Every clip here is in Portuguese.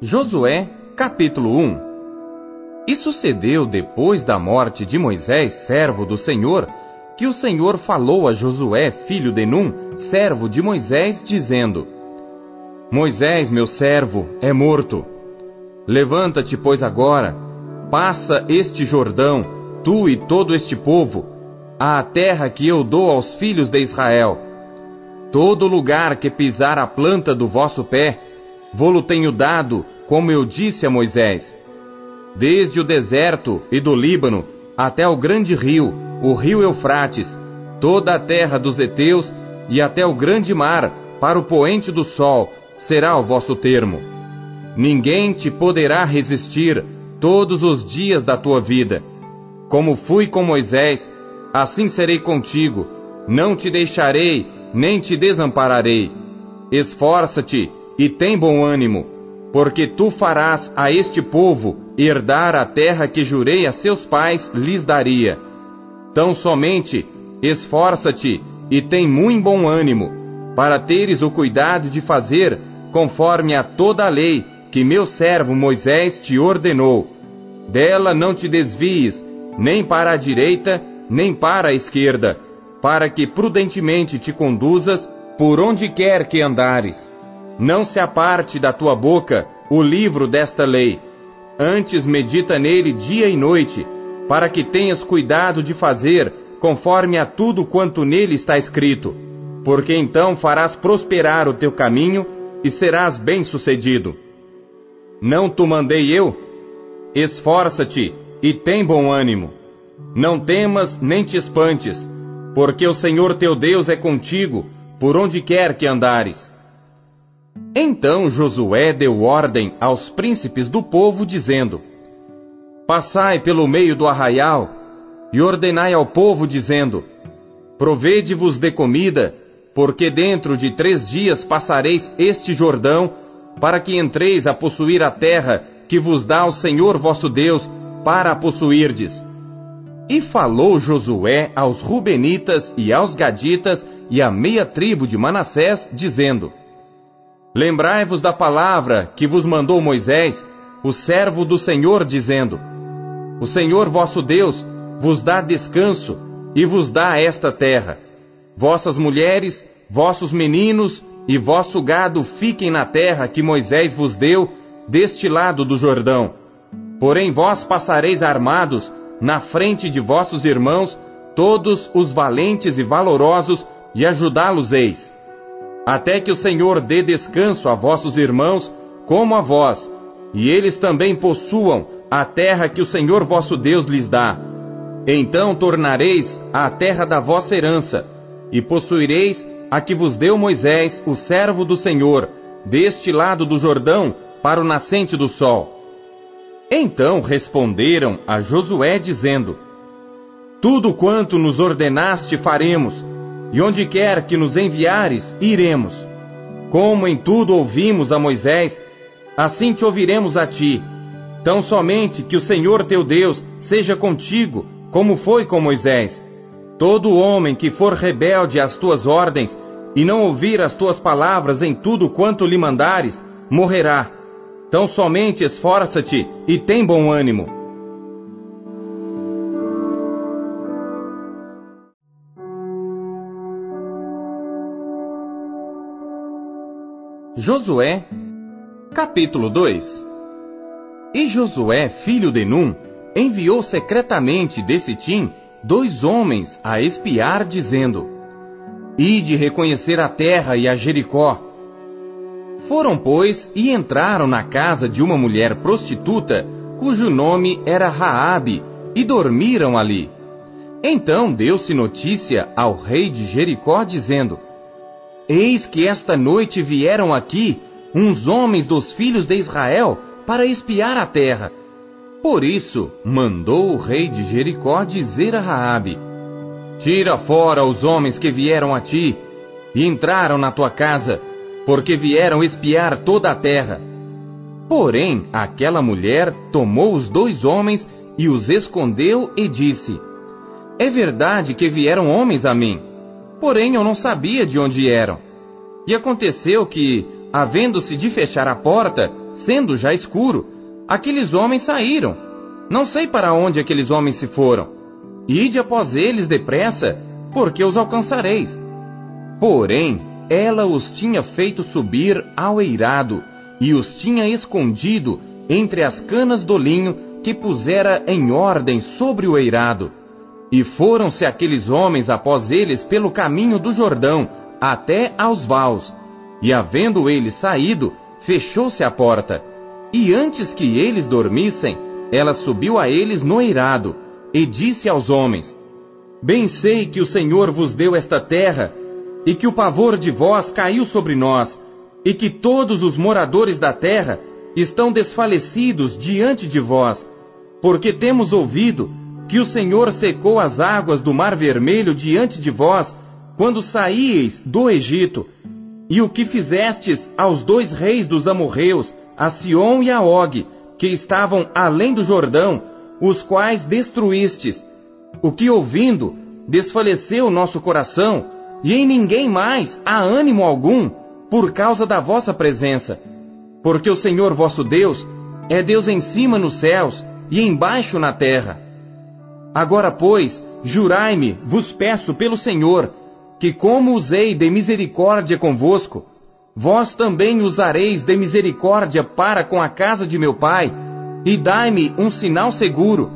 Josué, capítulo 1 E sucedeu depois da morte de Moisés, servo do Senhor, que o Senhor falou a Josué, filho de Num, servo de Moisés, dizendo: Moisés, meu servo, é morto. Levanta-te, pois, agora, passa este Jordão, tu e todo este povo, à terra que eu dou aos filhos de Israel. Todo lugar que pisar a planta do vosso pé, Vô-lo tenho dado, como eu disse a Moisés. Desde o deserto e do Líbano até o grande rio, o rio Eufrates, toda a terra dos heteus e até o grande mar, para o poente do sol, será o vosso termo. Ninguém te poderá resistir todos os dias da tua vida. Como fui com Moisés, assim serei contigo. Não te deixarei, nem te desampararei. Esforça-te e tem bom ânimo, porque tu farás a este povo herdar a terra que jurei a seus pais lhes daria. Tão somente esforça-te e tem muito bom ânimo, para teres o cuidado de fazer conforme a toda a lei que meu servo Moisés te ordenou. Dela não te desvies, nem para a direita, nem para a esquerda, para que prudentemente te conduzas por onde quer que andares. Não se aparte da tua boca o livro desta lei. Antes medita nele dia e noite, para que tenhas cuidado de fazer conforme a tudo quanto nele está escrito. Porque então farás prosperar o teu caminho e serás bem-sucedido. Não te mandei eu? Esforça-te e tem bom ânimo. Não temas nem te espantes, porque o Senhor teu Deus é contigo por onde quer que andares. Então Josué deu ordem aos príncipes do povo, dizendo: Passai pelo meio do arraial e ordenai ao povo, dizendo: Provede-vos de comida, porque dentro de três dias passareis este Jordão, para que entreis a possuir a terra que vos dá o Senhor vosso Deus, para a possuirdes. E falou Josué aos Rubenitas e aos Gaditas e à meia tribo de Manassés, dizendo: Lembrai-vos da palavra que vos mandou Moisés, o servo do Senhor, dizendo: O Senhor vosso Deus vos dá descanso e vos dá esta terra. Vossas mulheres, vossos meninos e vosso gado fiquem na terra que Moisés vos deu, deste lado do Jordão. Porém vós passareis armados na frente de vossos irmãos, todos os valentes e valorosos, e ajudá-los-eis até que o Senhor dê descanso a vossos irmãos, como a vós, e eles também possuam a terra que o Senhor vosso Deus lhes dá. Então tornareis a terra da vossa herança, e possuireis a que vos deu Moisés, o servo do Senhor, deste lado do Jordão, para o nascente do sol. Então responderam a Josué, dizendo: Tudo quanto nos ordenaste faremos, e onde quer que nos enviares, iremos. Como em tudo ouvimos a Moisés, assim te ouviremos a ti. Tão somente que o Senhor teu Deus seja contigo, como foi com Moisés. Todo homem que for rebelde às tuas ordens e não ouvir as tuas palavras em tudo quanto lhe mandares, morrerá. Tão somente esforça-te e tem bom ânimo Josué, capítulo 2 E Josué, filho de Num, enviou secretamente de Sitim dois homens a espiar, dizendo: Ide reconhecer a terra e a Jericó. Foram, pois, e entraram na casa de uma mulher prostituta, cujo nome era Raabe, e dormiram ali. Então deu-se notícia ao rei de Jericó, dizendo: Eis que esta noite vieram aqui uns homens dos filhos de Israel para espiar a terra. Por isso mandou o rei de Jericó dizer a Raabe: Tira fora os homens que vieram a ti e entraram na tua casa, porque vieram espiar toda a terra. Porém, aquela mulher tomou os dois homens e os escondeu e disse: É verdade que vieram homens a mim porém eu não sabia de onde eram. E aconteceu que, havendo-se de fechar a porta, sendo já escuro, aqueles homens saíram. Não sei para onde aqueles homens se foram. Ide após eles depressa, porque os alcançareis. Porém, ela os tinha feito subir ao eirado e os tinha escondido entre as canas do linho que pusera em ordem sobre o eirado. E foram-se aqueles homens após eles pelo caminho do Jordão, até aos vaus. E havendo eles saído, fechou-se a porta. E antes que eles dormissem, ela subiu a eles no eirado, e disse aos homens: Bem sei que o Senhor vos deu esta terra, e que o pavor de vós caiu sobre nós, e que todos os moradores da terra estão desfalecidos diante de vós, porque temos ouvido que o Senhor secou as águas do Mar Vermelho diante de vós, quando saíeis do Egito, e o que fizestes aos dois reis dos amorreus, a Sion e a Og, que estavam além do Jordão, os quais destruístes. O que ouvindo, desfaleceu o nosso coração, e em ninguém mais há ânimo algum, por causa da vossa presença. Porque o Senhor vosso Deus é Deus em cima nos céus e embaixo na terra. Agora, pois, jurai-me, vos peço pelo Senhor, que como usei de misericórdia convosco, vós também usareis de misericórdia para com a casa de meu pai, e dai-me um sinal seguro,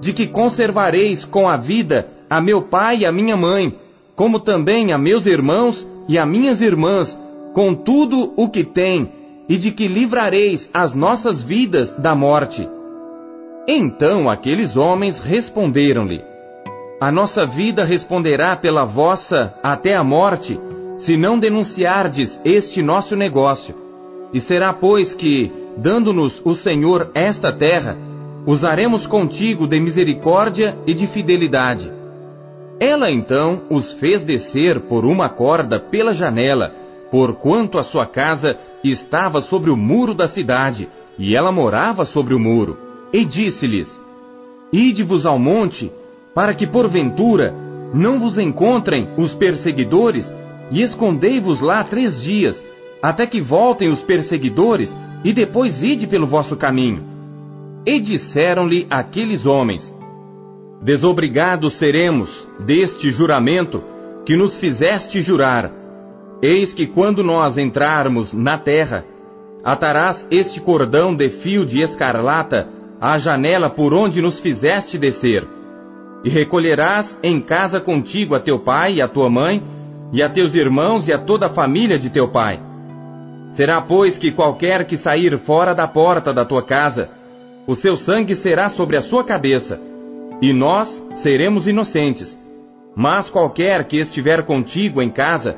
de que conservareis com a vida a meu pai e a minha mãe, como também a meus irmãos e a minhas irmãs, com tudo o que têm, e de que livrareis as nossas vidas da morte. Então aqueles homens responderam-lhe: A nossa vida responderá pela vossa até a morte, se não denunciardes este nosso negócio. E será, pois, que, dando-nos o Senhor esta terra, usaremos contigo de misericórdia e de fidelidade. Ela então os fez descer por uma corda pela janela, porquanto a sua casa estava sobre o muro da cidade, e ela morava sobre o muro. E disse-lhes: Ide-vos ao monte, para que porventura não vos encontrem os perseguidores, e escondei-vos lá três dias, até que voltem os perseguidores, e depois ide pelo vosso caminho. E disseram-lhe aqueles homens: Desobrigados seremos deste juramento que nos fizeste jurar. Eis que quando nós entrarmos na terra, atarás este cordão de fio de escarlata à janela por onde nos fizeste descer, e recolherás em casa contigo a teu pai e a tua mãe, e a teus irmãos e a toda a família de teu pai. Será, pois, que qualquer que sair fora da porta da tua casa, o seu sangue será sobre a sua cabeça, e nós seremos inocentes. Mas qualquer que estiver contigo em casa,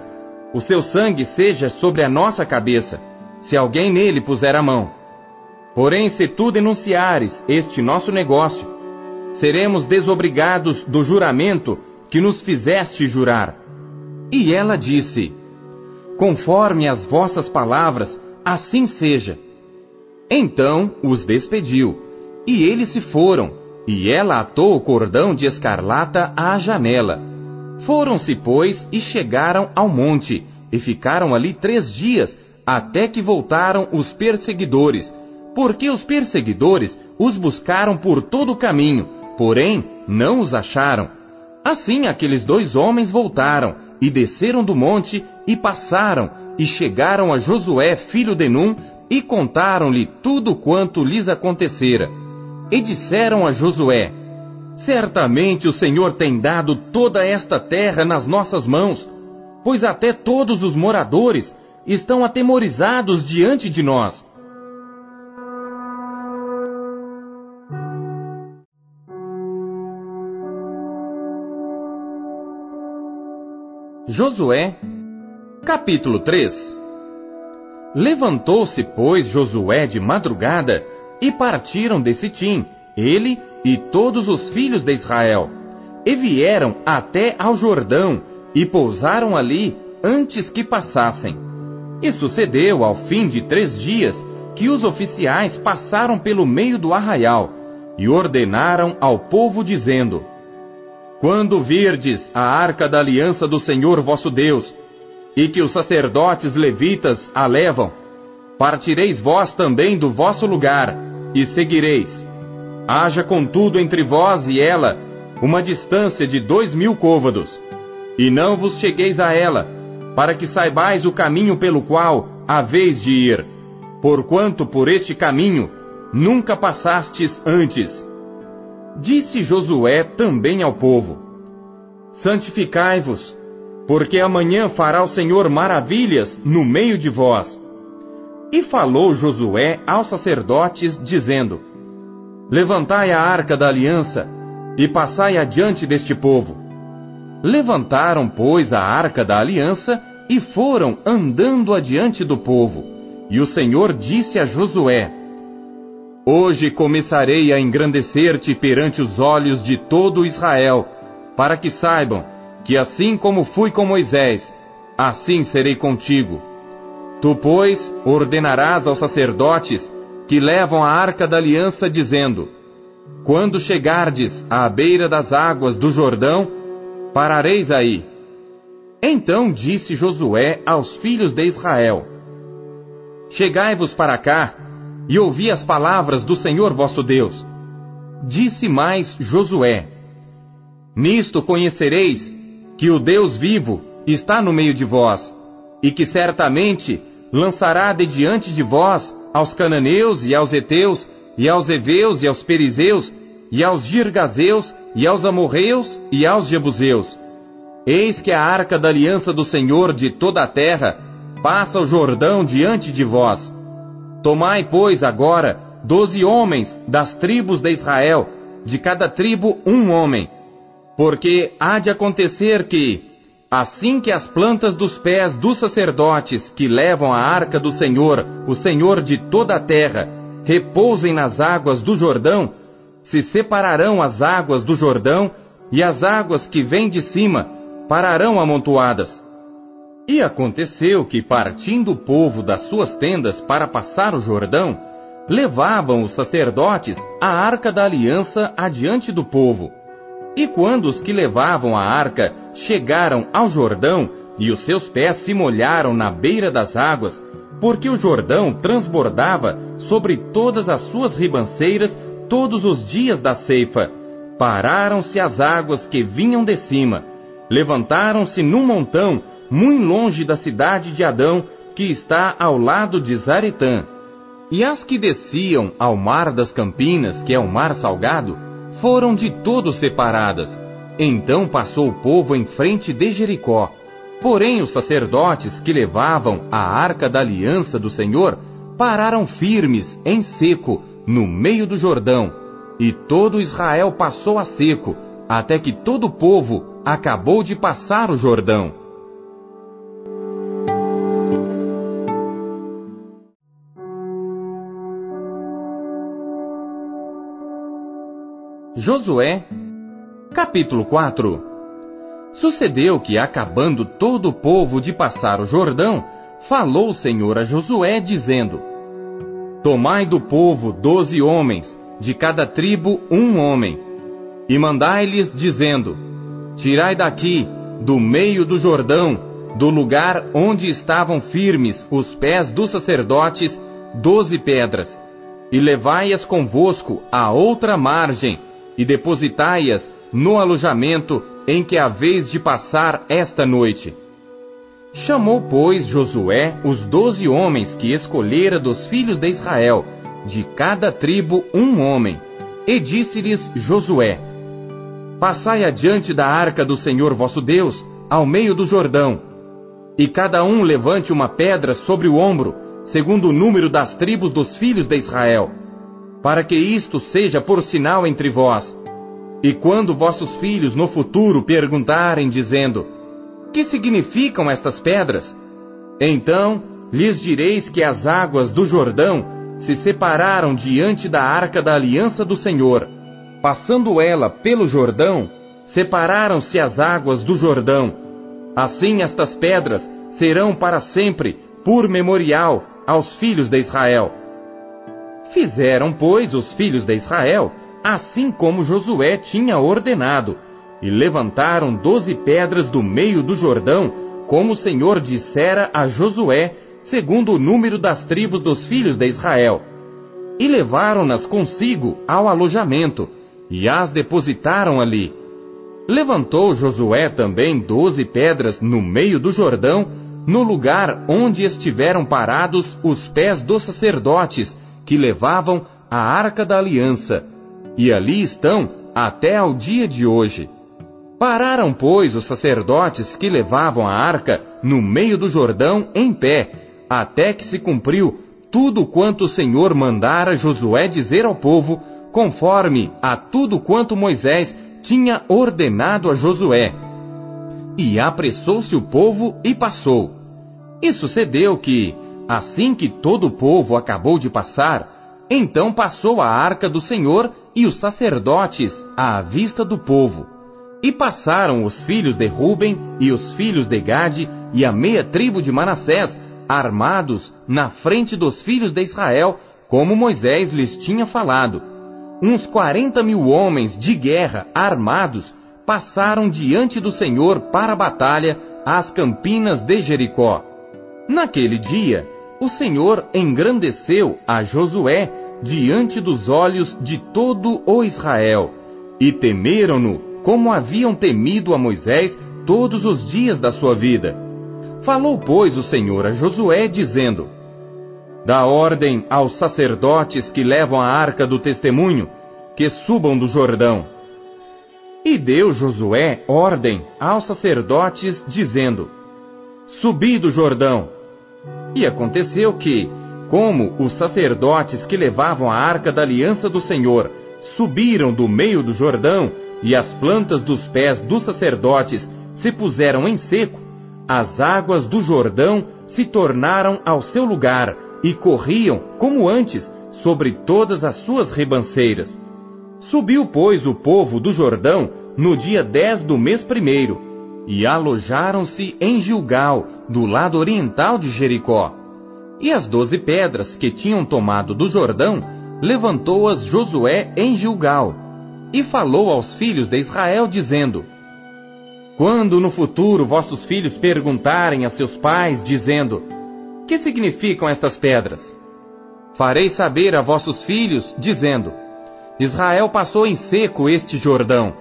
o seu sangue seja sobre a nossa cabeça, se alguém nele puser a mão. Porém, se tu denunciares este nosso negócio, seremos desobrigados do juramento que nos fizeste jurar. E ela disse: Conforme as vossas palavras, assim seja. Então os despediu, e eles se foram, e ela atou o cordão de escarlata à janela. Foram-se, pois, e chegaram ao monte, e ficaram ali três dias, até que voltaram os perseguidores, porque os perseguidores os buscaram por todo o caminho, porém não os acharam. Assim aqueles dois homens voltaram, e desceram do monte, e passaram, e chegaram a Josué, filho de Num, e contaram-lhe tudo quanto lhes acontecera. E disseram a Josué: Certamente o Senhor tem dado toda esta terra nas nossas mãos, pois até todos os moradores estão atemorizados diante de nós. Josué, capítulo 3 Levantou-se, pois, Josué de madrugada e partiram de Sitim, ele e todos os filhos de Israel, e vieram até ao Jordão, e pousaram ali antes que passassem. E sucedeu, ao fim de três dias, que os oficiais passaram pelo meio do arraial, e ordenaram ao povo, dizendo: Quando virdes a arca da aliança do Senhor vosso Deus, e que os sacerdotes levitas a levam, partireis vós também do vosso lugar, e seguireis. Haja contudo entre vós e ela uma distância de dois mil côvados, e não vos chegueis a ela, para que saibais o caminho pelo qual haveis de ir, porquanto por este caminho nunca passastes antes. Disse Josué também ao povo: Santificai-vos, porque amanhã fará o Senhor maravilhas no meio de vós. E falou Josué aos sacerdotes, dizendo: Levantai a arca da aliança e passai adiante deste povo. Levantaram, pois, a arca da aliança e foram andando adiante do povo. E o Senhor disse a Josué: Hoje começarei a engrandecer-te perante os olhos de todo Israel, para que saibam que assim como fui com Moisés, assim serei contigo. Tu, pois, ordenarás aos sacerdotes que levam a arca da aliança, dizendo: Quando chegardes à beira das águas do Jordão, parareis aí. Então disse Josué aos filhos de Israel: Chegai-vos para cá e ouvi as palavras do Senhor vosso Deus. Disse mais Josué: Nisto conhecereis que o Deus vivo está no meio de vós, e que certamente lançará de diante de vós aos cananeus e aos heteus, e aos heveus e aos perizeus, e aos girgazeus, e aos amorreus e aos jebuseus. Eis que a arca da aliança do Senhor de toda a terra passa o Jordão diante de vós. Tomai, pois, agora doze homens das tribos de Israel, de cada tribo um homem, porque há de acontecer que, Assim que as plantas dos pés dos sacerdotes que levam a arca do Senhor, o Senhor de toda a terra, repousem nas águas do Jordão, se separarão as águas do Jordão e as águas que vêm de cima pararão amontoadas. E aconteceu que, partindo o povo das suas tendas para passar o Jordão, levavam os sacerdotes a arca da aliança adiante do povo. E quando os que levavam a arca chegaram ao Jordão, e os seus pés se molharam na beira das águas, porque o Jordão transbordava sobre todas as suas ribanceiras todos os dias da ceifa, pararam-se as águas que vinham de cima, levantaram-se num montão, muito longe da cidade de Adão, que está ao lado de Zaretã. E as que desciam ao mar das Campinas, que é o mar salgado, foram de todo separadas. Então passou o povo em frente de Jericó. Porém, os sacerdotes que levavam a arca da aliança do Senhor pararam firmes em seco, no meio do Jordão. E todo Israel passou a seco, até que todo o povo acabou de passar o Jordão. Josué, capítulo 4 Sucedeu que, acabando todo o povo de passar o Jordão, falou o Senhor a Josué, dizendo: Tomai do povo doze homens, de cada tribo um homem, e mandai-lhes, dizendo: Tirai daqui, do meio do Jordão, do lugar onde estavam firmes os pés dos sacerdotes, doze pedras, e levai-as convosco à outra margem, e depositai-as no alojamento em que haveis de passar esta noite. Chamou, pois, Josué os doze homens que escolhera dos filhos de Israel, de cada tribo um homem, e disse-lhes Josué: Passai adiante da arca do Senhor vosso Deus, ao meio do Jordão, e cada um levante uma pedra sobre o ombro, segundo o número das tribos dos filhos de Israel para que isto seja por sinal entre vós. E quando vossos filhos no futuro perguntarem, dizendo: Que significam estas pedras? Então lhes direis que as águas do Jordão se separaram diante da arca da aliança do Senhor. Passando ela pelo Jordão, separaram-se as águas do Jordão. Assim estas pedras serão para sempre por memorial aos filhos de Israel. Fizeram, pois, os filhos de Israel, assim como Josué tinha ordenado, e levantaram doze pedras do meio do Jordão, como o Senhor dissera a Josué, segundo o número das tribos dos filhos de Israel. E levaram-nas consigo ao alojamento, e as depositaram ali. Levantou Josué também doze pedras no meio do Jordão, no lugar onde estiveram parados os pés dos sacerdotes que levavam a arca da aliança, e ali estão até ao dia de hoje. Pararam, pois, os sacerdotes que levavam a arca no meio do Jordão em pé, até que se cumpriu tudo quanto o Senhor mandara Josué dizer ao povo, conforme a tudo quanto Moisés tinha ordenado a Josué. E apressou-se o povo e passou. E sucedeu que, assim que todo o povo acabou de passar, então passou a arca do Senhor e os sacerdotes à vista do povo. E passaram os filhos de Ruben e os filhos de Gade e a meia tribo de Manassés, armados na frente dos filhos de Israel, como Moisés lhes tinha falado. Uns quarenta mil homens de guerra armados passaram diante do Senhor para a batalha às campinas de Jericó. Naquele dia, o Senhor engrandeceu a Josué diante dos olhos de todo o Israel, e temeram-no como haviam temido a Moisés todos os dias da sua vida. Falou, pois, o Senhor a Josué, dizendo: Dá ordem aos sacerdotes que levam a arca do testemunho, que subam do Jordão. E deu Josué ordem aos sacerdotes, dizendo: Subi do Jordão. E aconteceu que, como os sacerdotes que levavam a arca da aliança do Senhor subiram do meio do Jordão, e as plantas dos pés dos sacerdotes se puseram em seco, as águas do Jordão se tornaram ao seu lugar e corriam, como antes, sobre todas as suas ribanceiras. Subiu, pois, o povo do Jordão no dia dez do mês primeiro, e alojaram-se em Gilgal, do lado oriental de Jericó. E as doze pedras que tinham tomado do Jordão, levantou-as Josué em Gilgal, e falou aos filhos de Israel, dizendo: Quando no futuro vossos filhos perguntarem a seus pais, dizendo: Que significam estas pedras? Farei saber a vossos filhos, dizendo: Israel passou em seco este Jordão,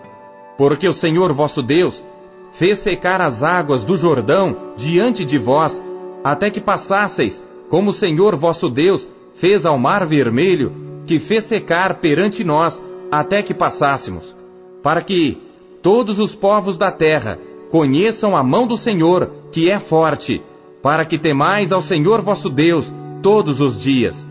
porque o Senhor vosso Deus fez secar as águas do Jordão diante de vós, até que passasseis, como o Senhor vosso Deus fez ao mar vermelho, que fez secar perante nós até que passássemos, para que todos os povos da terra conheçam a mão do Senhor, que é forte, para que temais ao Senhor vosso Deus todos os dias.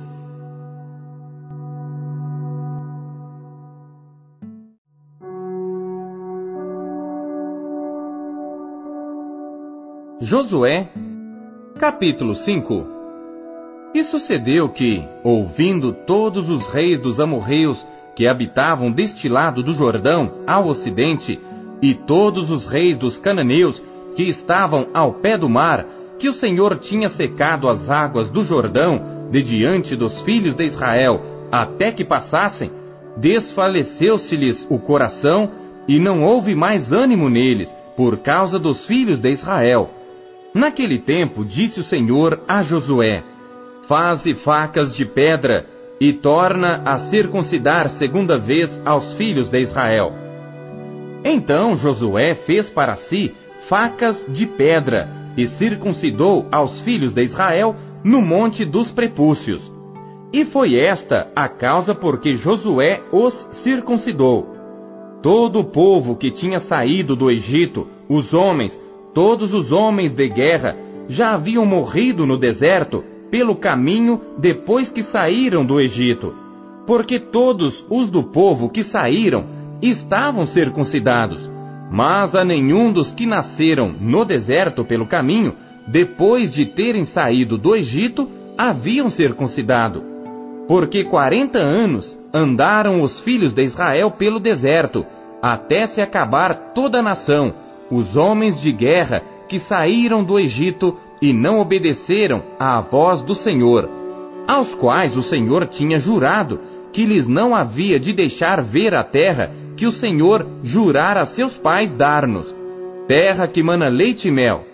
Josué, capítulo 5 E sucedeu que, ouvindo todos os reis dos amorreus que habitavam deste lado do Jordão, ao ocidente, e todos os reis dos cananeus que estavam ao pé do mar, que o Senhor tinha secado as águas do Jordão de diante dos filhos de Israel, até que passassem, desfaleceu-se-lhes o coração e não houve mais ânimo neles, por causa dos filhos de Israel. Naquele tempo disse o Senhor a Josué: Faze facas de pedra e torna a circuncidar segunda vez aos filhos de Israel. Então Josué fez para si facas de pedra e circuncidou aos filhos de Israel no monte dos prepúcios. E foi esta a causa por que Josué os circuncidou. Todo o povo que tinha saído do Egito, os homens, todos os homens de guerra, já haviam morrido no deserto pelo caminho depois que saíram do Egito, porque todos os do povo que saíram estavam circuncidados, mas a nenhum dos que nasceram no deserto pelo caminho, depois de terem saído do Egito, haviam circuncidado. Porque quarenta anos andaram os filhos de Israel pelo deserto, até se acabar toda a nação, os homens de guerra que saíram do Egito e não obedeceram à voz do Senhor, aos quais o Senhor tinha jurado que lhes não havia de deixar ver a terra que o Senhor jurara a seus pais dar-nos, terra que mana leite e mel.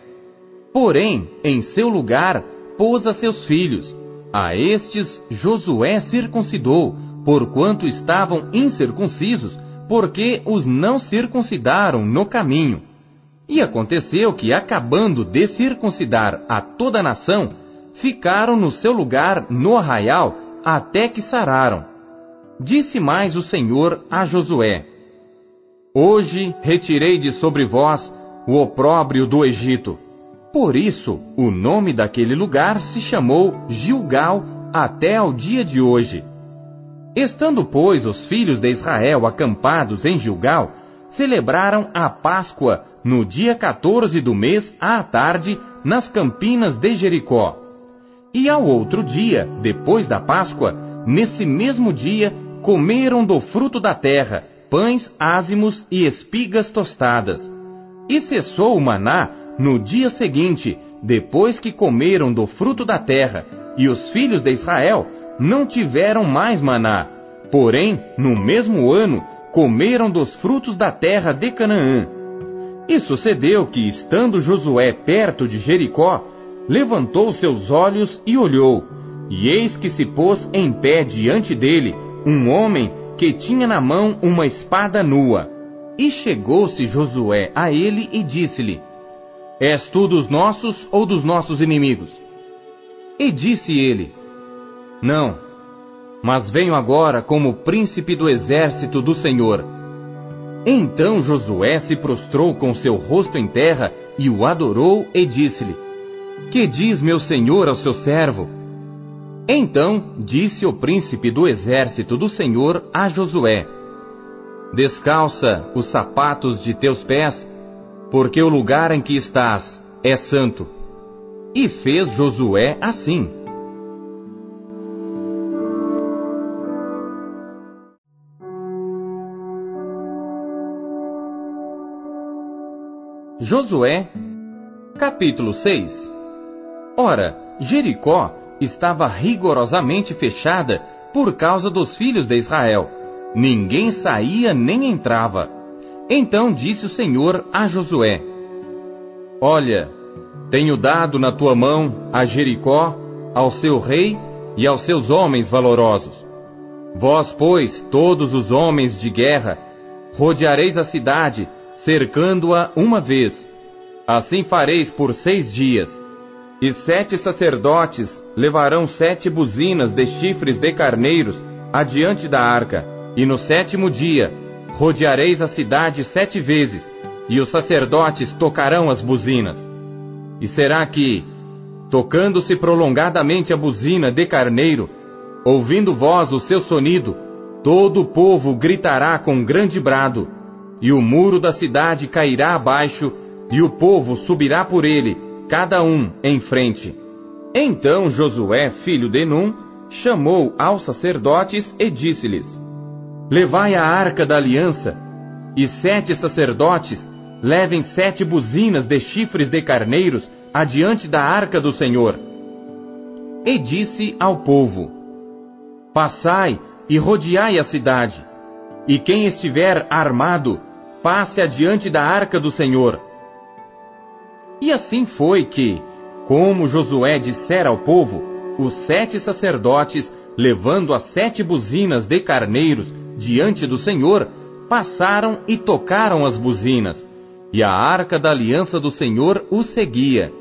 Porém, em seu lugar, pôs a seus filhos. A estes Josué circuncidou, porquanto estavam incircuncisos, porque os não circuncidaram no caminho. E aconteceu que, acabando de circuncidar a toda a nação, ficaram no seu lugar no arraial até que sararam. Disse mais o Senhor a Josué: Hoje retirei de sobre vós o opróbrio do Egito. Por isso, o nome daquele lugar se chamou Gilgal até ao dia de hoje. Estando, pois, os filhos de Israel acampados em Gilgal, celebraram a Páscoa no dia 14 do mês à tarde nas campinas de Jericó. E ao outro dia, depois da Páscoa, nesse mesmo dia, comeram do fruto da terra, pães ázimos e espigas tostadas. E cessou o maná no dia seguinte, depois que comeram do fruto da terra, e os filhos de Israel não tiveram mais maná. Porém, no mesmo ano, comeram dos frutos da terra de Canaã. E sucedeu que, estando Josué perto de Jericó, levantou seus olhos e olhou, e eis que se pôs em pé diante dele um homem que tinha na mão uma espada nua. E chegou-se Josué a ele e disse-lhe: És tu dos nossos ou dos nossos inimigos? E disse ele: Não, mas venho agora como príncipe do exército do Senhor. Então Josué se prostrou com seu rosto em terra e o adorou e disse-lhe: Que diz meu senhor ao seu servo? Então disse o príncipe do exército do Senhor a Josué: Descalça os sapatos de teus pés, porque o lugar em que estás é santo. E fez Josué assim. Josué, capítulo 6 Ora, Jericó estava rigorosamente fechada por causa dos filhos de Israel. Ninguém saía nem entrava. Então disse o Senhor a Josué: Olha, tenho dado na tua mão a Jericó, ao seu rei e aos seus homens valorosos. Vós, pois, todos os homens de guerra, rodeareis a cidade cercando-a uma vez. Assim fareis por seis dias. E sete sacerdotes levarão sete buzinas de chifres de carneiros adiante da arca. E no sétimo dia rodeareis a cidade sete vezes, e os sacerdotes tocarão as buzinas. E será que, tocando-se prolongadamente a buzina de carneiro, ouvindo vós o seu sonido, todo o povo gritará com grande brado, e o muro da cidade cairá abaixo, e o povo subirá por ele, cada um em frente. Então Josué, filho de Num, chamou aos sacerdotes e disse-lhes: Levai a arca da aliança, e sete sacerdotes levem sete buzinas de chifres de carneiros adiante da arca do Senhor. E disse ao povo: Passai e rodeai a cidade e quem estiver armado, passe adiante da arca do Senhor. E assim foi que, como Josué dissera ao povo, os sete sacerdotes, levando as sete buzinas de carneiros diante do Senhor, passaram e tocaram as buzinas, e a arca da aliança do Senhor os seguia.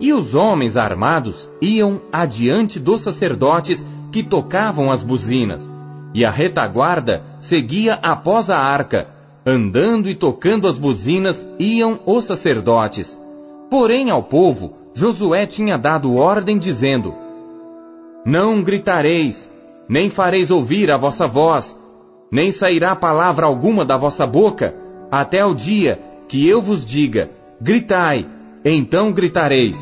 E os homens armados iam adiante dos sacerdotes que tocavam as buzinas e a retaguarda seguia após a arca. Andando e tocando as buzinas iam os sacerdotes. Porém, ao povo, Josué tinha dado ordem, dizendo: Não gritareis, nem fareis ouvir a vossa voz, nem sairá palavra alguma da vossa boca, até o dia que eu vos diga: Gritai, então gritareis.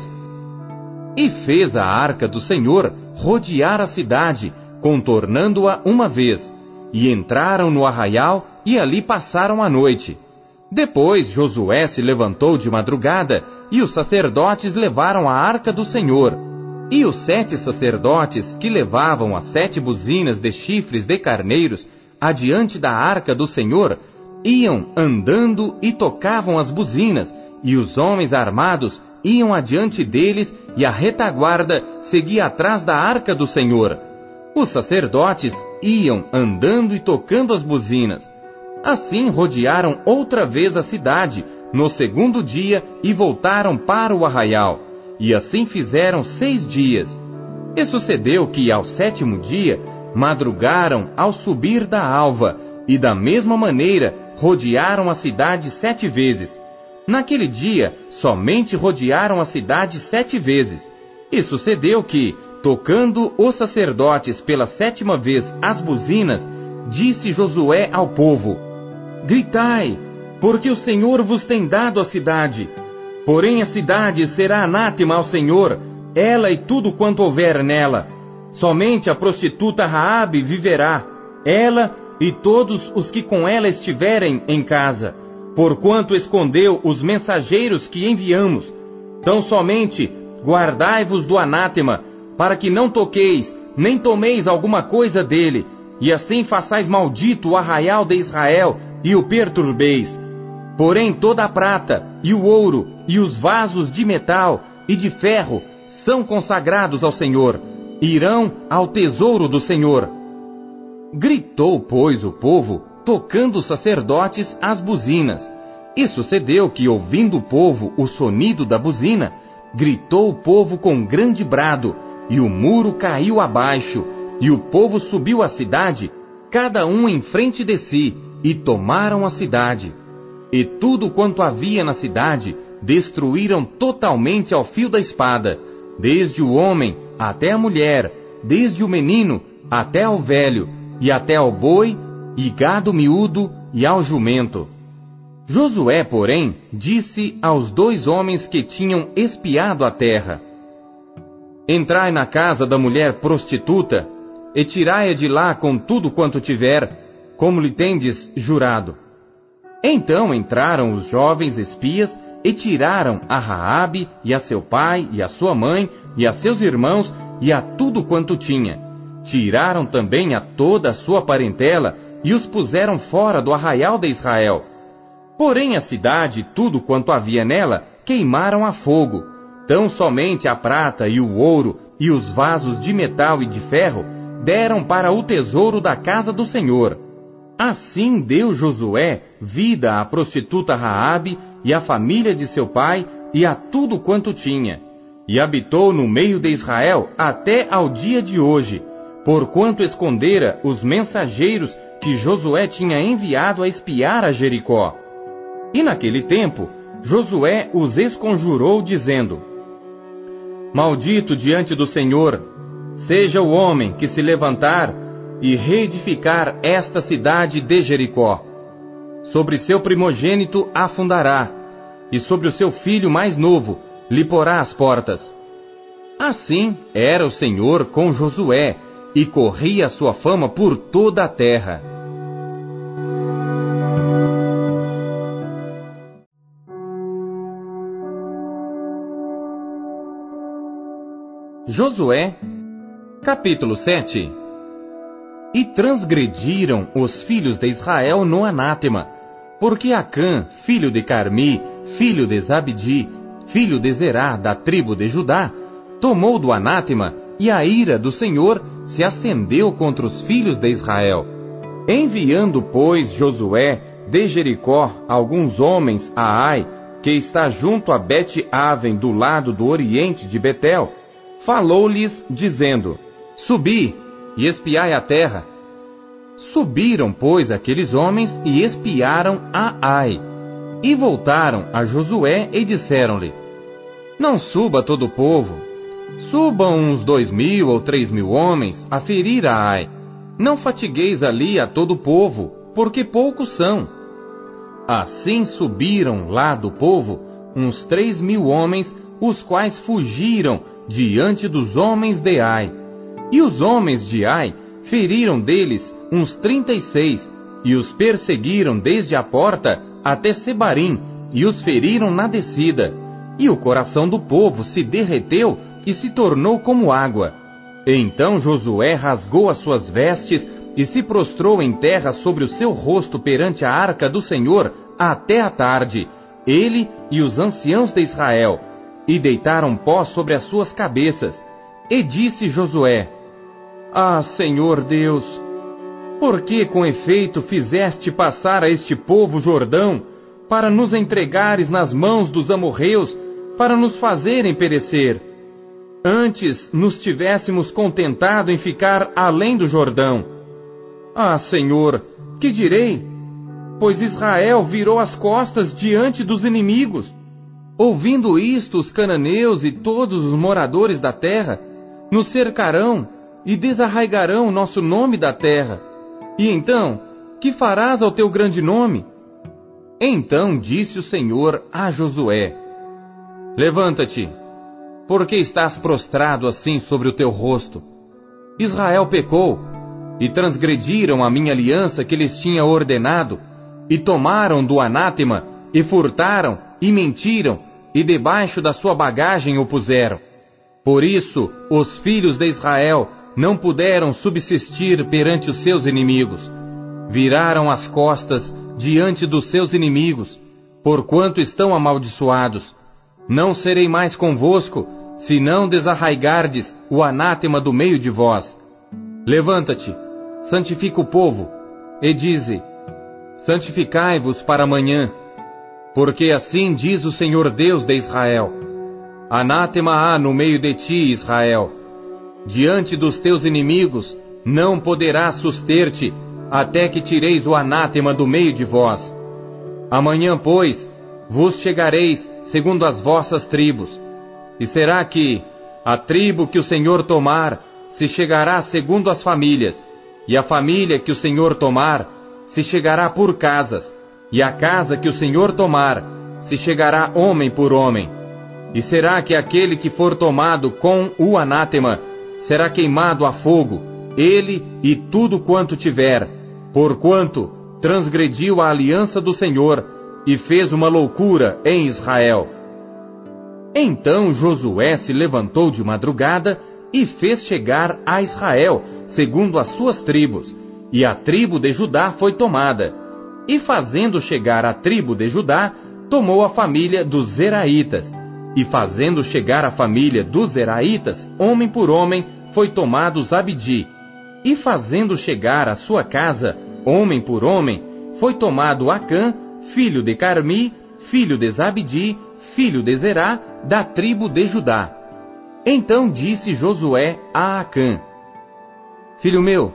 E fez a arca do Senhor rodear a cidade, contornando-a uma vez, e entraram no arraial e ali passaram a noite. Depois Josué se levantou de madrugada, e os sacerdotes levaram a arca do Senhor. E os sete sacerdotes que levavam as sete buzinas de chifres de carneiros adiante da arca do Senhor iam andando e tocavam as buzinas, e os homens armados iam adiante deles e a retaguarda seguia atrás da arca do Senhor. Os sacerdotes iam andando e tocando as buzinas. Assim rodearam outra vez a cidade no segundo dia e voltaram para o arraial. E assim fizeram seis dias. E sucedeu que ao sétimo dia madrugaram ao subir da alva, e da mesma maneira rodearam a cidade sete vezes. Naquele dia somente rodearam a cidade sete vezes. E sucedeu que, tocando os sacerdotes pela sétima vez as buzinas, disse Josué ao povo: Gritai, porque o Senhor vos tem dado a cidade. Porém a cidade será anátema ao Senhor, ela e tudo quanto houver nela. Somente a prostituta Raabe viverá, ela e todos os que com ela estiverem em casa, porquanto escondeu os mensageiros que enviamos. Tão somente guardai-vos do anátema, para que não toqueis, nem tomeis alguma coisa dele, e assim façais maldito o arraial de Israel e o perturbeis. Porém toda a prata, e o ouro, e os vasos de metal e de ferro são consagrados ao Senhor, irão ao tesouro do Senhor. Gritou, pois, o povo, tocando os sacerdotes as buzinas. E sucedeu que, ouvindo o povo o sonido da buzina, gritou o povo com grande brado, e o muro caiu abaixo, e o povo subiu à cidade, cada um em frente de si, e tomaram a cidade. E tudo quanto havia na cidade destruíram totalmente ao fio da espada, desde o homem até a mulher, desde o menino até ao velho, e até ao boi, e gado miúdo, e ao jumento. Josué, porém, disse aos dois homens que tinham espiado a terra: Entrai na casa da mulher prostituta, e tirai-a de lá com tudo quanto tiver, como lhe tendes jurado. Então entraram os jovens espias e tiraram a Raabe e a seu pai e a sua mãe e a seus irmãos e a tudo quanto tinha. Tiraram também a toda a sua parentela e os puseram fora do arraial de Israel. Porém a cidade e tudo quanto havia nela queimaram a fogo. Tão somente a prata e o ouro e os vasos de metal e de ferro deram para o tesouro da casa do Senhor. Assim deu Josué vida à prostituta Raabe e à família de seu pai e a tudo quanto tinha, e habitou no meio de Israel até ao dia de hoje, porquanto escondera os mensageiros que Josué tinha enviado a espiar a Jericó. E naquele tempo, Josué os esconjurou, dizendo: Maldito diante do Senhor, seja o homem que se levantar e reedificar esta cidade de Jericó. Sobre seu primogênito afundará, e sobre o seu filho mais novo lhe porá as portas. Assim era o Senhor com Josué, e corria sua fama por toda a terra. Josué, capítulo 7 E transgrediram os filhos de Israel no anátema, porque Acã, filho de Carmi, filho de Zabdi, filho de Zerá, da tribo de Judá, tomou do anátema, e a ira do Senhor se acendeu contra os filhos de Israel. Enviando, pois, Josué de Jericó alguns homens a Ai, que está junto a Bet-Aven do lado do oriente de Betel, falou-lhes, dizendo: Subi e espiai a terra, Subiram, pois, aqueles homens e espiaram a Ai. E voltaram a Josué e disseram-lhe: Não suba todo o povo. Subam uns dois mil ou três mil homens a ferir a Ai. Não fatigueis ali a todo o povo, porque poucos são. Assim subiram lá do povo uns três mil homens, os quais fugiram diante dos homens de Ai. E os homens de Ai feriram deles uns trinta e seis, e os perseguiram desde a porta até Sebarim, e os feriram na descida. E o coração do povo se derreteu e se tornou como água. Então Josué rasgou as suas vestes e se prostrou em terra sobre o seu rosto perante a arca do Senhor até a tarde, ele e os anciãos de Israel. E deitaram pó sobre as suas cabeças. E disse Josué: Ah, Senhor Deus, por que com efeito fizeste passar a este povo Jordão, para nos entregares nas mãos dos amorreus, para nos fazerem perecer? Antes nos tivéssemos contentado em ficar além do Jordão. Ah, Senhor, que direi? Pois Israel virou as costas diante dos inimigos. Ouvindo isto, os cananeus e todos os moradores da terra nos cercarão e desarraigarão nosso nome da terra. E então, que farás ao teu grande nome? Então disse o Senhor a Josué: Levanta-te, porque estás prostrado assim sobre o teu rosto. Israel pecou, e transgrediram a minha aliança que lhes tinha ordenado, e tomaram do anátema, e furtaram, e mentiram, e debaixo da sua bagagem o puseram. Por isso, os filhos de Israel não puderam subsistir perante os seus inimigos. Viraram as costas diante dos seus inimigos, porquanto estão amaldiçoados. Não serei mais convosco, se não desarraigardes o anátema do meio de vós. Levanta-te, santifica o povo, e dize: Santificai-vos para amanhã, porque assim diz o Senhor Deus de Israel: Anátema há no meio de ti, Israel. Diante dos teus inimigos não poderás suster-te até que tireis o anátema do meio de vós. Amanhã, pois, vos chegareis segundo as vossas tribos. E será que a tribo que o Senhor tomar se chegará segundo as famílias, e a família que o Senhor tomar se chegará por casas, e a casa que o Senhor tomar, se chegará homem por homem. E será que aquele que for tomado com o anátema será queimado a fogo, ele e tudo quanto tiver, porquanto transgrediu a aliança do Senhor e fez uma loucura em Israel. Então Josué se levantou de madrugada e fez chegar a Israel, segundo as suas tribos, e a tribo de Judá foi tomada e fazendo chegar a tribo de Judá, tomou a família dos Zeraítas. E fazendo chegar a família dos Zeraítas, homem por homem, foi tomado Zabdi. E fazendo chegar a sua casa, homem por homem, foi tomado Acã, filho de Carmi, filho de Zabdi, filho de Zerá, da tribo de Judá. Então disse Josué a Acã: Filho meu,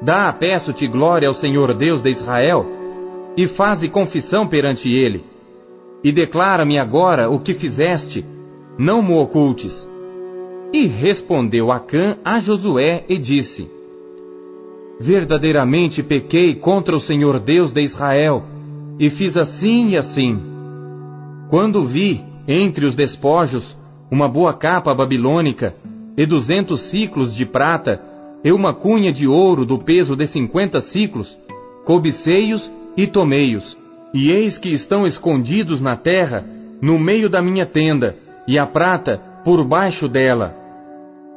dá, peço-te glória ao Senhor Deus de Israel, e faze confissão perante ele. E declara-me agora o que fizeste, não mo ocultes. E respondeu Acã a Josué e disse: Verdadeiramente pequei contra o Senhor Deus de Israel, e fiz assim e assim. Quando vi, entre os despojos, uma boa capa babilônica, e duzentos ciclos de prata, e uma cunha de ouro do peso de cinquenta ciclos, cobicei-os e tomei-os. E eis que estão escondidos na terra, no meio da minha tenda, e a prata por baixo dela.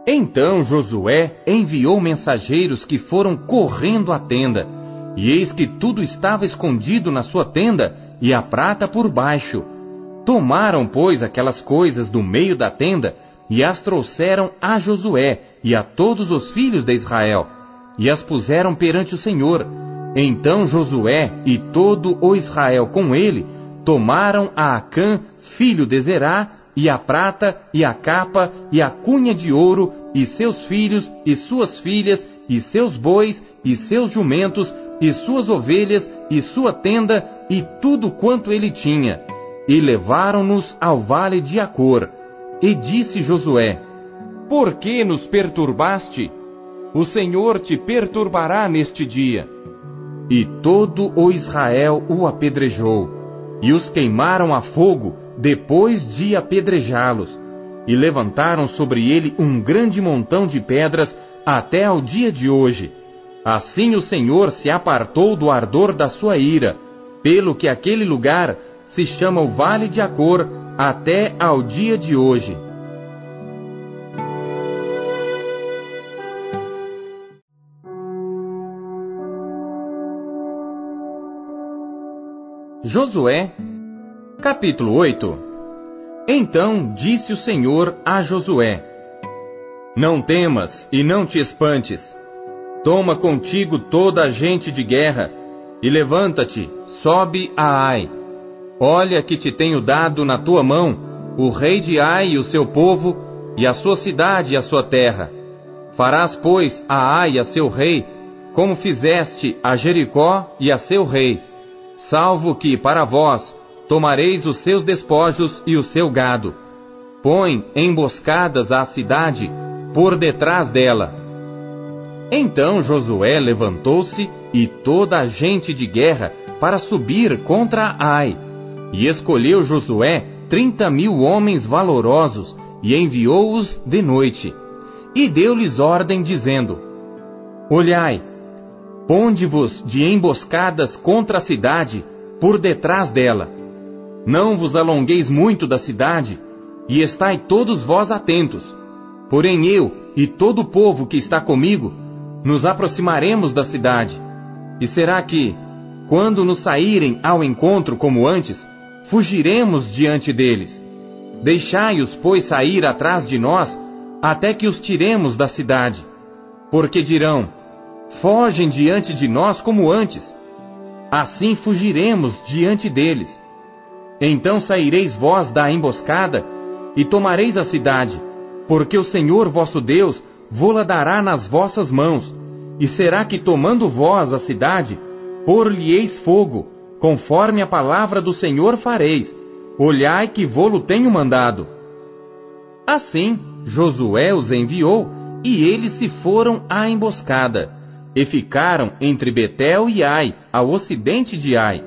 Então Josué enviou mensageiros que foram correndo à tenda, e eis que tudo estava escondido na sua tenda, e a prata por baixo. Tomaram, pois, aquelas coisas do meio da tenda, e as trouxeram a Josué e a todos os filhos de Israel, e as puseram perante o Senhor, então Josué e todo o Israel com ele tomaram a Acã, filho de Zerá, e a prata, e a capa, e a cunha de ouro, e seus filhos, e suas filhas, e seus bois, e seus jumentos, e suas ovelhas, e sua tenda, e tudo quanto ele tinha. E levaram-nos ao vale de Acor. E disse Josué: Por que nos perturbaste? O Senhor te perturbará neste dia. E todo o Israel o apedrejou, e os queimaram a fogo depois de apedrejá-los, e levantaram sobre ele um grande montão de pedras até ao dia de hoje. Assim o Senhor se apartou do ardor da sua ira, pelo que aquele lugar se chama o Vale de Acor até ao dia de hoje. Josué, capítulo 8 Então disse o Senhor a Josué: Não temas e não te espantes. Toma contigo toda a gente de guerra e levanta-te, sobe a Ai. Olha que te tenho dado na tua mão o rei de Ai e o seu povo, e a sua cidade e a sua terra. Farás, pois, a Ai a seu rei, como fizeste a Jericó e a seu rei, salvo que para vós tomareis os seus despojos e o seu gado. Põe emboscadas à cidade por detrás dela. Então Josué levantou-se e toda a gente de guerra para subir contra Ai. E escolheu Josué trinta mil homens valorosos e enviou-os de noite. E deu-lhes ordem, dizendo: Olhai, ponde-vos de emboscadas contra a cidade, por detrás dela não vos alongueis muito da cidade, e estai todos vós atentos. Porém eu e todo o povo que está comigo nos aproximaremos da cidade. E será que, quando nos saírem ao encontro como antes, fugiremos diante deles? Deixai-os, pois, sair atrás de nós, até que os tiremos da cidade. Porque dirão: Fogem diante de nós como antes. Assim fugiremos diante deles. Então saireis vós da emboscada e tomareis a cidade, porque o Senhor vosso Deus vô-la dará nas vossas mãos. E será que tomando vós a cidade, por-lhe-eis fogo, conforme a palavra do Senhor fareis. Olhai que vô-lo tenho mandado. Assim Josué os enviou, e eles se foram à emboscada, e ficaram entre Betel e Ai, ao ocidente de Ai.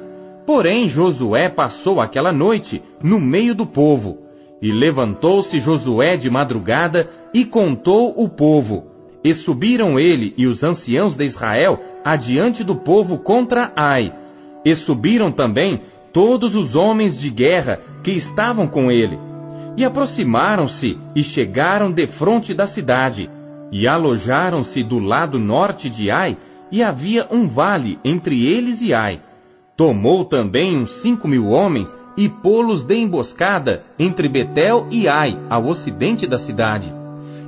Porém, Josué passou aquela noite no meio do povo. E levantou-se Josué de madrugada e contou o povo. E subiram ele e os anciãos de Israel adiante do povo contra Ai. E subiram também todos os homens de guerra que estavam com ele. E aproximaram-se e chegaram defronte da cidade. E alojaram-se do lado norte de Ai, e havia um vale entre eles e Ai. Tomou também uns cinco mil homens e pô-los de emboscada entre Betel e Ai, ao ocidente da cidade.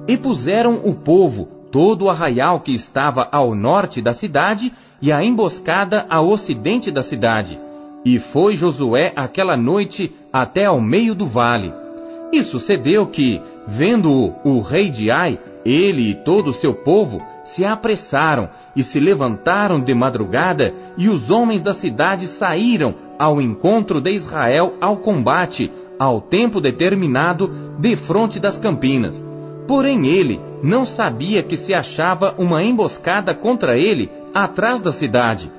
E puseram o povo, todo o arraial que estava ao norte da cidade, e a emboscada ao ocidente da cidade. E foi Josué aquela noite até ao meio do vale. E sucedeu que, vendo-o o rei de Ai, ele e todo o seu povo se apressaram e se levantaram de madrugada, e os homens da cidade saíram ao encontro de Israel ao combate, ao tempo determinado, defronte das campinas. Porém ele não sabia que se achava uma emboscada contra ele atrás da cidade.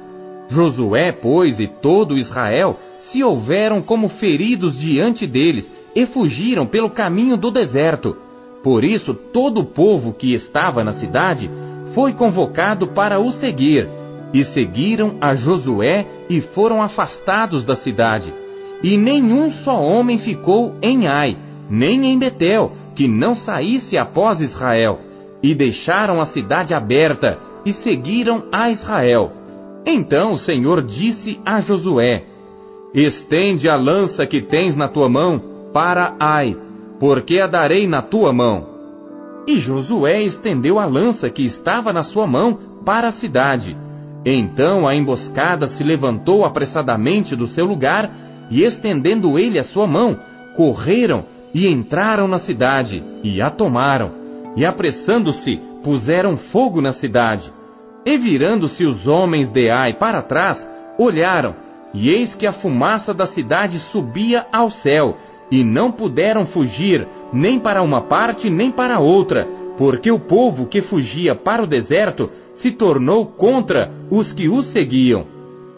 Josué, pois, e todo Israel se houveram como feridos diante deles e fugiram pelo caminho do deserto. Por isso, todo o povo que estava na cidade foi convocado para o seguir, e seguiram a Josué e foram afastados da cidade. E nenhum só homem ficou em Ai, nem em Betel, que não saísse após Israel. E deixaram a cidade aberta e seguiram a Israel. Então o Senhor disse a Josué: Estende a lança que tens na tua mão para Ai, porque a darei na tua mão. E Josué estendeu a lança que estava na sua mão para a cidade. Então a emboscada se levantou apressadamente do seu lugar, e estendendo ele a sua mão, correram e entraram na cidade, e a tomaram. E apressando-se, puseram fogo na cidade. E virando-se os homens de Ai para trás, olharam, e eis que a fumaça da cidade subia ao céu, e não puderam fugir nem para uma parte nem para outra, porque o povo que fugia para o deserto se tornou contra os que os seguiam.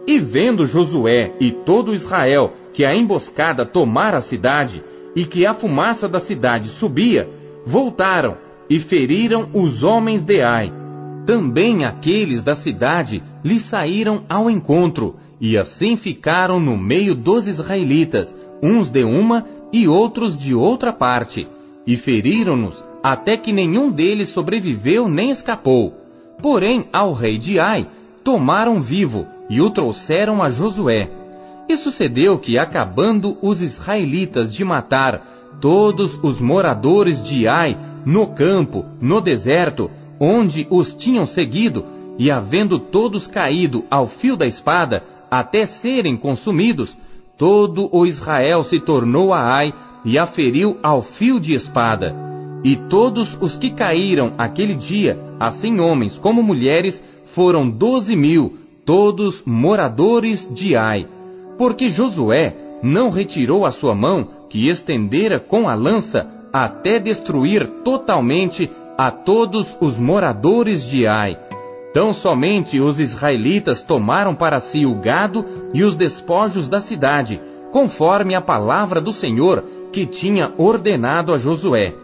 E vendo Josué e todo Israel que a emboscada tomara a cidade e que a fumaça da cidade subia, voltaram e feriram os homens de Ai. Também aqueles da cidade lhe saíram ao encontro, e assim ficaram no meio dos israelitas, uns de uma e outros de outra parte, e feriram-nos até que nenhum deles sobreviveu nem escapou. Porém, ao rei de Ai, tomaram vivo e o trouxeram a Josué. E sucedeu que, acabando os israelitas de matar todos os moradores de Ai, no campo, no deserto, onde os tinham seguido, e havendo todos caído ao fio da espada, até serem consumidos, todo o Israel se tornou a Ai e a feriu ao fio de espada. E todos os que caíram aquele dia, assim homens como mulheres, foram doze mil, todos moradores de Ai. Porque Josué não retirou a sua mão, que estendera com a lança, até destruir totalmente a todos os moradores de Ai. Tão somente os israelitas tomaram para si o gado e os despojos da cidade, conforme a palavra do Senhor que tinha ordenado a Josué.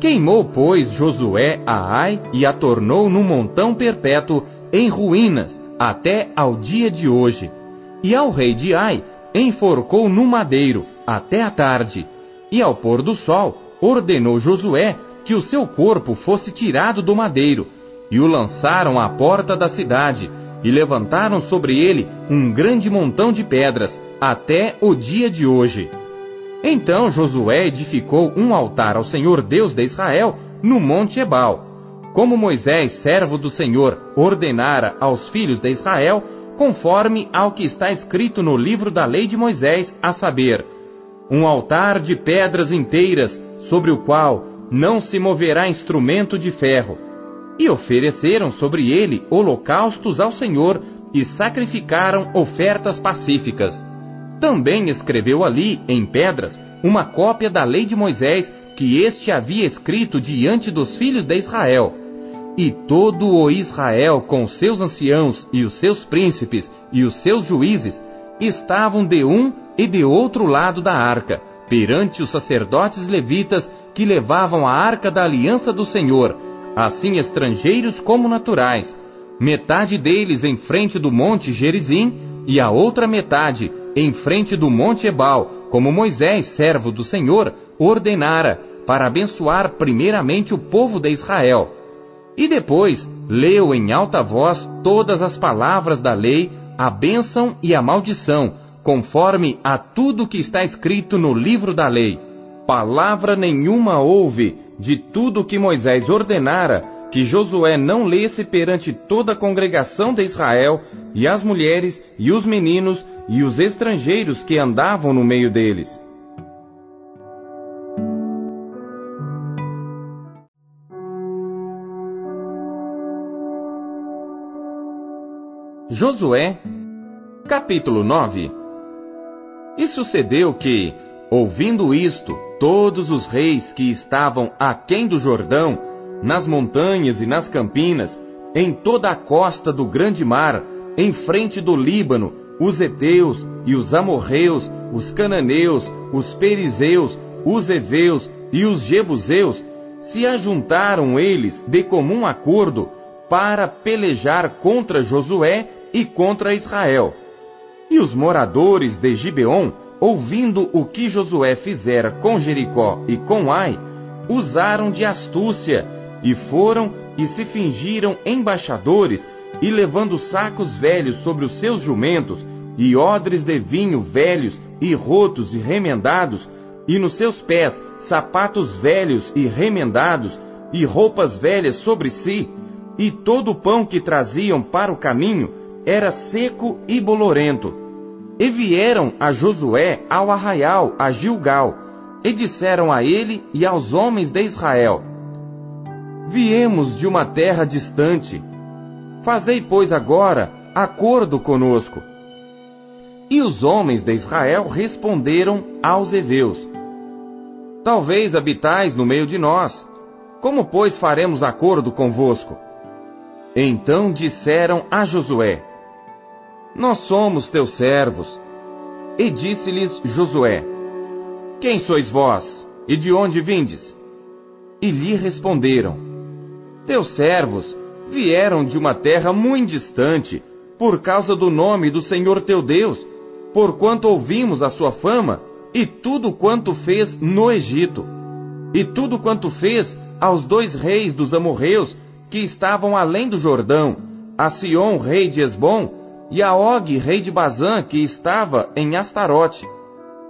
Queimou, pois, Josué a Ai e a tornou num montão perpétuo em ruínas até ao dia de hoje. E ao rei de Ai enforcou no madeiro até a tarde. E ao pôr do sol ordenou Josué que o seu corpo fosse tirado do madeiro, e o lançaram à porta da cidade, e levantaram sobre ele um grande montão de pedras, até o dia de hoje. Então Josué edificou um altar ao Senhor Deus de Israel no monte Ebal, como Moisés, servo do Senhor, ordenara aos filhos de Israel, conforme ao que está escrito no livro da lei de Moisés, a saber, um altar de pedras inteiras, sobre o qual não se moverá instrumento de ferro. E ofereceram sobre ele holocaustos ao Senhor e sacrificaram ofertas pacíficas. Também escreveu ali, em pedras, uma cópia da lei de Moisés que este havia escrito diante dos filhos de Israel. E todo o Israel, com seus anciãos e os seus príncipes e os seus juízes, estavam de um e de outro lado da arca, perante os sacerdotes levitas que levavam a arca da aliança do Senhor, assim estrangeiros como naturais, metade deles em frente do monte Gerizim e a outra metade em frente do monte Ebal, como Moisés, servo do Senhor, ordenara, para abençoar primeiramente o povo de Israel. E depois leu em alta voz todas as palavras da lei, a bênção e a maldição, conforme a tudo que está escrito no livro da lei palavra nenhuma houve de tudo que Moisés ordenara que Josué não lesse perante toda a congregação de Israel, e as mulheres, e os meninos, e os estrangeiros que andavam no meio deles. Josué, capítulo 9 E sucedeu que, ouvindo isto, Todos os reis que estavam aquém do Jordão, nas montanhas e nas campinas, em toda a costa do grande mar, em frente do Líbano, os heteus e os amorreus, os cananeus, os perizeus, os heveus e os jebuseus, se ajuntaram eles de comum acordo para pelejar contra Josué e contra Israel. E os moradores de Gibeon ouvindo o que Josué fizera com Jericó e com Ai, usaram de astúcia e foram e se fingiram embaixadores e levando sacos velhos sobre os seus jumentos e odres de vinho velhos e rotos e remendados e nos seus pés sapatos velhos e remendados e roupas velhas sobre si e todo o pão que traziam para o caminho era seco e bolorento e vieram a Josué ao arraial, a Gilgal, e disseram a ele e aos homens de Israel: Viemos de uma terra distante. Fazei, pois, agora acordo conosco. E os homens de Israel responderam aos heveus: Talvez habitais no meio de nós. Como, pois, faremos acordo convosco? Então disseram a Josué: nós somos teus servos. E disse-lhes Josué: Quem sois vós? E de onde vindes? E lhe responderam: Teus servos vieram de uma terra muito distante, por causa do nome do Senhor teu Deus, porquanto ouvimos a sua fama e tudo quanto fez no Egito, e tudo quanto fez aos dois reis dos amorreus que estavam além do Jordão, a Sion, rei de Esbom, e a Og, rei de Bazã, que estava em Astarote.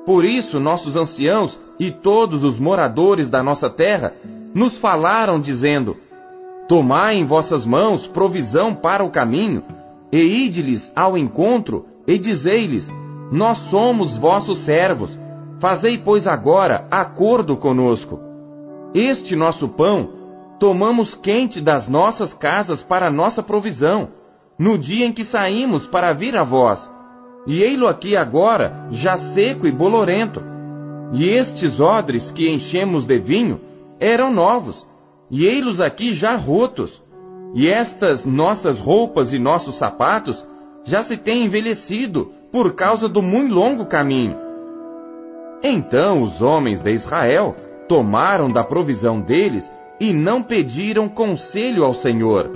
Por isso nossos anciãos e todos os moradores da nossa terra nos falaram, dizendo: Tomai em vossas mãos provisão para o caminho, e ide-lhes ao encontro, e dizei-lhes: Nós somos vossos servos, fazei, pois, agora acordo conosco. Este nosso pão tomamos quente das nossas casas para nossa provisão, no dia em que saímos para vir a vós. E ei-lo aqui agora, já seco e bolorento. E estes odres que enchemos de vinho eram novos, e ei-los aqui já rotos. E estas nossas roupas e nossos sapatos já se têm envelhecido por causa do muito longo caminho. Então os homens de Israel tomaram da provisão deles e não pediram conselho ao Senhor.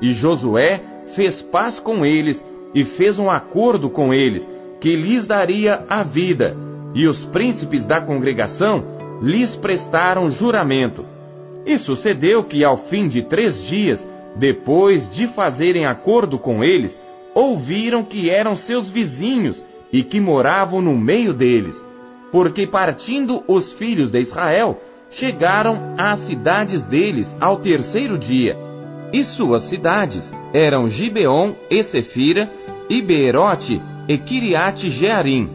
E Josué fez paz com eles e fez um acordo com eles, que lhes daria a vida, e os príncipes da congregação lhes prestaram juramento. E sucedeu que, ao fim de três dias, depois de fazerem acordo com eles, ouviram que eram seus vizinhos e que moravam no meio deles, porque partindo os filhos de Israel, chegaram às cidades deles ao terceiro dia. E suas cidades eram Gibeon e Sefira, e Beerote e Kiriate Jearim.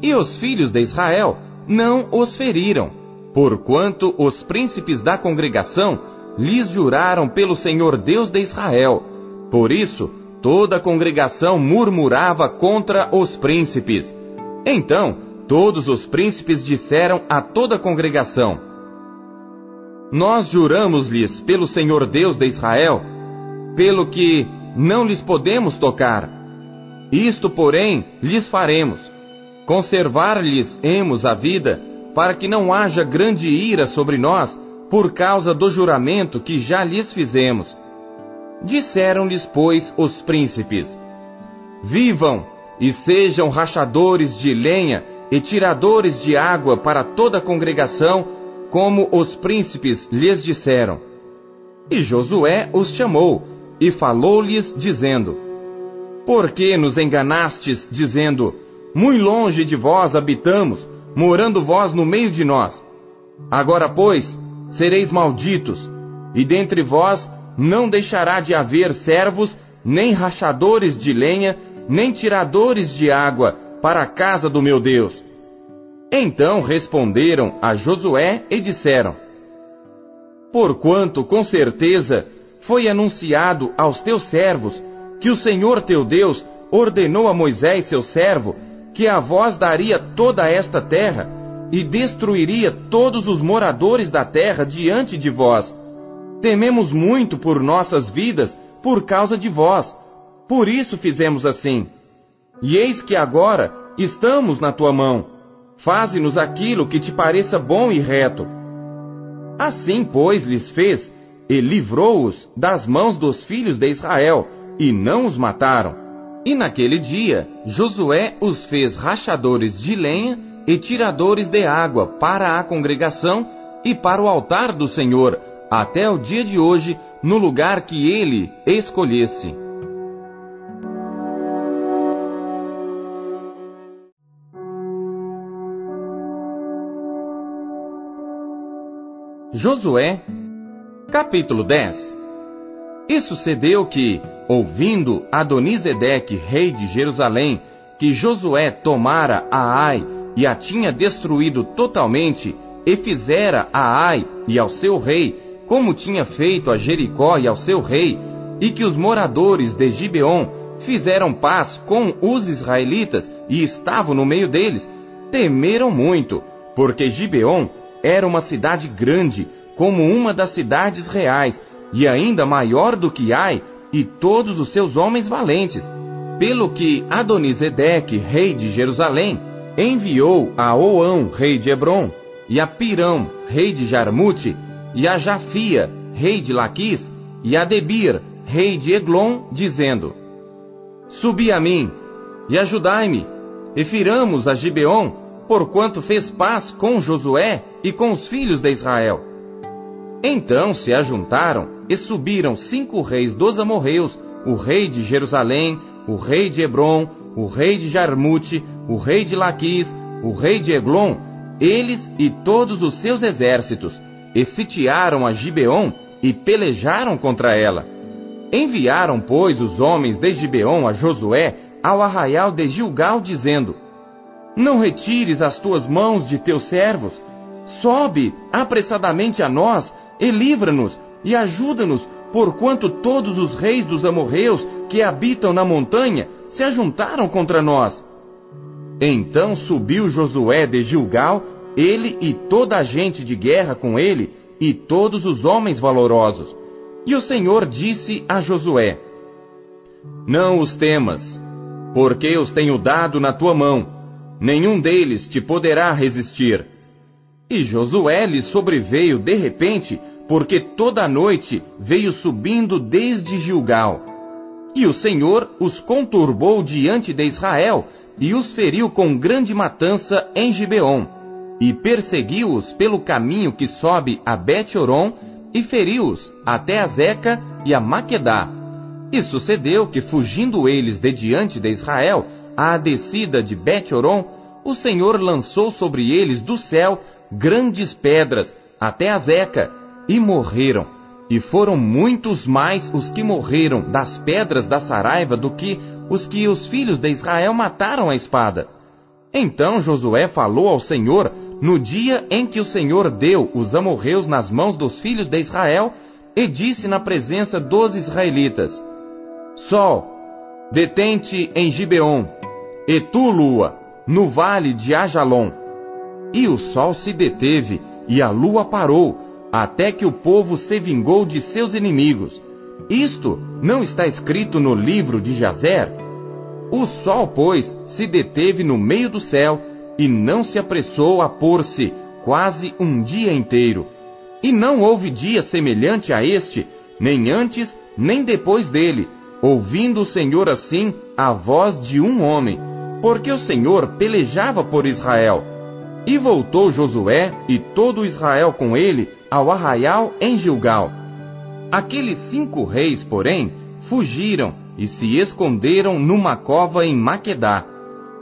E os filhos de Israel não os feriram, porquanto os príncipes da congregação lhes juraram pelo Senhor Deus de Israel. Por isso, toda a congregação murmurava contra os príncipes. Então, todos os príncipes disseram a toda a congregação: Nós juramos-lhes pelo Senhor Deus de Israel, pelo que não lhes podemos tocar. Isto, porém, lhes faremos: conservar-lhes-emos a vida, para que não haja grande ira sobre nós, por causa do juramento que já lhes fizemos. Disseram-lhes, pois, os príncipes: Vivam e sejam rachadores de lenha e tiradores de água para toda a congregação, como os príncipes lhes disseram. E Josué os chamou e falou-lhes, dizendo: Por que nos enganastes, dizendo: Muito longe de vós habitamos, morando vós no meio de nós? Agora, pois, sereis malditos, e dentre vós não deixará de haver servos, nem rachadores de lenha, nem tiradores de água para a casa do meu Deus. Então responderam a Josué e disseram: Porquanto com certeza foi anunciado aos teus servos que o Senhor teu Deus ordenou a Moisés, seu servo, que a vós daria toda esta terra e destruiria todos os moradores da terra diante de vós. Tememos muito por nossas vidas por causa de vós. Por isso fizemos assim. E eis que agora estamos na tua mão. Faze-nos aquilo que te pareça bom e reto. Assim, pois, lhes fez e livrou-os das mãos dos filhos de Israel, e não os mataram. E naquele dia, Josué os fez rachadores de lenha e tiradores de água para a congregação e para o altar do Senhor, até o dia de hoje, no lugar que ele escolhesse. Josué Capítulo 10 E sucedeu que, ouvindo Adonisedeque, rei de Jerusalém, que Josué tomara a Ai e a tinha destruído totalmente, e fizera a Ai e ao seu rei, como tinha feito a Jericó e ao seu rei, e que os moradores de Gibeon fizeram paz com os israelitas e estavam no meio deles, temeram muito, porque Gibeon era uma cidade grande, como uma das cidades reais, e ainda maior do que Ai, e todos os seus homens valentes. Pelo que Adonisedeque, rei de Jerusalém, enviou a Oão, rei de Hebron, e a Pirão, rei de Jarmute, e a Jafia, rei de Laquis, e a Debir, rei de Eglon, dizendo: Subi a mim, e ajudai-me, e firamos a Gibeon, porquanto fez paz com Josué e com os filhos de Israel. Então se ajuntaram e subiram cinco reis dos amorreus, o rei de Jerusalém, o rei de Hebron, o rei de Jarmute, o rei de Laquis, o rei de Eglon, eles e todos os seus exércitos, e sitiaram a Gibeon e pelejaram contra ela. Enviaram, pois, os homens de Gibeon a Josué ao arraial de Gilgal, dizendo: Não retires as tuas mãos de teus servos, sobe apressadamente a nós e livra-nos e ajuda-nos, porquanto todos os reis dos amorreus que habitam na montanha se ajuntaram contra nós. Então subiu Josué de Gilgal, ele e toda a gente de guerra com ele, e todos os homens valorosos. E o Senhor disse a Josué: Não os temas, porque os tenho dado na tua mão, nenhum deles te poderá resistir. E Josué lhe sobreveio de repente, porque toda a noite veio subindo desde Gilgal. E o Senhor os conturbou diante de Israel, e os feriu com grande matança em Gibeon, e perseguiu-os pelo caminho que sobe a Bet-Oron, e feriu-os até a Zeca e a Maquedá. E sucedeu que, fugindo eles de diante de Israel, à descida de Bet-Oron, o Senhor lançou sobre eles do céu grandes pedras até a Zeca, e morreram. E foram muitos mais os que morreram das pedras da Saraiva do que os que os filhos de Israel mataram à espada. Então Josué falou ao Senhor no dia em que o Senhor deu os amorreus nas mãos dos filhos de Israel, e disse na presença dos israelitas: Sol, detente em Gibeon, e tu, lua, no vale de Ajalon. E o sol se deteve, e a lua parou, até que o povo se vingou de seus inimigos. Isto não está escrito no livro de Jazer? O sol, pois, se deteve no meio do céu e não se apressou a pôr-se quase um dia inteiro. E não houve dia semelhante a este, nem antes nem depois dele, ouvindo o Senhor assim a voz de um homem, porque o Senhor pelejava por Israel. E voltou Josué e todo Israel com ele ao arraial em Gilgal. Aqueles cinco reis, porém, fugiram e se esconderam numa cova em Maquedá.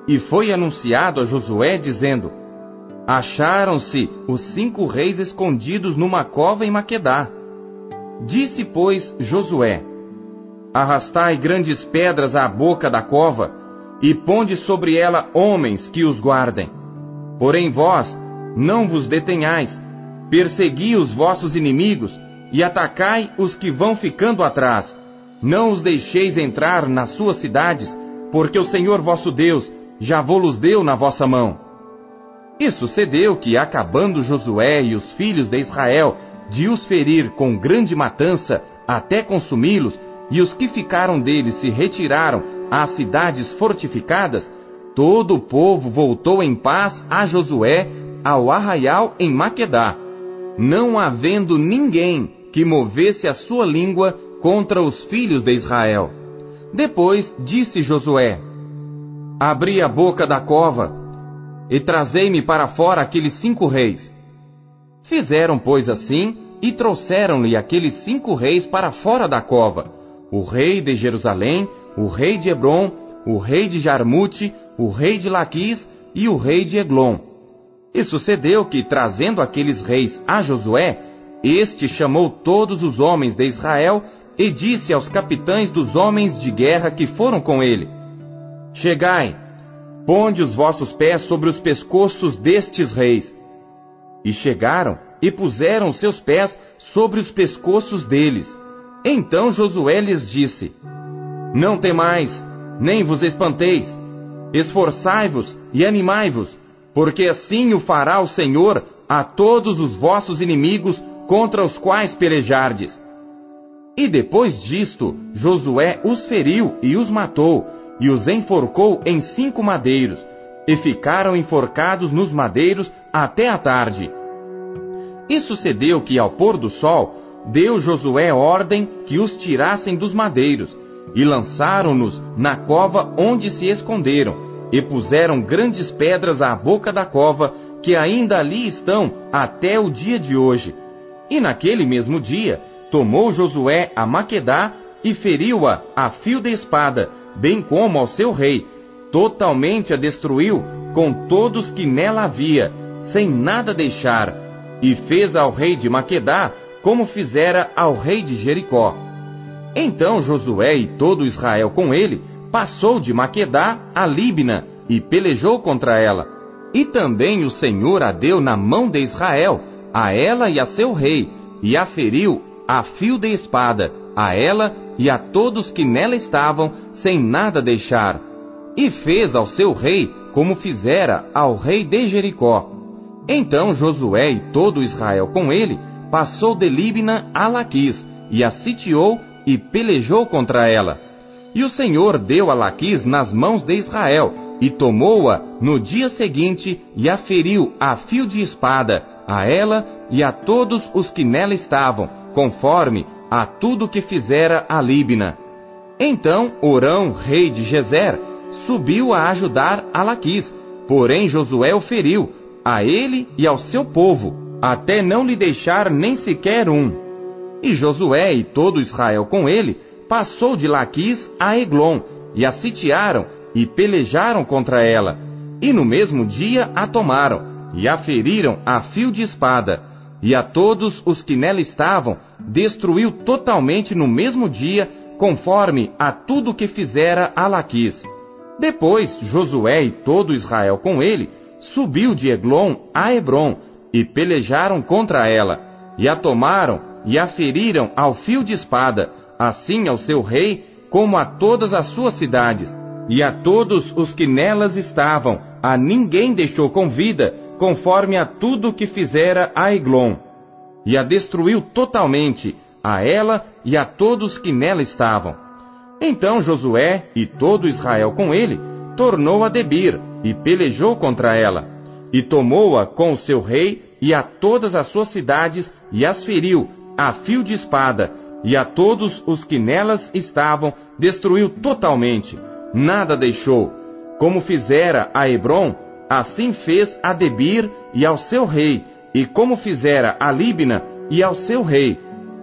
E foi anunciado a Josué, dizendo: Acharam-se os cinco reis escondidos numa cova em Maquedá. Disse, pois, Josué: Arrastai grandes pedras à boca da cova, e ponde sobre ela homens que os guardem. Porém vós, não vos detenhais, persegui os vossos inimigos, e atacai os que vão ficando atrás não os deixeis entrar nas suas cidades, porque o Senhor vosso Deus já vos deu na vossa mão. E sucedeu que, acabando Josué e os filhos de Israel de os ferir com grande matança até consumi-los, e os que ficaram deles se retiraram às cidades fortificadas, todo o povo voltou em paz a Josué ao arraial em Maquedá, não havendo ninguém que movesse a sua língua contra os filhos de Israel. Depois disse Josué: Abri a boca da cova e trazei-me para fora aqueles cinco reis. Fizeram, pois, assim e trouxeram-lhe aqueles cinco reis para fora da cova: o rei de Jerusalém, o rei de Hebron, o rei de Jarmute, o rei de Laquis e o rei de Eglon. E sucedeu que, trazendo aqueles reis a Josué, este chamou todos os homens de Israel e disse aos capitães dos homens de guerra que foram com ele: Chegai, ponde os vossos pés sobre os pescoços destes reis. E chegaram e puseram seus pés sobre os pescoços deles. Então Josué lhes disse: Não temais, nem vos espanteis. Esforçai-vos e animai-vos, porque assim o fará o Senhor a todos os vossos inimigos contra os quais pelejardes. E depois disto, Josué os feriu e os matou, e os enforcou em cinco madeiros, e ficaram enforcados nos madeiros até a tarde. E sucedeu que, ao pôr do sol, deu Josué ordem que os tirassem dos madeiros, e lançaram-nos na cova onde se esconderam, e puseram grandes pedras à boca da cova, que ainda ali estão até o dia de hoje. E naquele mesmo dia, tomou Josué a Maquedá e feriu-a a fio de espada, bem como ao seu rei. Totalmente a destruiu com todos que nela havia, sem nada deixar, e fez ao rei de Maquedá como fizera ao rei de Jericó. Então Josué e todo Israel com ele passou de Maquedá a Líbina e pelejou contra ela. E também o Senhor a deu na mão de Israel, a ela e a seu rei, e a feriu a fio de espada, a ela e a todos que nela estavam, sem nada deixar. E fez ao seu rei como fizera ao rei de Jericó. Então Josué e todo Israel com ele passou de Líbina a Laquis, e a sitiou e pelejou contra ela. E o Senhor deu a Laquis nas mãos de Israel, e tomou-a no dia seguinte, e a feriu a fio de espada, a ela e a todos os que nela estavam, conforme a tudo que fizera a Líbina. Então Orão, rei de Gezer, subiu a ajudar a Laquis, porém Josué o feriu, a ele e ao seu povo, até não lhe deixar nem sequer um. E Josué e todo Israel com ele passou de Laquis a Eglon, e a sitiaram e pelejaram contra ela. E no mesmo dia a tomaram, e a feriram a fio de espada. E a todos os que nela estavam, destruiu totalmente no mesmo dia, conforme a tudo que fizera a Laquis. Depois Josué e todo Israel com ele subiu de Eglon a Hebron, e pelejaram contra ela, e a tomaram e a feriram ao fio de espada, assim ao seu rei, como a todas as suas cidades, e a todos os que nelas estavam, a ninguém deixou com vida, conforme a tudo que fizera a Eglon. E a destruiu totalmente, a ela e a todos que nela estavam. Então Josué e todo Israel com ele tornou a Debir e pelejou contra ela, e tomou-a com o seu rei e a todas as suas cidades e as feriu a fio de espada, e a todos os que nelas estavam destruiu totalmente, nada deixou. Como fizera a Hebron, assim fez a Debir e ao seu rei, e como fizera a Líbina e ao seu rei.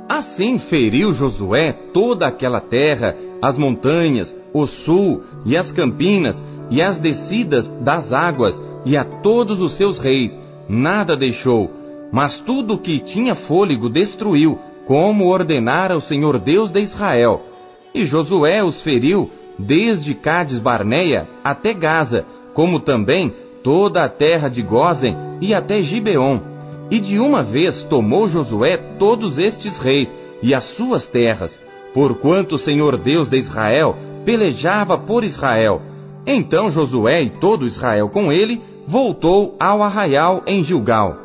Assim feriu Josué toda aquela terra, as montanhas, o sul e as campinas, e as descidas das águas, e a todos os seus reis, nada deixou, mas tudo o que tinha fôlego destruiu, como ordenara o Senhor Deus de Israel. E Josué os feriu desde Cádiz Barneia até Gaza, como também toda a terra de Gozen e até Gibeon. E de uma vez tomou Josué todos estes reis e as suas terras, porquanto o Senhor Deus de Israel pelejava por Israel. Então Josué e todo Israel com ele voltou ao arraial em Gilgal.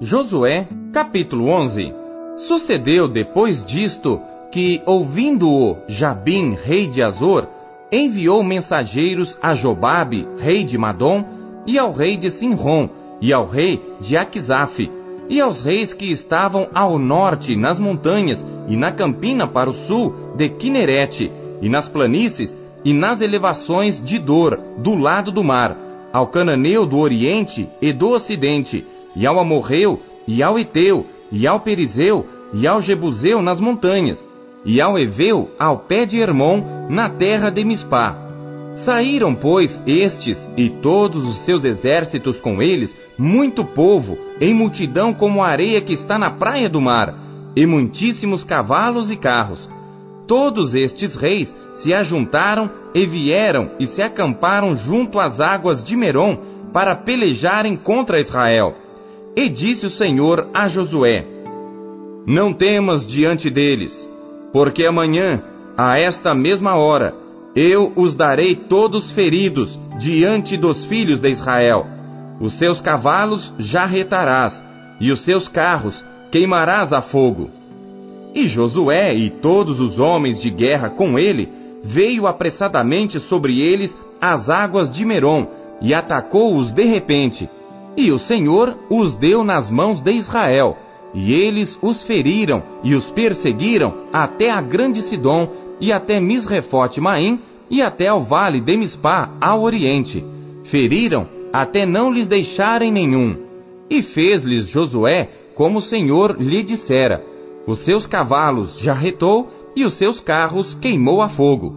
Josué, capítulo 11 Sucedeu depois disto que, ouvindo-o Jabim, rei de Azor, enviou mensageiros a Jobabe, rei de Madom, e ao rei de Sinrom, e ao rei de Aquisaf, e aos reis que estavam ao norte, nas montanhas, e na campina para o sul de Quinerete, e nas planícies, e nas elevações de Dor, do lado do mar, ao cananeu do oriente e do ocidente, e ao amorreu, e ao eteu, e ao perizeu, e ao jebuseu nas montanhas, e ao eveu ao pé de Hermon, na terra de Mispá. Saíram, pois, estes e todos os seus exércitos com eles, muito povo, em multidão como a areia que está na praia do mar, e muitíssimos cavalos e carros. Todos estes reis se ajuntaram e vieram e se acamparam junto às águas de Merom para pelejarem contra Israel. E disse o Senhor a Josué: Não temas diante deles, porque amanhã, a esta mesma hora, eu os darei todos feridos diante dos filhos de Israel. Os seus cavalos já retarás, e os seus carros queimarás a fogo. E Josué e todos os homens de guerra com ele veio apressadamente sobre eles as águas de Merom e atacou-os de repente. E o Senhor os deu nas mãos de Israel, e eles os feriram e os perseguiram até a grande Sidom e até Misrefote Maim, e até ao vale de Mispá, ao oriente. Feriram até não lhes deixarem nenhum. E fez-lhes Josué como o Senhor lhe dissera. Os seus cavalos jarretou e os seus carros queimou a fogo.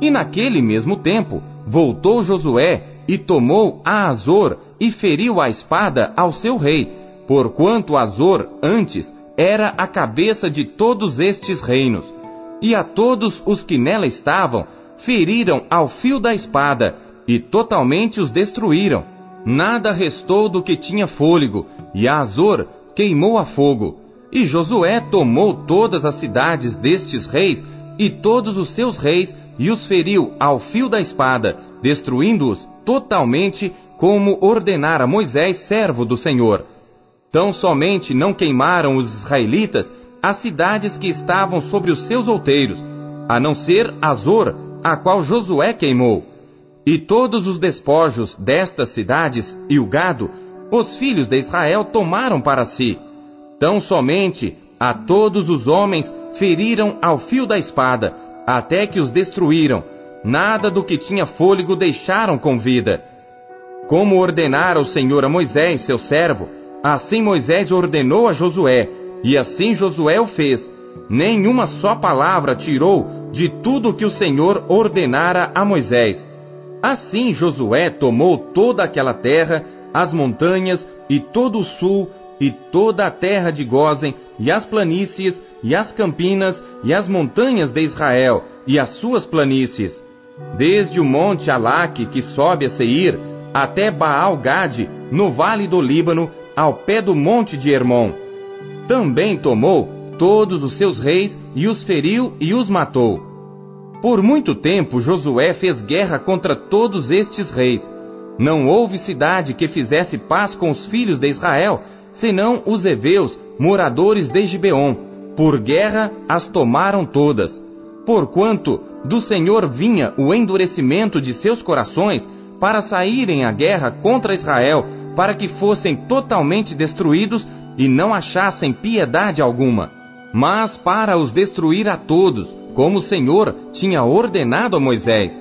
E naquele mesmo tempo voltou Josué e tomou a Azor e feriu a espada ao seu rei, porquanto Azor antes era a cabeça de todos estes reinos. E a todos os que nela estavam feriram ao fio da espada e totalmente os destruíram. Nada restou do que tinha fôlego, e Azor queimou a fogo. E Josué tomou todas as cidades destes reis e todos os seus reis e os feriu ao fio da espada, destruindo-os totalmente, como ordenara Moisés, servo do Senhor. Tão somente não queimaram os israelitas as cidades que estavam sobre os seus outeiros, a não ser Azor, a qual Josué queimou. E todos os despojos destas cidades e o gado, os filhos de Israel tomaram para si. Tão somente a todos os homens feriram ao fio da espada, até que os destruíram. Nada do que tinha fôlego deixaram com vida. Como ordenara o Senhor a Moisés, seu servo, assim Moisés ordenou a Josué, e assim Josué o fez. Nenhuma só palavra tirou de tudo que o Senhor ordenara a Moisés. Assim Josué tomou toda aquela terra, as montanhas e todo o sul e toda a terra de Gozen, e as planícies, e as campinas, e as montanhas de Israel, e as suas planícies, desde o monte Alaque, que sobe a Seir, até Baal-Gade, no vale do Líbano, ao pé do monte de Hermon. Também tomou todos os seus reis, e os feriu e os matou. Por muito tempo Josué fez guerra contra todos estes reis. Não houve cidade que fizesse paz com os filhos de Israel, senão os heveus, moradores de Gibeon. Por guerra as tomaram todas. Porquanto do Senhor vinha o endurecimento de seus corações para saírem à guerra contra Israel, para que fossem totalmente destruídos e não achassem piedade alguma, mas para os destruir a todos, como o Senhor tinha ordenado a Moisés.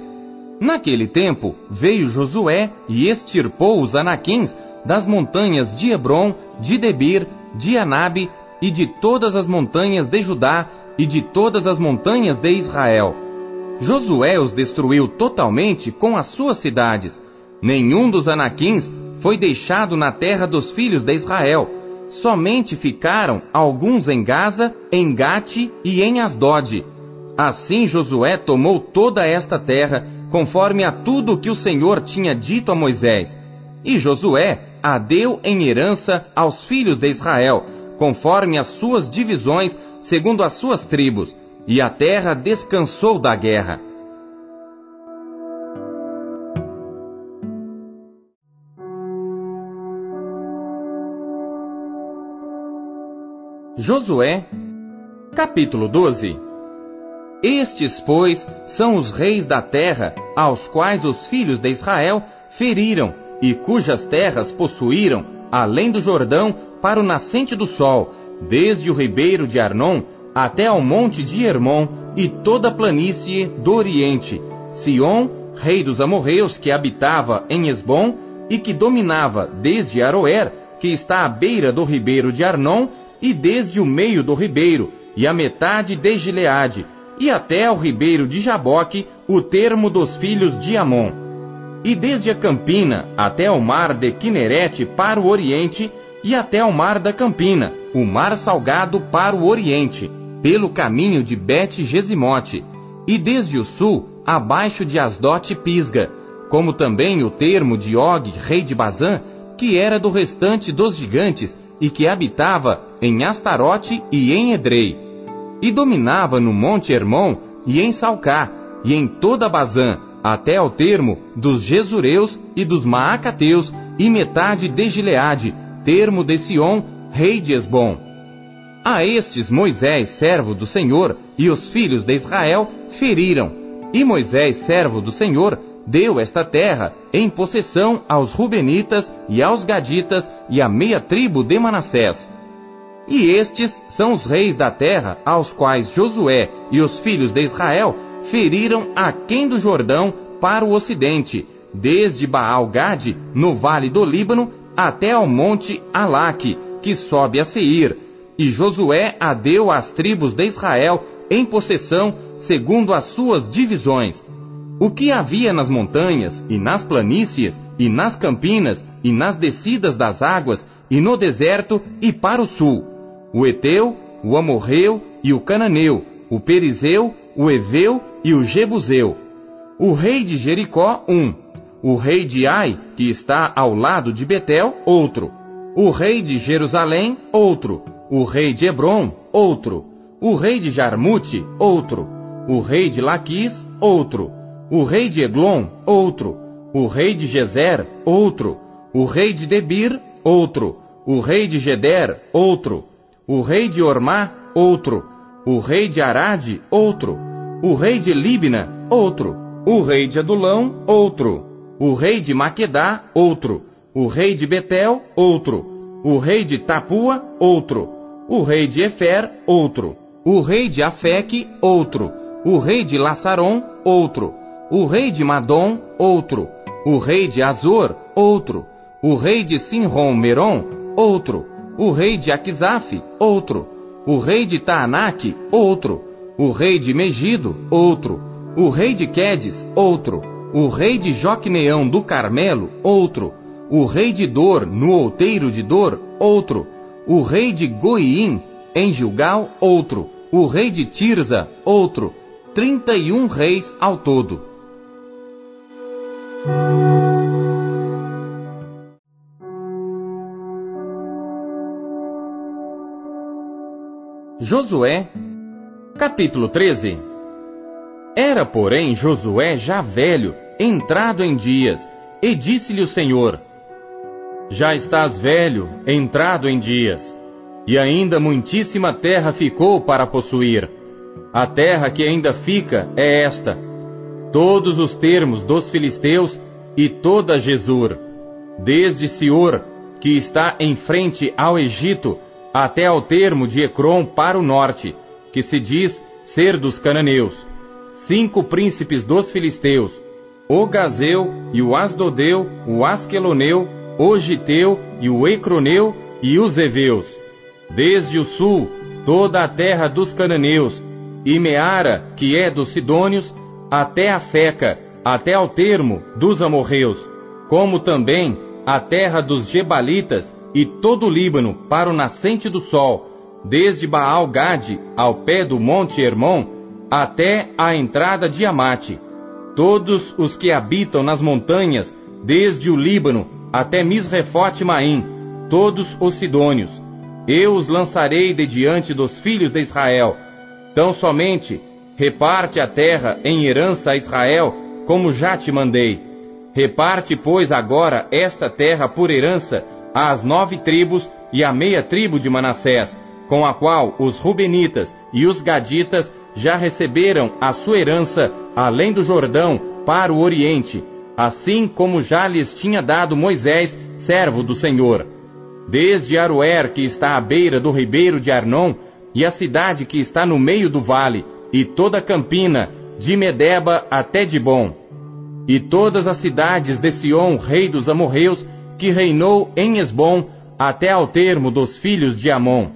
Naquele tempo veio Josué e extirpou os anaquins das montanhas de Hebron, de Debir, de Anabe e de todas as montanhas de Judá e de todas as montanhas de Israel. Josué os destruiu totalmente com as suas cidades. Nenhum dos anaquins foi deixado na terra dos filhos de Israel. Somente ficaram alguns em Gaza, em Gate e em Asdod. Assim Josué tomou toda esta terra, conforme a tudo que o Senhor tinha dito a Moisés. E Josué a deu em herança aos filhos de Israel, conforme as suas divisões, segundo as suas tribos, e a terra descansou da guerra. Josué, capítulo 12 Estes, pois, são os reis da terra, aos quais os filhos de Israel feriram e cujas terras possuíram, além do Jordão, para o nascente do sol, desde o ribeiro de Arnon até ao monte de Hermon e toda a planície do Oriente, Sion, rei dos amorreus, que habitava em Esbom e que dominava desde Aroer, que está à beira do ribeiro de Arnon, e desde o meio do ribeiro, e a metade de Gileade, e até ao ribeiro de Jaboque, o termo dos filhos de Amon. E desde a Campina até o mar de Quinerete para o Oriente, e até o mar da Campina, o mar salgado para o Oriente, pelo caminho de Bet-Gesimote, e desde o sul, abaixo de Asdote Pisga, como também o termo de Og, rei de Bazã, que era do restante dos gigantes, e que habitava em Astarote e em Edrei, e dominava no monte Hermon e em Salcá, e em toda Bazã, até ao termo dos Jesureus e dos Maacateus, e metade de Gileade, termo de Sion, rei de Esbom. A estes Moisés, servo do Senhor, e os filhos de Israel feriram, e Moisés, servo do Senhor, deu esta terra em possessão aos Rubenitas e aos Gaditas e à meia tribo de Manassés. E estes são os reis da terra aos quais Josué e os filhos de Israel feriram aquém do Jordão para o ocidente, desde Baal-Gade, no vale do Líbano, até ao monte Alaque, que sobe a Seir, e Josué a deu às tribos de Israel em possessão, segundo as suas divisões. O que havia nas montanhas, e nas planícies, e nas campinas, e nas descidas das águas, e no deserto, e para o sul: o Eteu, o Amorreu e o Cananeu, o Perizeu, o Eveu e o Jebuseu. O rei de Jericó, um. O rei de Ai, que está ao lado de Betel, outro. O rei de Jerusalém, outro. O rei de Hebron, outro. O rei de Jarmute, outro. O rei de Laquis, outro o rei de Eglon, outro, o rei de Gezer, outro, o rei de Debir, outro, o rei de Geder, outro, o rei de Ormá, outro, o rei de Arade, outro, o rei de Libna, outro, o rei de Adulão, outro, o rei de Maquedá, outro, o rei de Betel, outro, o rei de Tapua, outro, o rei de Efer, outro, o rei de Afeque, outro, o rei de Lassaron, outro, o rei de Madom, outro, o rei de Azor, outro, o rei de Sinrom Meron, outro, o rei de Aquizaf, outro, o rei de Taanac, outro, o rei de Megido, outro, o rei de Quedes, outro, o rei de Joqueneão do Carmelo, outro, o rei de Dor no outeiro de Dor, outro, o rei de Goiim em Gilgal, outro, o rei de Tirza, outro, trinta e um reis ao todo. Josué, capítulo 13 Era, porém, Josué já velho, entrado em dias, e disse-lhe o Senhor: Já estás velho, entrado em dias, e ainda muitíssima terra ficou para possuir. A terra que ainda fica é esta: todos os termos dos filisteus e toda Jesur, desde Sior, que está em frente ao Egito, até ao termo de Ecrom para o norte, que se diz ser dos cananeus. Cinco príncipes dos filisteus, o Gazeu e o Asdodeu, o Asqueloneu, o Giteu e o Ecroneu e os Eveus. Desde o sul, toda a terra dos cananeus, e Meara, que é dos Sidônios, até a Feca, até ao termo dos amorreus, como também a terra dos Gebalitas e todo o Líbano para o nascente do sol, desde Baal-Gade ao pé do monte Hermon, até a entrada de Amate. Todos os que habitam nas montanhas, desde o Líbano até Misrefote Maim, todos os sidônios. Eu os lançarei de diante dos filhos de Israel. Tão somente Reparte a terra em herança a Israel, como já te mandei. Reparte, pois, agora esta terra por herança às nove tribos e à meia tribo de Manassés, com a qual os Rubenitas e os Gaditas já receberam a sua herança além do Jordão para o Oriente, assim como já lhes tinha dado Moisés, servo do Senhor. Desde Aroer, que está à beira do ribeiro de Arnon, e a cidade que está no meio do vale, e toda Campina, de Medeba até Dibon, e todas as cidades de Sion, rei dos amorreus, que reinou em Esbom, até ao termo dos filhos de Amon,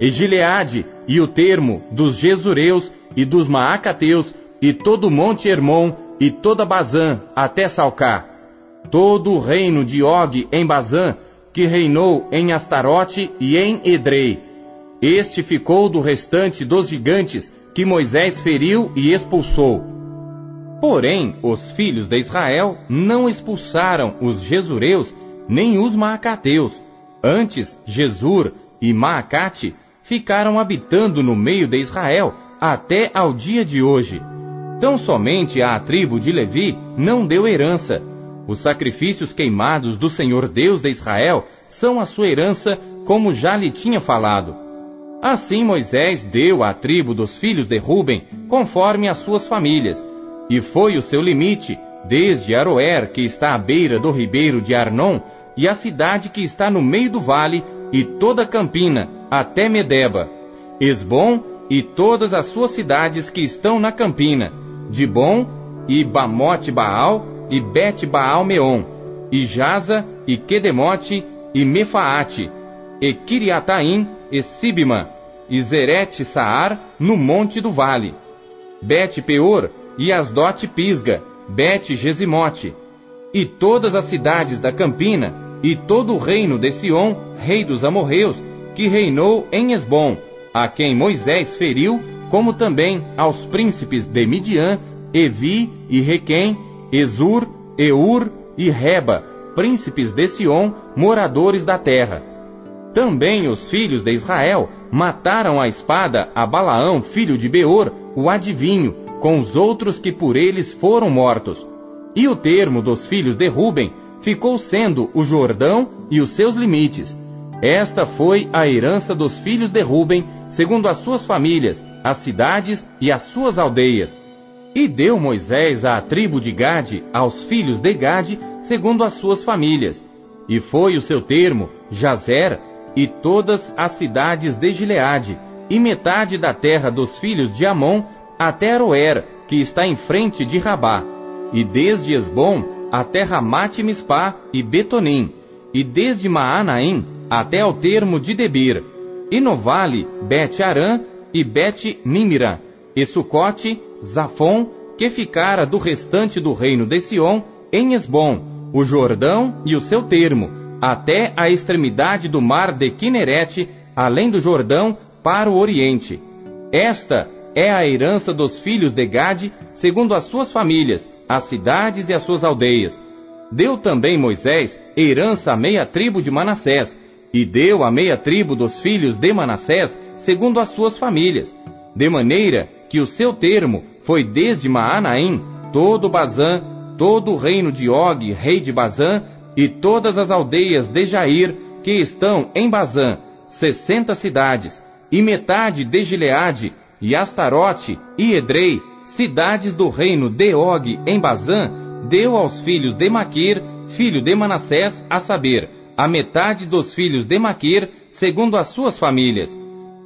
e Gileade, e o termo dos Jesureus e dos Maacateus, e todo o monte Hermon, e toda Bazã, até Salcá, todo o reino de Og em Bazã, que reinou em Astarote e em Edrei. Este ficou do restante dos gigantes que Moisés feriu e expulsou. Porém, os filhos de Israel não expulsaram os Jesureus nem os Maacateus. Antes, Jesur e Maacate ficaram habitando no meio de Israel até ao dia de hoje. Tão somente a tribo de Levi não deu herança. Os sacrifícios queimados do Senhor Deus de Israel são a sua herança, como já lhe tinha falado. Assim Moisés deu à tribo dos filhos de Ruben conforme as suas famílias, e foi o seu limite, desde Aroer, que está à beira do ribeiro de Arnon, e a cidade que está no meio do vale, e toda a Campina, até Medeba, Esbom e todas as suas cidades que estão na Campina, Dibon e Bamote Baal e Bet Baal Meon, e Jaza e Quedemote e Mefaate, e Kiriataim e Sibma, e Zerete Saar, no monte do vale. Bet Peor e Asdote Pisga, Bet Gesimote, e todas as cidades da Campina, e todo o reino de Sion, rei dos amorreus, que reinou em Esbom, a quem Moisés feriu, como também aos príncipes de Midian, Evi e Requem, Ezur, Eur e Reba, príncipes de Sion, moradores da terra. Também os filhos de Israel mataram a espada a Balaão, filho de Beor, o adivinho, com os outros que por eles foram mortos. E o termo dos filhos de Ruben ficou sendo o Jordão e os seus limites. Esta foi a herança dos filhos de Ruben, segundo as suas famílias, as cidades e as suas aldeias. E deu Moisés à tribo de Gade, aos filhos de Gade, segundo as suas famílias. E foi o seu termo, Jazer, e todas as cidades de Gileade, e metade da terra dos filhos de Amon, até Aroer, que está em frente de Rabá, e desde Esbom até Ramate Mispá e Betonim, e desde Maanaim até ao termo de Debir, e no vale Bet-Arã e Bet-Nimira, e Sucote, Zafon, que ficara do restante do reino de Sion, em Esbom, o Jordão e o seu termo, até a extremidade do mar de Quinerete, além do Jordão, para o oriente. Esta é a herança dos filhos de Gade, segundo as suas famílias, as cidades e as suas aldeias. Deu também Moisés herança à meia tribo de Manassés, e deu a meia tribo dos filhos de Manassés, segundo as suas famílias, de maneira que o seu termo foi desde Maanaim, todo Bazã, todo o reino de Og, rei de Bazã, e todas as aldeias de Jair, que estão em Bazã, sessenta cidades, e metade de Gileade, e Astarote, e Edrei, cidades do reino de Og em Bazã, deu aos filhos de Maquir, filho de Manassés, a saber, a metade dos filhos de Maquir, segundo as suas famílias.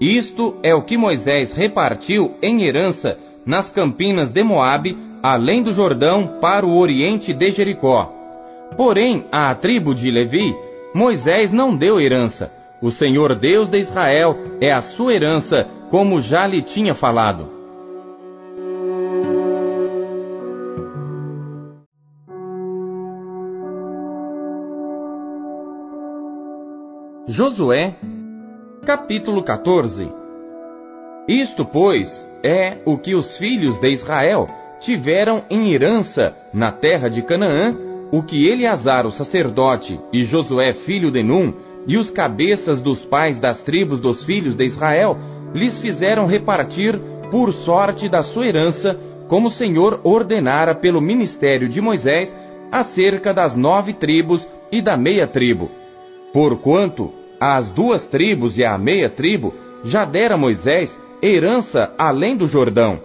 Isto é o que Moisés repartiu em herança nas campinas de Moabe, além do Jordão, para o oriente de Jericó. Porém, à tribo de Levi, Moisés não deu herança. O Senhor Deus de Israel é a sua herança, como já lhe tinha falado. Josué, capítulo 14 Isto, pois, é o que os filhos de Israel tiveram em herança na terra de Canaã, o que Eleazar, o sacerdote, e Josué, filho de Num, e os cabeças dos pais das tribos dos filhos de Israel, lhes fizeram repartir por sorte da sua herança, como o Senhor ordenara pelo ministério de Moisés, acerca das nove tribos e da meia tribo. Porquanto às duas tribos e à meia tribo já dera Moisés herança além do Jordão.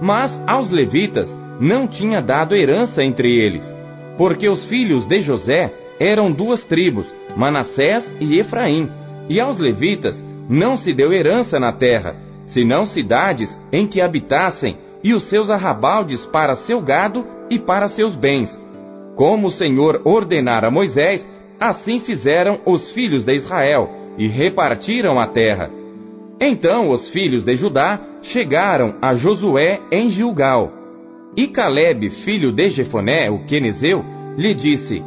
Mas aos levitas não tinha dado herança entre eles, porque os filhos de José eram duas tribos, Manassés e Efraim, e aos levitas não se deu herança na terra, senão cidades em que habitassem e os seus arrabaldes para seu gado e para seus bens. Como o Senhor ordenara a Moisés, Assim fizeram os filhos de Israel e repartiram a terra. Então os filhos de Judá chegaram a Josué em Gilgal. E Caleb, filho de Jefoné, o quenezeu, lhe disse: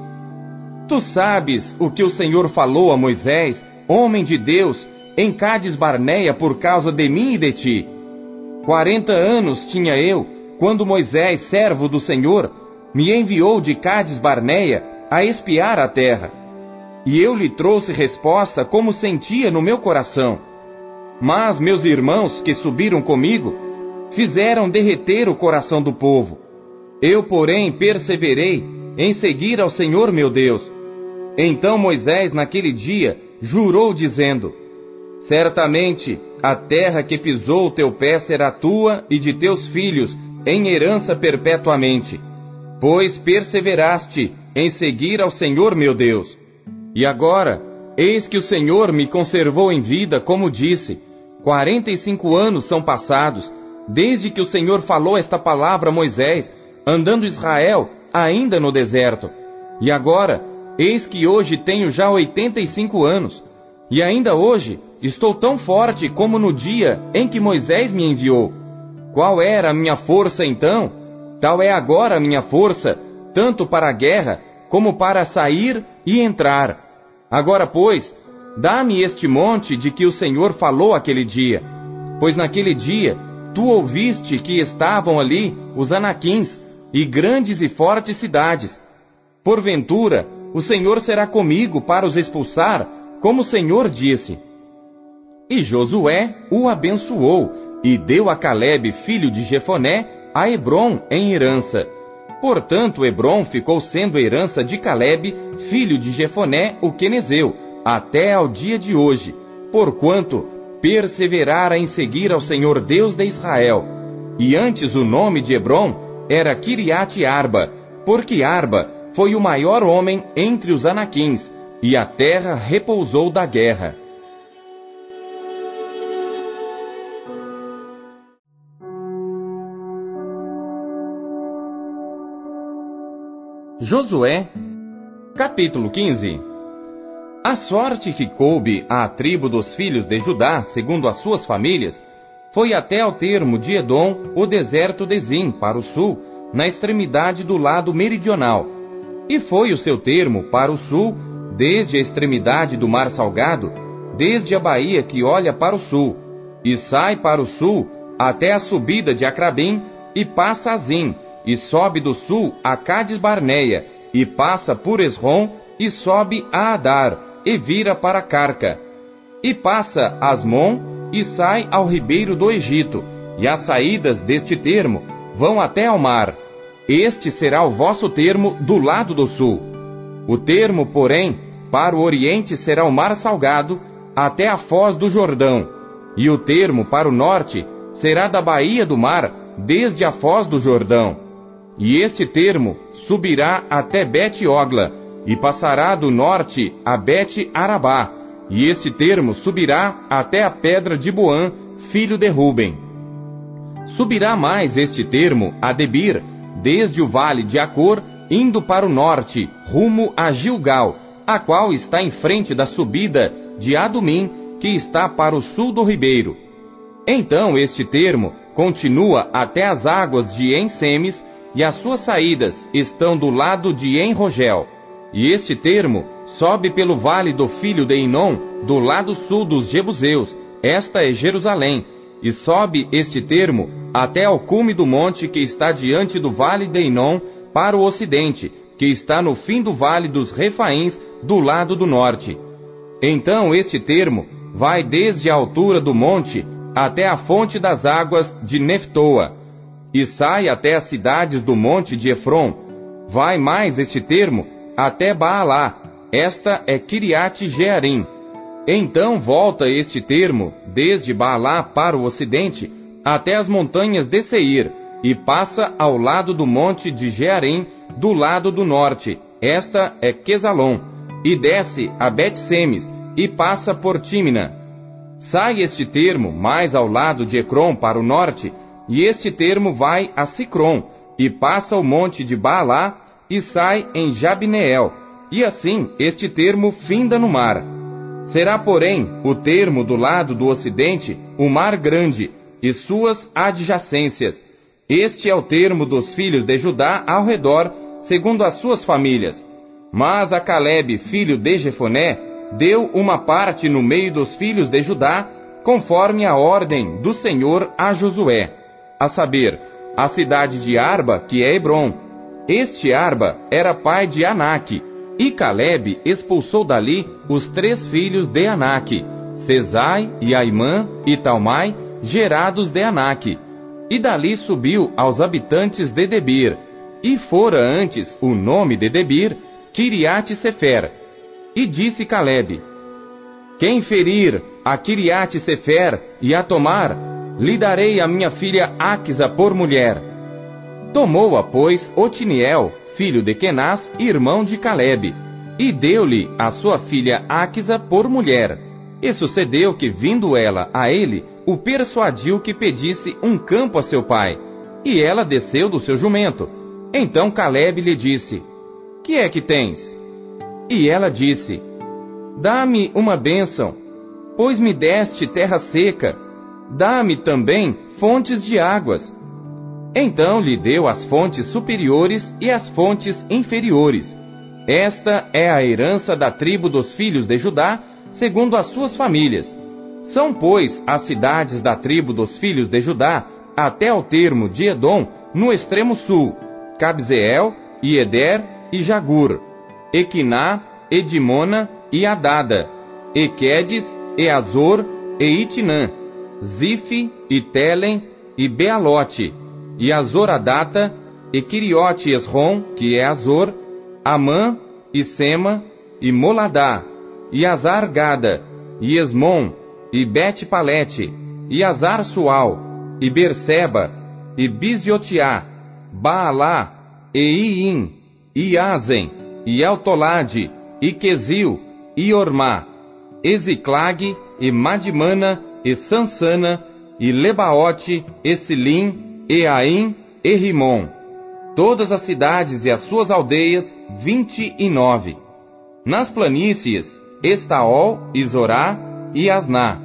Tu sabes o que o Senhor falou a Moisés, homem de Deus, em Cades Barneia por causa de mim e de ti. Quarenta anos tinha eu, quando Moisés, servo do Senhor, me enviou de Cades Barneia a espiar a terra. E eu lhe trouxe resposta como sentia no meu coração. Mas meus irmãos que subiram comigo fizeram derreter o coração do povo. Eu, porém, perseverei em seguir ao Senhor meu Deus. Então Moisés, naquele dia, jurou, dizendo: Certamente a terra que pisou o teu pé será tua e de teus filhos, em herança perpetuamente, pois perseveraste em seguir ao Senhor meu Deus. E agora, eis que o Senhor me conservou em vida, como disse, quarenta e cinco anos são passados, desde que o Senhor falou esta palavra a Moisés, andando Israel ainda no deserto. E agora, eis que hoje tenho já oitenta e cinco anos. E ainda hoje estou tão forte como no dia em que Moisés me enviou. Qual era a minha força então? Tal é agora a minha força, tanto para a guerra como para sair e entrar. Agora, pois, dá-me este monte de que o Senhor falou aquele dia. Pois naquele dia tu ouviste que estavam ali os anaquins e grandes e fortes cidades. Porventura, o Senhor será comigo para os expulsar, como o Senhor disse. E Josué o abençoou e deu a Caleb, filho de Jefoné, a Hebron em herança. Portanto, Hebron ficou sendo herança de Caleb, filho de Jefoné, o quenezeu, até ao dia de hoje, porquanto perseverara em seguir ao Senhor Deus de Israel. E antes o nome de Hebron era Kiriat Arba, porque Arba foi o maior homem entre os anaquins, e a terra repousou da guerra. Josué, capítulo 15 A sorte que coube à tribo dos filhos de Judá, segundo as suas famílias, foi até ao termo de Edom, o deserto de Zim, para o sul, na extremidade do lado meridional. E foi o seu termo para o sul, desde a extremidade do Mar Salgado, desde a baía que olha para o sul, e sai para o sul até a subida de Acrabim, e passa a Zim, e sobe do sul a Cades Barneia, e passa por Esrom, e sobe a Adar, e vira para Carca. E passa Asmon, e sai ao ribeiro do Egito, e as saídas deste termo vão até ao mar. Este será o vosso termo do lado do sul. O termo, porém, para o oriente será o mar salgado, até a foz do Jordão, e o termo para o norte será da baía do mar, desde a foz do Jordão. E este termo subirá até Bet-Ogla, e passará do norte a Bet-Arabá, e este termo subirá até a pedra de Boã, filho de Ruben. Subirá mais este termo a Debir, desde o vale de Acor, indo para o norte, rumo a Gilgal, a qual está em frente da subida de Adumim, que está para o sul do ribeiro. Então este termo continua até as águas de Ensemes, e as suas saídas estão do lado de Enrogel. E este termo sobe pelo vale do filho de Inom, do lado sul dos Jebuseus, esta é Jerusalém, e sobe este termo até ao cume do monte que está diante do vale de Inom, para o ocidente, que está no fim do vale dos Refaíns, do lado do norte. Então este termo vai desde a altura do monte até a fonte das águas de Neftoa, e sai até as cidades do monte de Efron. Vai mais este termo até Baalá. Esta é Kiriat Jearim. Então volta este termo desde Baalá para o ocidente até as montanhas de Seir e passa ao lado do monte de Jearim do lado do norte. Esta é Quesalon e desce a Bet-Semes e passa por Tímina. Sai este termo mais ao lado de Ecrom para o norte e este termo vai a Sicrom, e passa o monte de Baalá, e sai em Jabneel, e assim este termo finda no mar. Será, porém, o termo do lado do ocidente o mar grande, e suas adjacências. Este é o termo dos filhos de Judá ao redor, segundo as suas famílias. Mas a Caleb, filho de Jefoné, deu uma parte no meio dos filhos de Judá, conforme a ordem do Senhor a Josué a saber, a cidade de Arba, que é Hebron. Este Arba era pai de Anak, e Caleb expulsou dali os três filhos de Anak, Cesai e e Talmai, gerados de Anak. E dali subiu aos habitantes de Debir, e fora antes o nome de Debir, Kiriat Sefer. E disse Caleb: Quem ferir a Kiriat Sefer e a tomar, lhe darei a minha filha Áquisa por mulher. Tomou-a, pois, Otiniel, filho de Kenaz, irmão de Caleb, e deu-lhe a sua filha Áquisa por mulher. E sucedeu que, vindo ela a ele, o persuadiu que pedisse um campo a seu pai. E ela desceu do seu jumento. Então Caleb lhe disse: Que é que tens? E ela disse: Dá-me uma bênção pois me deste terra seca, dá-me também fontes de águas. Então lhe deu as fontes superiores e as fontes inferiores. Esta é a herança da tribo dos filhos de Judá, segundo as suas famílias. São, pois, as cidades da tribo dos filhos de Judá, até ao termo de Edom, no extremo sul, Cabzeel, e Eder e Jagur, Equiná, Edimona e Adada, Equedes, e Azor e Itinã, Zife e Telem e Bealote, e Azoradata, e Quiriote Esrom, que é Azor, Amã e Sema, e Moladá, e Azar-Gada, e Esmon, e Bet-Palete, e Azar-Sual, e Berseba, e Biziotiá, Baalá, e Iim, e Azen, e Eltolade, e Quesil, e Ormá, Eziclag, e Madimana, e Sansana, e Lebaote, e Silim, e Aim, e Rimon. Todas as cidades e as suas aldeias, vinte e nove. Nas planícies, Estaol, Zorá e Asná.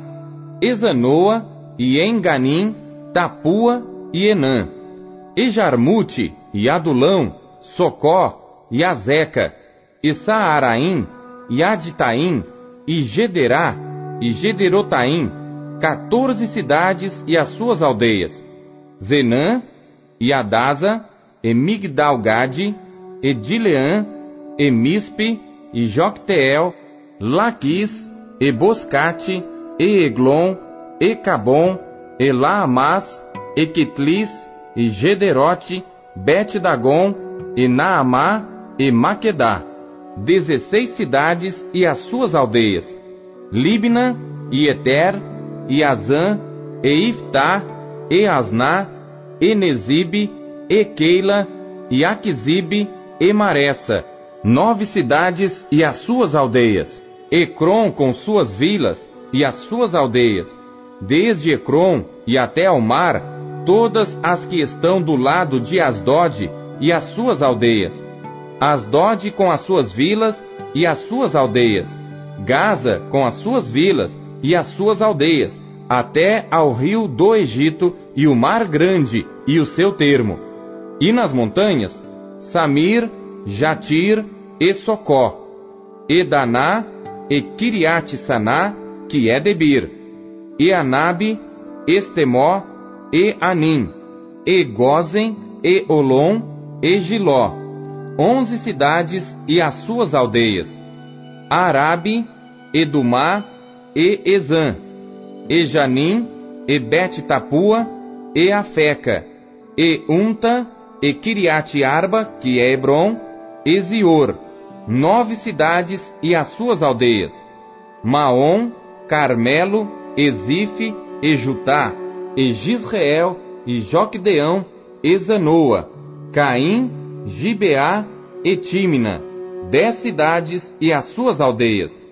Ezanoa, e Enganim, Tapua e Enã. E Jarmute, e Adulão, Socó, e Azeca, e Saaraim, e Aditaim, e Gederá, e Gederotaim, quatorze cidades e as suas aldeias, Zenã, e Adasa, e Migdalgade, e Dileã, e Mispe, e Jocteel, Laquis, e Boscate, e Eglon, e Cabom, e Laamás, e Quitlis, e Gederote, Bet-Dagon, e Naamá, e Maquedá, dezesseis cidades e as suas aldeias, Libna, e Eter, e Azã, e Iftá, e Asná, e Nezibe, e Keila, e Aquisibe, e Maressa, nove cidades e as suas aldeias, Ecrom com suas vilas e as suas aldeias, desde Ecrom e até ao mar, todas as que estão do lado de Asdod e as suas aldeias, Asdod com as suas vilas e as suas aldeias, Gaza com as suas vilas e as suas aldeias, até ao rio do Egito e o mar grande e o seu termo. E nas montanhas, Samir, Jatir e Socó, e Daná, e Kiriat Saná, que é Debir, e Anabe, Estemó, e Anim, e Gozen, e Olom, e Giló, onze cidades e as suas aldeias, Arabe, Edumá, e Ezã, e Janim, e Bet-Tapua, e Afeca, e Unta, e Kiriat Arba, que é Hebron, e Zior, nove cidades e as suas aldeias, Maom, Carmelo, Ezife, e Jutá, e Joquedeão, e Zanoa, Caim, Gibeá e Tímina, dez cidades e as suas aldeias,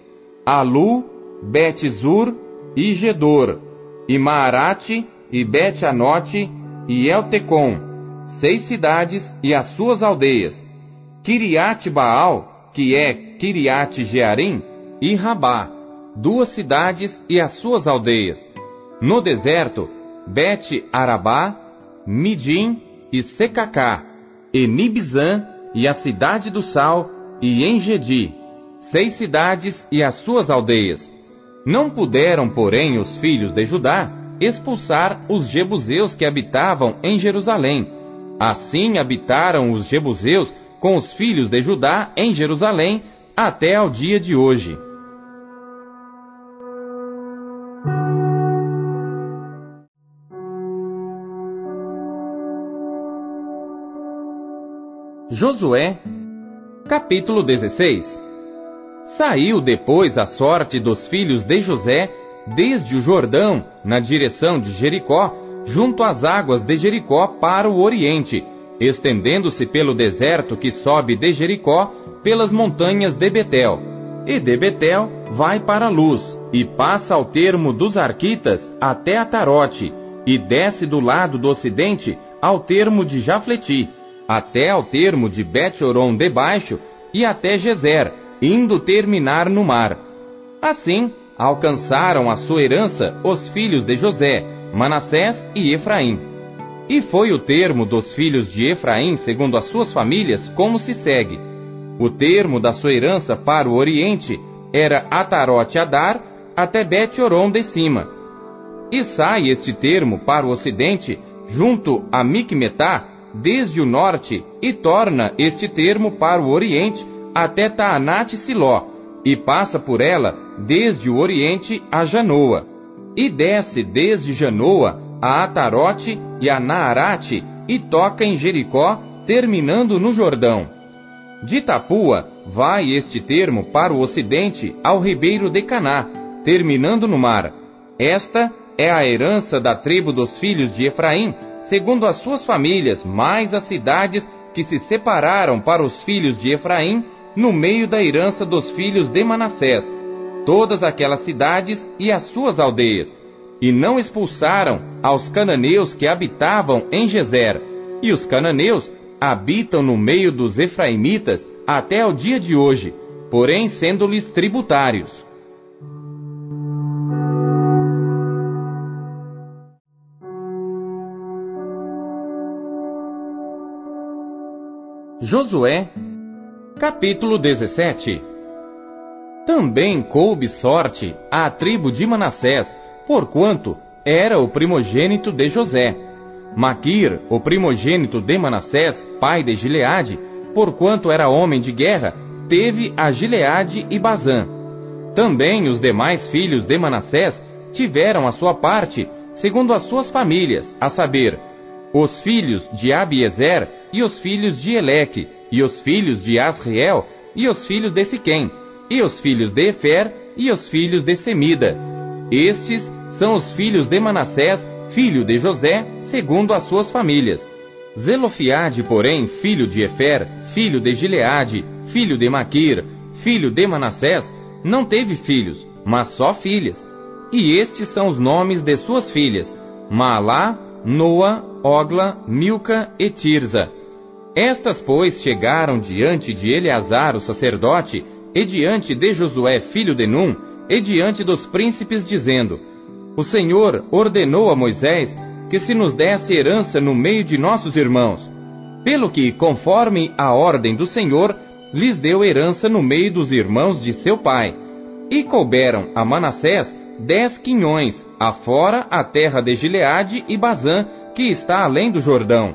Alu, Bet-Zur e Gedor, e Maarate, e Bet-Anote, e Eltecom, seis cidades e as suas aldeias, Kiriat Baal, que é Kiriat Jearim, e Rabá, duas cidades e as suas aldeias. No deserto, Bet Arabá, Midim e Secacá, e Nibzã e a cidade do sal, e Engedi, seis cidades e as suas aldeias. Não puderam, porém, os filhos de Judá expulsar os jebuseus que habitavam em Jerusalém. Assim habitaram os jebuseus com os filhos de Judá em Jerusalém até ao dia de hoje. Josué, capítulo 16 Saiu depois a sorte dos filhos de José desde o Jordão, na direção de Jericó, junto às águas de Jericó para o oriente, estendendo-se pelo deserto que sobe de Jericó pelas montanhas de Betel. E de Betel vai para a luz, e passa ao termo dos Arquitas até Atarote, e desce do lado do ocidente ao termo de Jafleti até ao termo de Bet-Oron debaixo e até Gezer, indo terminar no mar. Assim, alcançaram a sua herança os filhos de José, Manassés e Efraim. E foi o termo dos filhos de Efraim, segundo as suas famílias, como se segue: o termo da sua herança para o oriente era Atarote Adar até Bet-Oron de cima. E sai este termo para o ocidente, junto a Micmetá, desde o norte, e torna este termo para o oriente até Taanate Siló, e passa por ela desde o oriente a Janoa, e desce desde Janoa a Atarote e a Naarate, e toca em Jericó, terminando no Jordão. De Tapua vai este termo para o ocidente ao ribeiro de Caná, terminando no mar. Esta é a herança da tribo dos filhos de Efraim, segundo as suas famílias, mais as cidades que se separaram para os filhos de Efraim, no meio da herança dos filhos de Manassés, todas aquelas cidades e as suas aldeias, e não expulsaram aos cananeus que habitavam em Gezer, e os cananeus habitam no meio dos efraimitas até o dia de hoje, porém sendo-lhes tributários. Josué, capítulo 17 Também coube sorte à tribo de Manassés, porquanto era o primogênito de José Maquir, o primogênito de Manassés, pai de Gileade, porquanto era homem de guerra, teve a Gileade e Bazã. Também os demais filhos de Manassés tiveram a sua parte, segundo as suas famílias, a saber, os filhos de Abiezer e os filhos de Eleque, e os filhos de Asriel e os filhos de Siquém, e os filhos de Efer e os filhos de Semida. Estes são os filhos de Manassés, filho de José, segundo as suas famílias. Zelofiade, porém, filho de Efer, filho de Gileade, filho de Maquir, filho de Manassés, não teve filhos, mas só filhas. E estes são os nomes de suas filhas: Maalá, Noa, Ogla, Milca e Tirza. Estas, pois, chegaram diante de Eleazar, o sacerdote, e diante de Josué, filho de Num, e diante dos príncipes, dizendo: O Senhor ordenou a Moisés que se nos desse herança no meio de nossos irmãos. Pelo que, conforme a ordem do Senhor, lhes deu herança no meio dos irmãos de seu pai. E couberam a Manassés dez quinhões, afora a terra de Gileade e Bazã, que está além do Jordão.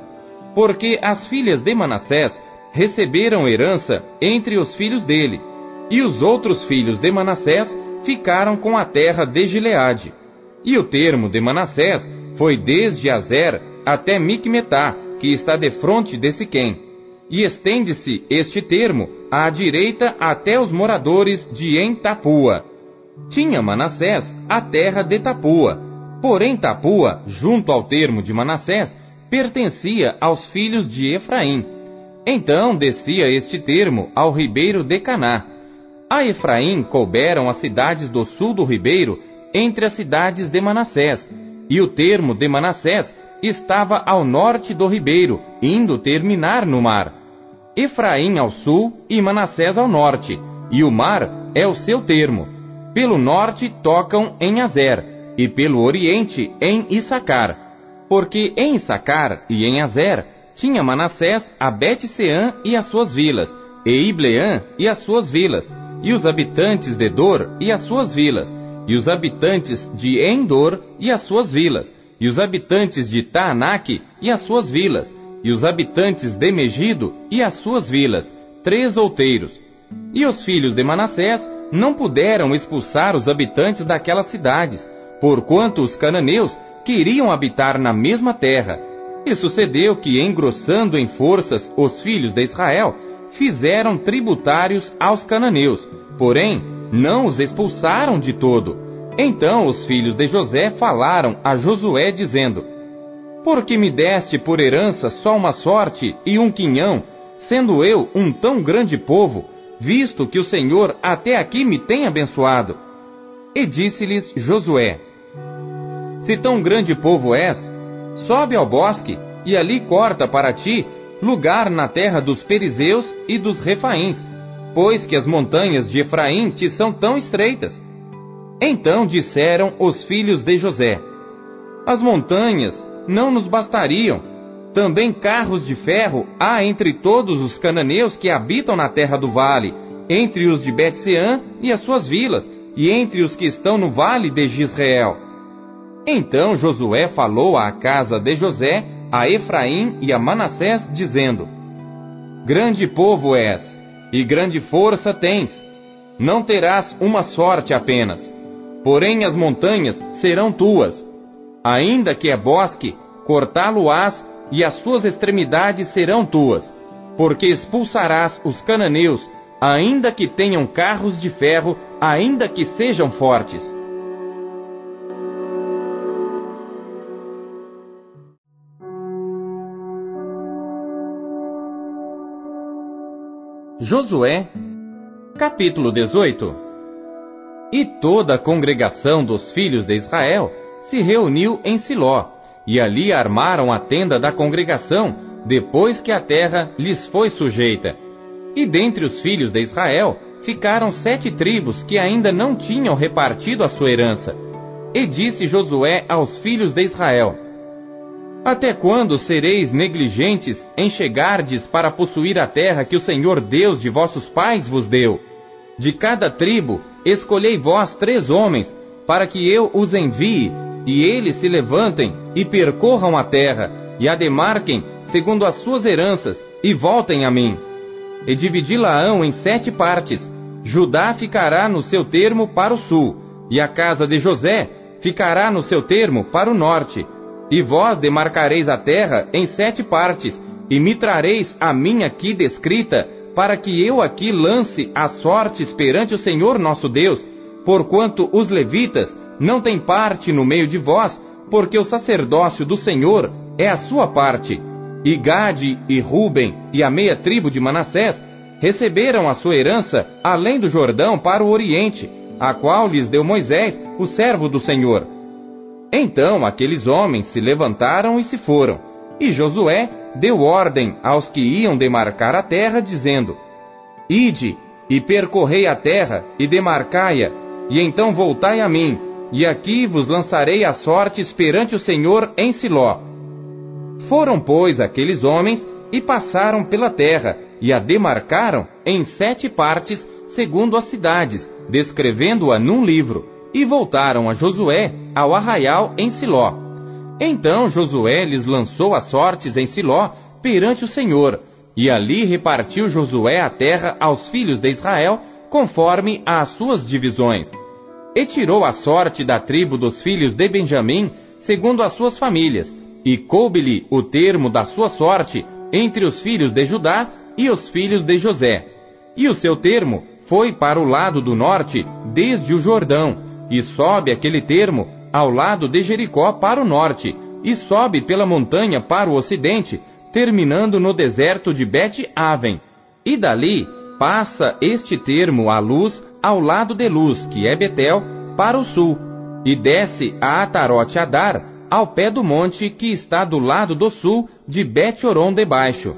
Porque as filhas de Manassés receberam herança entre os filhos dele, e os outros filhos de Manassés ficaram com a terra de Gileade. E o termo de Manassés foi desde Azer até Micmetá, que está defronte de Siquém. E estende-se este termo à direita até os moradores de Entapua. Tinha Manassés a terra de Tapua, porém Tapua, junto ao termo de Manassés, pertencia aos filhos de Efraim. Então descia este termo ao ribeiro de Caná. A Efraim couberam as cidades do sul do ribeiro, entre as cidades de Manassés, e o termo de Manassés estava ao norte do ribeiro, indo terminar no mar. Efraim ao sul e Manassés ao norte, e o mar é o seu termo. Pelo norte tocam em Azer, e pelo oriente em Issacar. Porque em Issacar e em Azer tinha Manassés a Bet-Seã e as suas vilas, e Ibleã e as suas vilas, e os habitantes de Dor e as suas vilas, e os habitantes de Endor e as suas vilas, e os habitantes de Taanac e as suas vilas, e os habitantes de Megido e as suas vilas, três outeiros. E os filhos de Manassés não puderam expulsar os habitantes daquelas cidades, porquanto os cananeus queriam habitar na mesma terra. E sucedeu que, engrossando em forças os filhos de Israel, fizeram tributários aos cananeus, porém não os expulsaram de todo. Então os filhos de José falaram a Josué, dizendo: Por que me deste por herança só uma sorte e um quinhão, sendo eu um tão grande povo, visto que o Senhor até aqui me tem abençoado? E disse-lhes Josué: Se tão grande povo és, sobe ao bosque e ali corta para ti lugar na terra dos Perizeus e dos Refaíns, pois que as montanhas de Efraim te são tão estreitas. Então disseram os filhos de José: As montanhas não nos bastariam. Também carros de ferro há entre todos os cananeus que habitam na terra do vale, entre os de Betseã e as suas vilas, e entre os que estão no vale de Gisrael. Então Josué falou à casa de José, a Efraim e a Manassés, dizendo: Grande povo és, e grande força tens. Não terás uma sorte apenas, porém as montanhas serão tuas. Ainda que é bosque, cortá-lo-ás, e as suas extremidades serão tuas, porque expulsarás os cananeus, ainda que tenham carros de ferro, ainda que sejam fortes. Josué, capítulo 18 E toda a congregação dos filhos de Israel se reuniu em Siló, e ali armaram a tenda da congregação, depois que a terra lhes foi sujeita. E dentre os filhos de Israel ficaram sete tribos que ainda não tinham repartido a sua herança. E disse Josué aos filhos de Israel: até quando sereis negligentes em chegardes para possuir a terra que o Senhor Deus de vossos pais vos deu? De cada tribo escolhei vós três homens, para que eu os envie, e eles se levantem e percorram a terra, e a demarquem segundo as suas heranças, e voltem a mim. E dividi-la-ão em sete partes. Judá ficará no seu termo para o sul, e a casa de José ficará no seu termo para o norte e vós demarcareis a terra em sete partes, e me trareis a mim aqui descrita, para que eu aqui lance as sortes perante o Senhor nosso Deus, porquanto os levitas não têm parte no meio de vós, porque o sacerdócio do Senhor é a sua parte. E Gade e Ruben e a meia tribo de Manassés receberam a sua herança além do Jordão para o oriente, a qual lhes deu Moisés, o servo do Senhor então aqueles homens se levantaram e se foram, e Josué deu ordem aos que iam demarcar a terra, dizendo: Ide e percorrei a terra e demarcai-a, e então voltai a mim, e aqui vos lançarei a sorte perante o Senhor em Siló. Foram, pois, aqueles homens e passaram pela terra, e a demarcaram em sete partes, segundo as cidades, descrevendo-a num livro e voltaram a Josué ao arraial em Siló. Então Josué lhes lançou as sortes em Siló perante o Senhor, e ali repartiu Josué a terra aos filhos de Israel, conforme às suas divisões. E tirou a sorte da tribo dos filhos de Benjamim, segundo as suas famílias, e coube-lhe o termo da sua sorte entre os filhos de Judá e os filhos de José. E o seu termo foi para o lado do norte, desde o Jordão, e sobe aquele termo ao lado de Jericó para o norte, e sobe pela montanha para o ocidente, terminando no deserto de Bet-Aven. E dali passa este termo à luz ao lado de Luz, que é Betel, para o sul, e desce a Atarote Adar, ao pé do monte que está do lado do sul de Bet-Oron de baixo.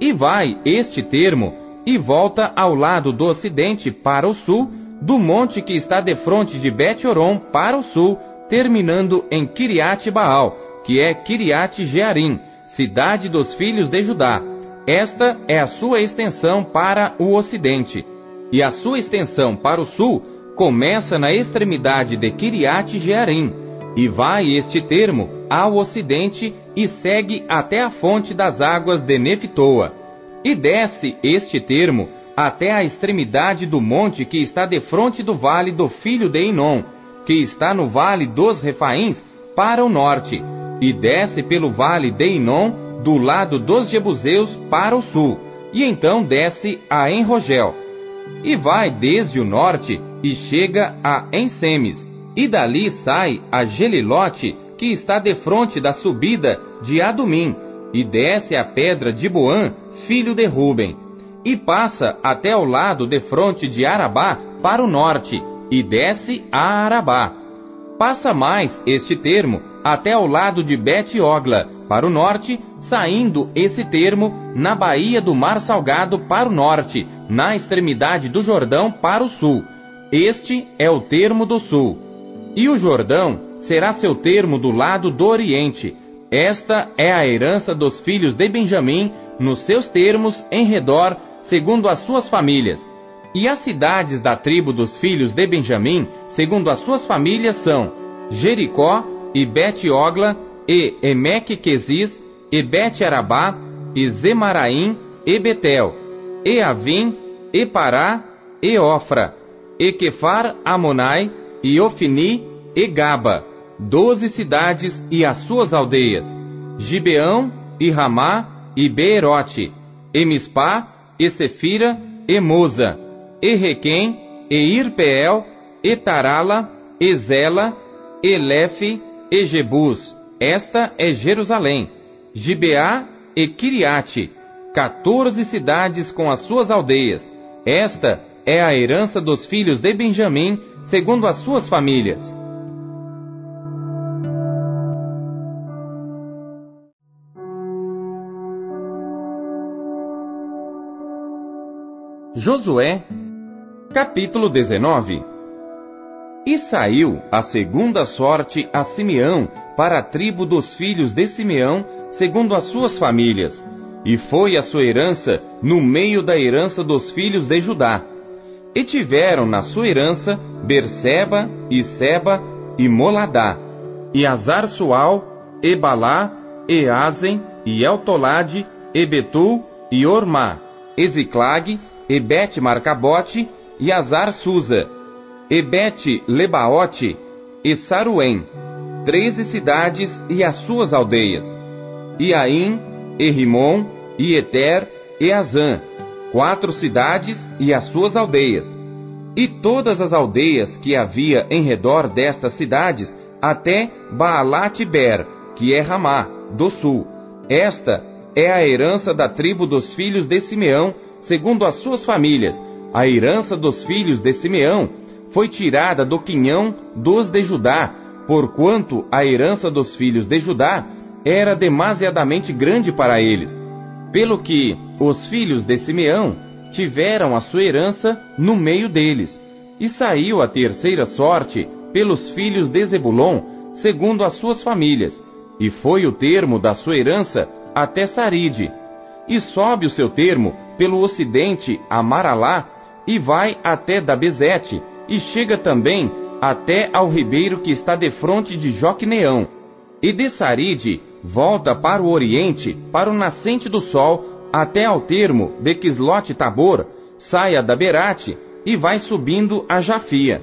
E vai este termo, e volta ao lado do ocidente para o sul, do monte que está defronte de Bet-Oron para o sul, terminando em Kiriat Baal, que é Kiriat Jearim, cidade dos filhos de Judá. Esta é a sua extensão para o ocidente. E a sua extensão para o sul começa na extremidade de Kiriat Jearim, e vai este termo ao ocidente e segue até a fonte das águas de Neftoa. E desce este termo até a extremidade do monte que está defronte do vale do filho de Enom, que está no vale dos Refaíns, para o norte, e desce pelo vale de Enom, do lado dos Jebuseus, para o sul, e então desce a Enrogel. E vai desde o norte e chega a Ensemes, e dali sai a Gelilote, que está defronte da subida de Adumim, e desce a pedra de Boã, filho de Ruben e passa até ao lado de fronte de Arabá para o norte, e desce a Arabá. Passa mais este termo até ao lado de Bet-Ogla, para o norte, saindo esse termo na baía do Mar Salgado para o norte, na extremidade do Jordão para o sul. Este é o termo do sul. E o Jordão será seu termo do lado do oriente. Esta é a herança dos filhos de Benjamim, nos seus termos, em redor, segundo as suas famílias. E as cidades da tribo dos filhos de Benjamim, segundo as suas famílias, são Jericó, e Bet-Ogla, e Emeque-Quezis, e Bet-Arabá, e Zemaraim, e Betel, e Avim, e Pará, e Ofra, e Kefar Amonai, e Ofini, e Gaba, doze cidades e as suas aldeias, Gibeão, e Ramá, e Beerote, e Mispá, e Sefira, e Moza, e Requem, e Irpeel, e Tarala, e Zela, e Jebus. Esta é Jerusalém. Gibeá e Kiriate, quatorze cidades com as suas aldeias. Esta é a herança dos filhos de Benjamim, segundo as suas famílias. Josué, capítulo 19 E saiu a segunda sorte a Simeão para a tribo dos filhos de Simeão, segundo as suas famílias, e foi a sua herança no meio da herança dos filhos de Judá. E tiveram na sua herança Berseba, e Seba, e Moladá, e Azar-Sual, e Balá, e e Eltolade, e Betul, e Ormá, Eziclag, e Bet-Marcabote, e Azar-Susa, e Bet-Lebaote, e Saruém, treze cidades e as suas aldeias, e Aim, e Rimon, e Azã, quatro cidades e as suas aldeias, e todas as aldeias que havia em redor destas cidades, até Baalat-Ber, que é Ramá, do sul. Esta é a herança da tribo dos filhos de Simeão, segundo as suas famílias. A herança dos filhos de Simeão foi tirada do quinhão dos de Judá, porquanto a herança dos filhos de Judá era demasiadamente grande para eles, pelo que os filhos de Simeão tiveram a sua herança no meio deles, e saiu a terceira sorte pelos filhos de Zebulon, segundo as suas famílias, e foi o termo da sua herança até Saride, e sobe o seu termo pelo ocidente a Maralá, e vai até Dabezete, e chega também até ao ribeiro que está defronte de Joqueneão. E de Saride volta para o oriente, para o nascente do sol, até ao termo de Quislote Tabor, saia da Berate e vai subindo a Jafia.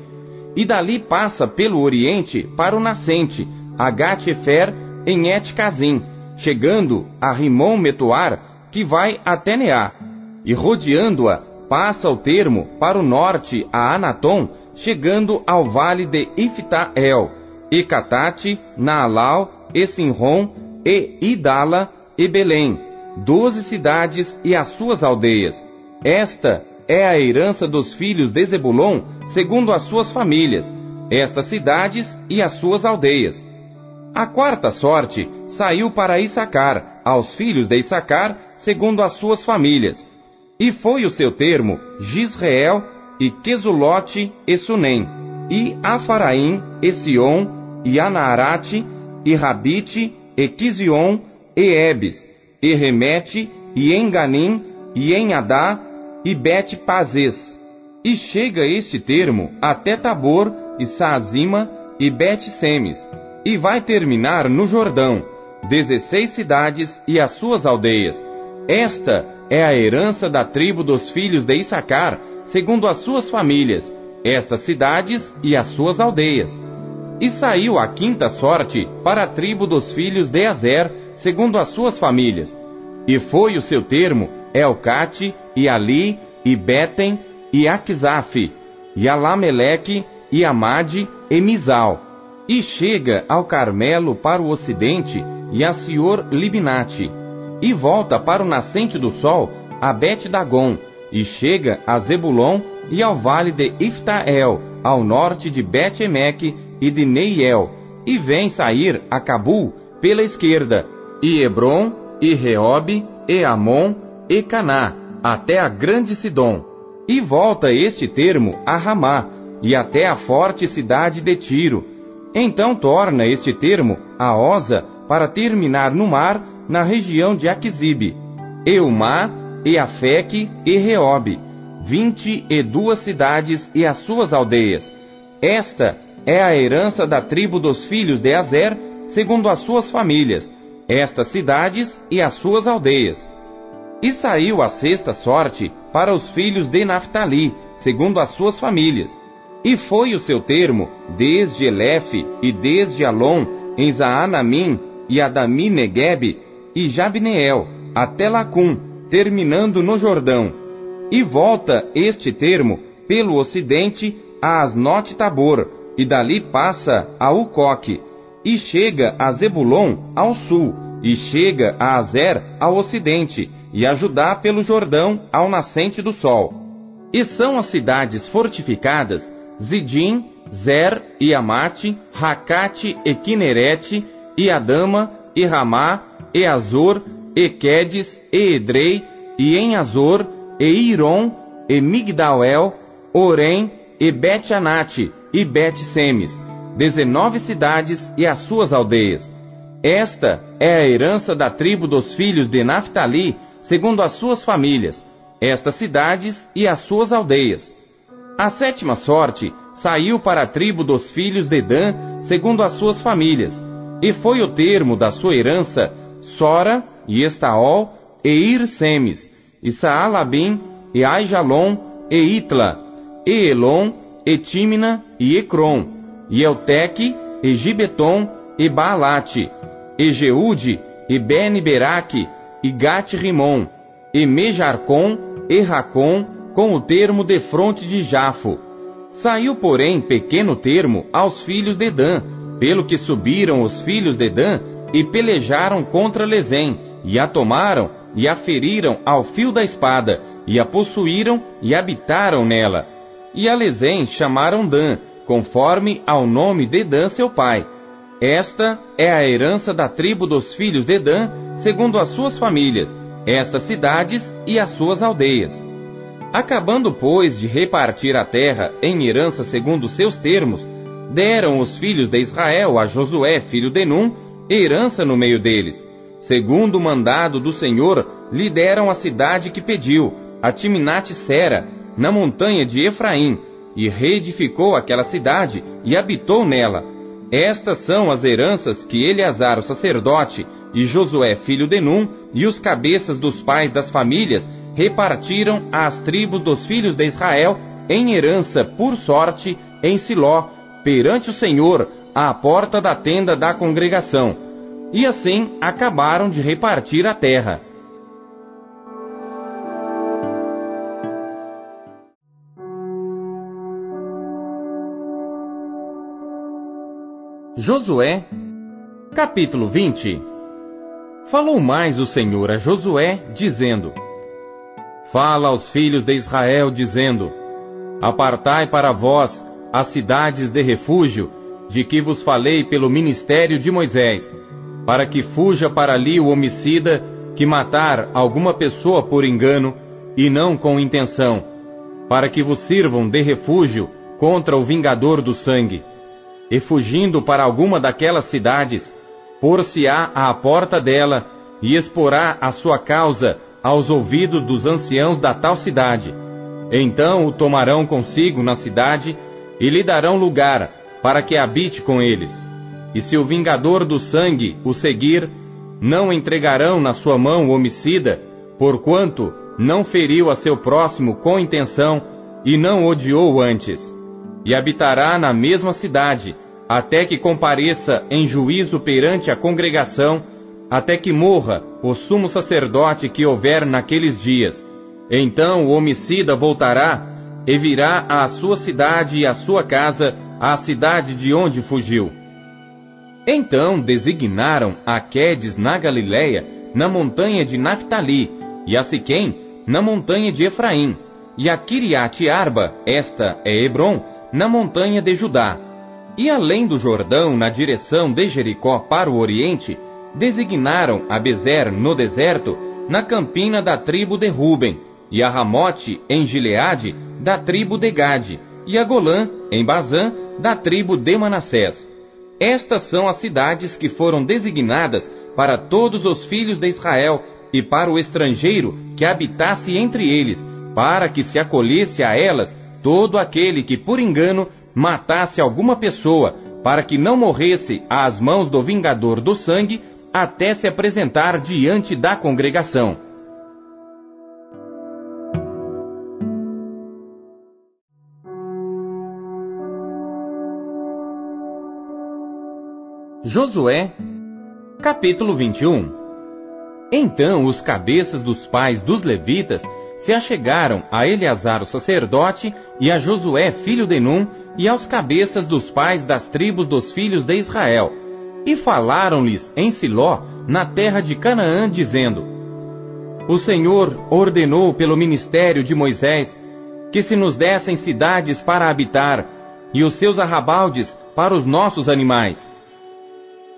E dali passa pelo oriente para o nascente, a Gat-Efer em Et-Kazim, chegando a Rimon Metuar, que vai até Neá. E rodeando-a, passa o termo para o norte a Anatom, chegando ao vale de Iftael, e Catate, Naalau, e Sinron, e Idala, e Belém, doze cidades e as suas aldeias. Esta é a herança dos filhos de Zebulon, segundo as suas famílias, estas cidades e as suas aldeias. A quarta sorte saiu para Issacar, aos filhos de Issacar, segundo as suas famílias. E foi o seu termo Gisreel, e Quesulote e Sunem, e Afaraim, e Sion, e Anaarate, e Rabite, e Quizion, e Ebes, e Remete, e Enganim, e Enhadá, e Bet-Pazes. E chega este termo até Tabor, e Saazima, e Bet-Semes, e vai terminar no Jordão, dezesseis cidades e as suas aldeias. Esta é a herança da tribo dos filhos de Issacar, segundo as suas famílias, estas cidades e as suas aldeias. E saiu a quinta sorte para a tribo dos filhos de Azer, segundo as suas famílias. E foi o seu termo Elcate, e Ali, e Betem, e Aquizaf, e Alameleque, e Amade, e Mizal. E chega ao Carmelo para o ocidente, e a Senhor Libinate. E volta para o nascente do sol, a Bet-Dagon, e chega a Zebulon e ao vale de Iftael, ao norte de Bet-Emeque e de Neiel, e vem sair a Cabul pela esquerda, e Hebron, e Reob, e Amon, e Caná, até a grande Sidom. E volta este termo a Ramá, e até a forte cidade de Tiro. Então torna este termo a Osa para terminar no mar, na região de Aquisibe. Eumá, Eafeque e Reobe, vinte e duas cidades e as suas aldeias. Esta é a herança da tribo dos filhos de Azer, segundo as suas famílias, estas cidades e as suas aldeias. E saiu a sexta sorte para os filhos de Naphtali, segundo as suas famílias. E foi o seu termo, desde Elefe e desde Alon, em Zaanamim e Adami Negueb e Jabneel, até Lacum, terminando no Jordão. E volta este termo pelo ocidente a Asnote Tabor, e dali passa a Ucoque, e chega a Zebulon ao sul, e chega a Azer ao ocidente, e a Judá pelo Jordão ao nascente do sol. E são as cidades fortificadas Zidim, Zer e Amate, Racate e Quinerete, e Adama, e Ramá, e Azor, e Quedes, e Edrei, e em Azor, e Iron, e Migdalel, Orem, e Bet-Anate, e Bet-Semes, dezenove cidades e as suas aldeias. Esta é a herança da tribo dos filhos de Naphtali, segundo as suas famílias, estas cidades e as suas aldeias. A sétima sorte saiu para a tribo dos filhos de Dan, segundo as suas famílias, e foi o termo da sua herança Sora, e Estaol, e Ir-Semes, e Saalabim, e Aijalon, e Itla, e Elon, e Tímina, e Ecrom, e Elteque, e Gibeton, e Baalate, e Jeude, e Ben-Beraque, e Gat-Rimon, e Mejarcon, e Racon, com o termo de fronte de Jafo. Saiu, porém, pequeno termo aos filhos de Dan, pelo que subiram os filhos de Dan e pelejaram contra Lezém, e a tomaram e a feriram ao fio da espada, e a possuíram e habitaram nela. E a Lezém chamaram Dan, conforme ao nome de Dan seu pai. Esta é a herança da tribo dos filhos de Dan, segundo as suas famílias, estas cidades e as suas aldeias. Acabando, pois, de repartir a terra em herança segundo seus termos, deram os filhos de Israel a Josué, filho de Num, herança no meio deles. Segundo o mandado do Senhor, lhe deram a cidade que pediu, a Timnate Sera, na montanha de Efraim, e reedificou aquela cidade e habitou nela. Estas são as heranças que Eleazar, o sacerdote, e Josué, filho de Num, e os cabeças dos pais das famílias, repartiram às tribos dos filhos de Israel em herança por sorte em Siló, perante o Senhor, à porta da tenda da congregação. E assim acabaram de repartir a terra. Josué, capítulo 20 Falou mais o Senhor a Josué, dizendo: Fala aos filhos de Israel, dizendo: Apartai para vós as cidades de refúgio, de que vos falei pelo ministério de Moisés, para que fuja para ali o homicida que matar alguma pessoa por engano e não com intenção, para que vos sirvam de refúgio contra o vingador do sangue. E fugindo para alguma daquelas cidades, por-se-á à porta dela e exporá a sua causa aos ouvidos dos anciãos da tal cidade. Então o tomarão consigo na cidade e lhe darão lugar para que habite com eles. E se o vingador do sangue o seguir, não entregarão na sua mão o homicida, porquanto não feriu a seu próximo com intenção e não odiou antes. E habitará na mesma cidade, até que compareça em juízo perante a congregação, até que morra o sumo sacerdote que houver naqueles dias. Então o homicida voltará e virá à sua cidade e à sua casa, à cidade de onde fugiu. Então designaram a Quedes na Galiléia, na montanha de Naphtali, e a Siquém, na montanha de Efraim, e a Kiriat Arba, esta é Hebron, na montanha de Judá. E além do Jordão, na direção de Jericó para o oriente, designaram a Bezer no deserto, na campina da tribo de Ruben, e a Ramote em Gileade, da tribo de Gade, e a Golã, em Bazã, da tribo de Manassés. Estas são as cidades que foram designadas para todos os filhos de Israel e para o estrangeiro que habitasse entre eles, para que se acolhesse a elas todo aquele que por engano matasse alguma pessoa, para que não morresse às mãos do vingador do sangue, até se apresentar diante da congregação. Josué, capítulo 21 Então os cabeças dos pais dos levitas se achegaram a Eleazar o sacerdote e a Josué filho de Num e aos cabeças dos pais das tribos dos filhos de Israel, e falaram-lhes em Siló, na terra de Canaã, dizendo: O Senhor ordenou pelo ministério de Moisés que se nos dessem cidades para habitar e os seus arrabaldes para os nossos animais.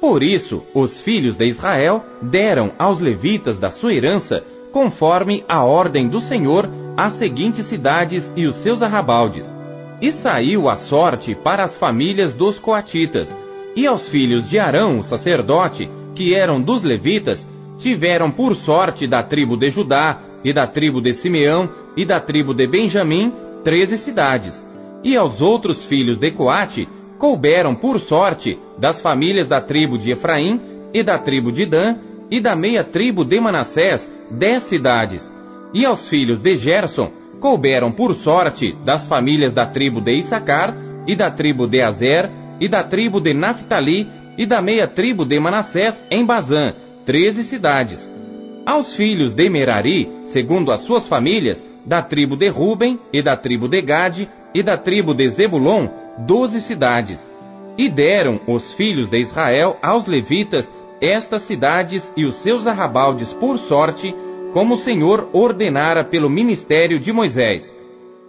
Por isso, os filhos de Israel deram aos levitas da sua herança conforme a ordem do Senhor, as seguintes cidades e os seus arrabaldes. E saiu a sorte para as famílias dos coatitas, e aos filhos de Arão, o sacerdote, que eram dos levitas, tiveram por sorte da tribo de Judá, e da tribo de Simeão, e da tribo de Benjamim, treze cidades. E aos outros filhos de Coate, couberam por sorte das famílias da tribo de Efraim, e da tribo de Dan, e da meia tribo de Manassés, dez cidades. E aos filhos de Gerson couberam por sorte das famílias da tribo de Issacar, e da tribo de Azer, e da tribo de Naphtali, e da meia tribo de Manassés em Bazã, treze cidades. Aos filhos de Merari, segundo as suas famílias, da tribo de Ruben, e da tribo de Gade, e da tribo de Zebulon, doze cidades. E deram os filhos de Israel aos levitas estas cidades e os seus arrabaldes por sorte, como o Senhor ordenara pelo ministério de Moisés.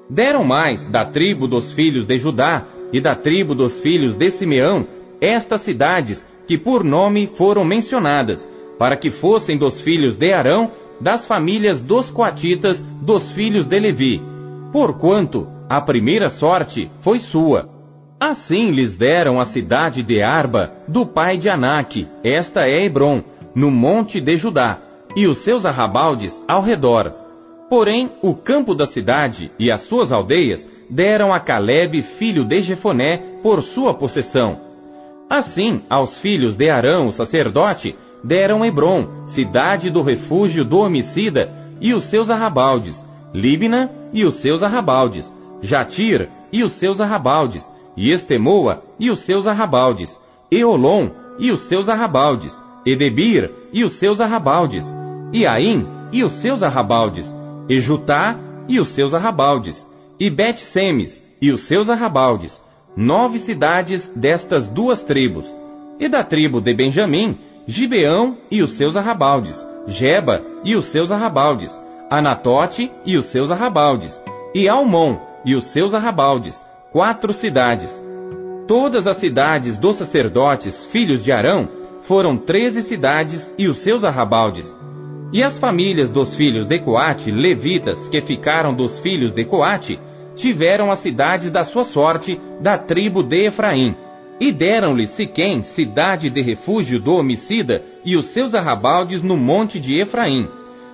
Deram mais da tribo dos filhos de Judá e da tribo dos filhos de Simeão estas cidades que por nome foram mencionadas, para que fossem dos filhos de Arão, das famílias dos coatitas, dos filhos de Levi, porquanto a primeira sorte foi sua. Assim lhes deram a cidade de Arba, do pai de Anak, esta é Hebron, no monte de Judá, e os seus arrabaldes ao redor. Porém, o campo da cidade e as suas aldeias deram a Caleb, filho de Jefoné, por sua possessão. Assim, aos filhos de Arão, o sacerdote, deram Hebron, cidade do refúgio do homicida, e os seus arrabaldes, Libna e os seus arrabaldes, Jatir e os seus arrabaldes, e Estemoa e os seus arrabaldes, Eolon e os seus arrabaldes, Edebir e os seus arrabaldes, e Aim e os seus arrabaldes, e Jutá e os seus arrabaldes, e Bet-Semes e os seus arrabaldes, nove cidades destas duas tribos, e da tribo de Benjamim, Gibeão e os seus arrabaldes, Geba e os seus arrabaldes, Anatote e os seus arrabaldes, e Almon e os seus arrabaldes, quatro cidades. Todas as cidades dos sacerdotes, filhos de Arão, foram treze cidades e os seus arrabaldes. E as famílias dos filhos de Coate, levitas, que ficaram dos filhos de Coate, tiveram as cidades da sua sorte, da tribo de Efraim. E deram-lhe Siquém, cidade de refúgio do homicida, e os seus arrabaldes no monte de Efraim.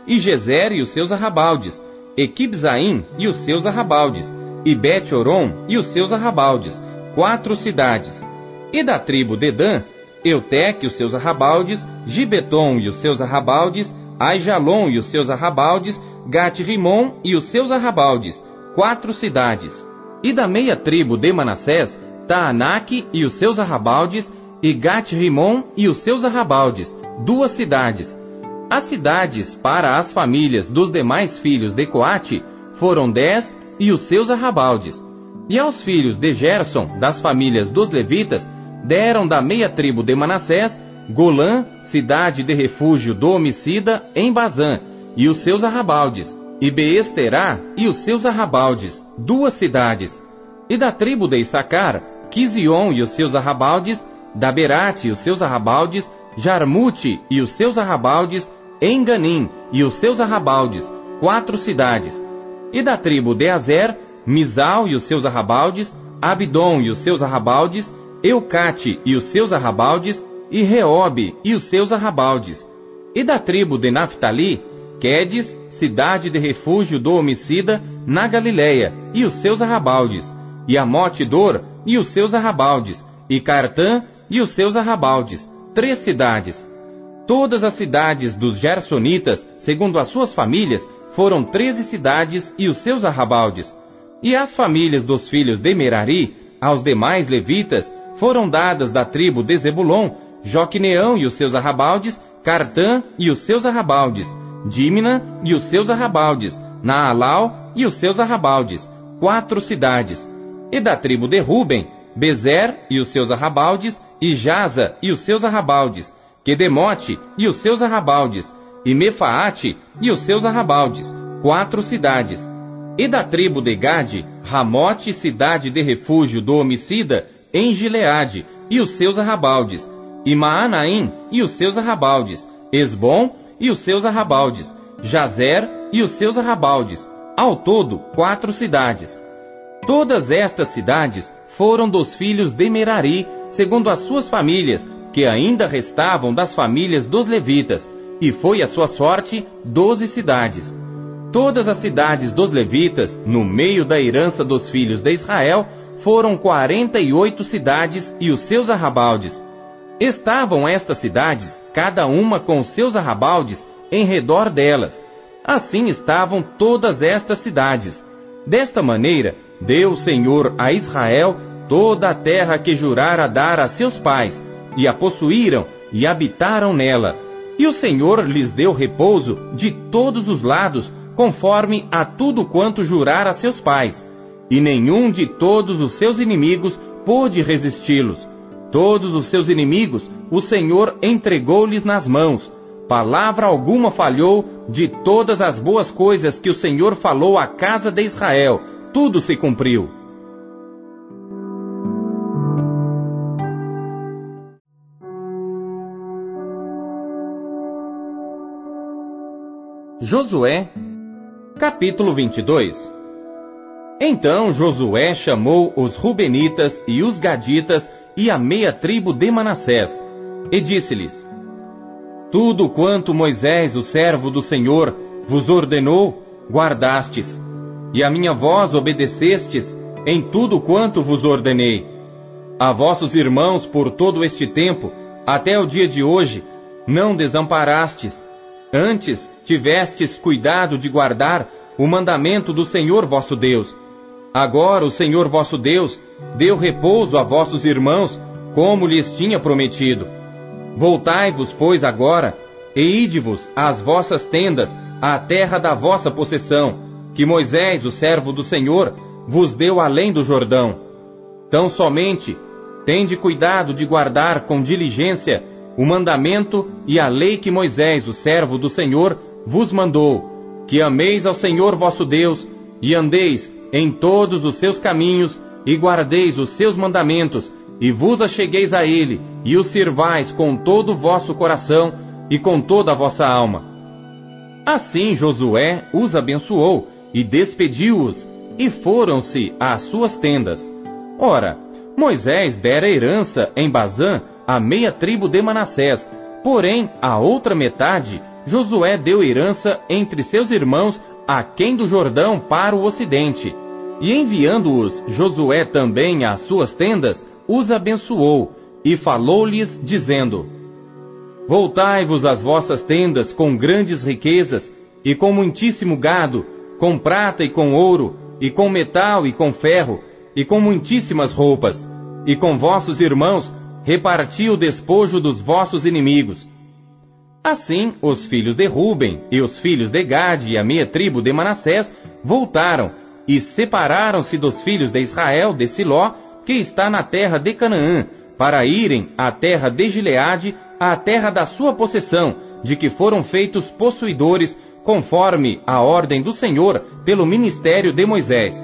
E Gezer e os seus arrabaldes, Equibzaim e os seus arrabaldes, e Bet-Oron e os seus arrabaldes, quatro cidades. E da tribo de Dan, Eutec e os seus arrabaldes, Gibeton e os seus arrabaldes, Aijalon e os seus arrabaldes, Gat-Rimon e os seus arrabaldes, quatro cidades. E da meia tribo de Manassés, Taanak e os seus arrabaldes, e Gat-Rimon e os seus arrabaldes, duas cidades. As cidades para as famílias dos demais filhos de Coate foram dez e os seus arrabaldes. E aos filhos de Gerson, das famílias dos levitas, deram da meia tribo de Manassés, Golã, cidade de refúgio do homicida, em Bazã, e os seus arrabaldes, e Beesterá e os seus arrabaldes, duas cidades. E da tribo de Issacar, Quizion e os seus arrabaldes, Daberate e os seus arrabaldes, Jarmute e os seus arrabaldes, Enganim e os seus arrabaldes, quatro cidades e da tribo de Azer, Misal e os seus arrabaldes, Abidom e os seus arrabaldes, Eucate e os seus arrabaldes, e Reobe e os seus arrabaldes. E da tribo de Naphtali, Quedes, cidade de refúgio do homicida, na Galiléia, e os seus arrabaldes, e Amote Dor e os seus arrabaldes, e Cartã e os seus arrabaldes, três cidades. Todas as cidades dos Gersonitas, segundo as suas famílias, foram treze cidades e os seus arrabaldes. E as famílias dos filhos de Merari, aos demais levitas, foram dadas da tribo de Zebulon, Joquineão e os seus arrabaldes, Cartã e os seus arrabaldes, Dímina e os seus arrabaldes, Naalau e os seus arrabaldes, quatro cidades. E da tribo de Ruben, Bezer e os seus arrabaldes, e Jaza e os seus arrabaldes, Quedemote e os seus arrabaldes, e Mefaate e os seus arrabaldes, quatro cidades. E da tribo de Gade, Ramote, cidade de refúgio do homicida, em Gileade, e os seus arrabaldes, e Maanaim e os seus arrabaldes, Esbom e os seus arrabaldes, Jazer e os seus arrabaldes, ao todo quatro cidades. Todas estas cidades foram dos filhos de Merari, segundo as suas famílias, que ainda restavam das famílias dos levitas, e foi a sua sorte doze cidades. Todas as cidades dos levitas, no meio da herança dos filhos de Israel, foram quarenta e oito cidades e os seus arrabaldes. Estavam estas cidades, cada uma com seus arrabaldes, em redor delas. Assim estavam todas estas cidades. Desta maneira, deu o Senhor a Israel toda a terra que jurara dar a seus pais, e a possuíram e habitaram nela. E o Senhor lhes deu repouso de todos os lados, conforme a tudo quanto jurara a seus pais. E nenhum de todos os seus inimigos pôde resisti-los. Todos os seus inimigos o Senhor entregou-lhes nas mãos. Palavra alguma falhou de todas as boas coisas que o Senhor falou à casa de Israel. Tudo se cumpriu. Josué, capítulo 22 Então Josué chamou os Rubenitas e os Gaditas e a meia tribo de Manassés, e disse-lhes: Tudo quanto Moisés, o servo do Senhor, vos ordenou, guardastes, e a minha voz obedecestes em tudo quanto vos ordenei. A vossos irmãos por todo este tempo, até o dia de hoje, não desamparastes, antes tivestes cuidado de guardar o mandamento do Senhor vosso Deus. Agora o Senhor vosso Deus deu repouso a vossos irmãos, como lhes tinha prometido. Voltai-vos, pois, agora, e ide-vos às vossas tendas, à terra da vossa possessão, que Moisés, o servo do Senhor, vos deu além do Jordão. Tão somente, tende cuidado de guardar com diligência o mandamento e a lei que Moisés, o servo do Senhor, vos mandou, que ameis ao Senhor vosso Deus, e andeis em todos os seus caminhos, e guardeis os seus mandamentos, e vos achegueis a Ele, e o sirvais com todo o vosso coração e com toda a vossa alma. Assim Josué os abençoou, e despediu-os, e foram-se às suas tendas. Ora, Moisés dera herança em Bazã a meia tribo de Manassés, porém a outra metade Josué deu herança entre seus irmãos a quem do Jordão para o ocidente. E enviando-os Josué também às suas tendas, os abençoou e falou-lhes, dizendo: Voltai-vos às vossas tendas com grandes riquezas e com muitíssimo gado, com prata e com ouro, e com metal e com ferro, e com muitíssimas roupas, e com vossos irmãos reparti o despojo dos vossos inimigos Assim, os filhos de Ruben e os filhos de Gade e a meia tribo de Manassés voltaram e separaram-se dos filhos de Israel de Siló, que está na terra de Canaã, para irem à terra de Gileade, à terra da sua possessão, de que foram feitos possuidores, conforme a ordem do Senhor pelo ministério de Moisés.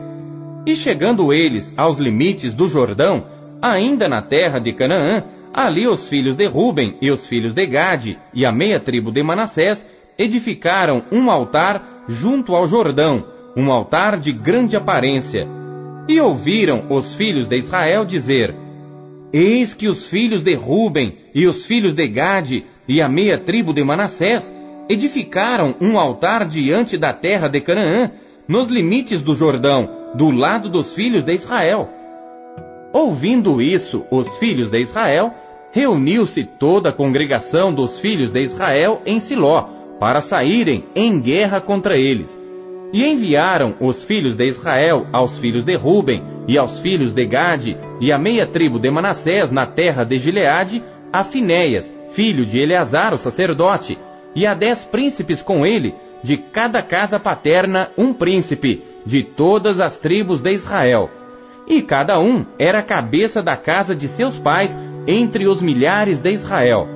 E chegando eles aos limites do Jordão, ainda na terra de Canaã, Ali os filhos de Ruben e os filhos de Gade e a meia tribo de Manassés edificaram um altar junto ao Jordão, um altar de grande aparência. E ouviram os filhos de Israel dizer: Eis que os filhos de Ruben e os filhos de Gade e a meia tribo de Manassés edificaram um altar diante da terra de Canaã, nos limites do Jordão, do lado dos filhos de Israel. Ouvindo isso, os filhos de Israel, reuniu-se toda a congregação dos filhos de Israel em Siló, para saírem em guerra contra eles. E enviaram os filhos de Israel aos filhos de Ruben e aos filhos de Gade e a meia tribo de Manassés na terra de Gileade a Finéias, filho de Eleazar, o sacerdote, e a dez príncipes com ele, de cada casa paterna um príncipe, de todas as tribos de Israel. E cada um era cabeça da casa de seus pais entre os milhares de Israel.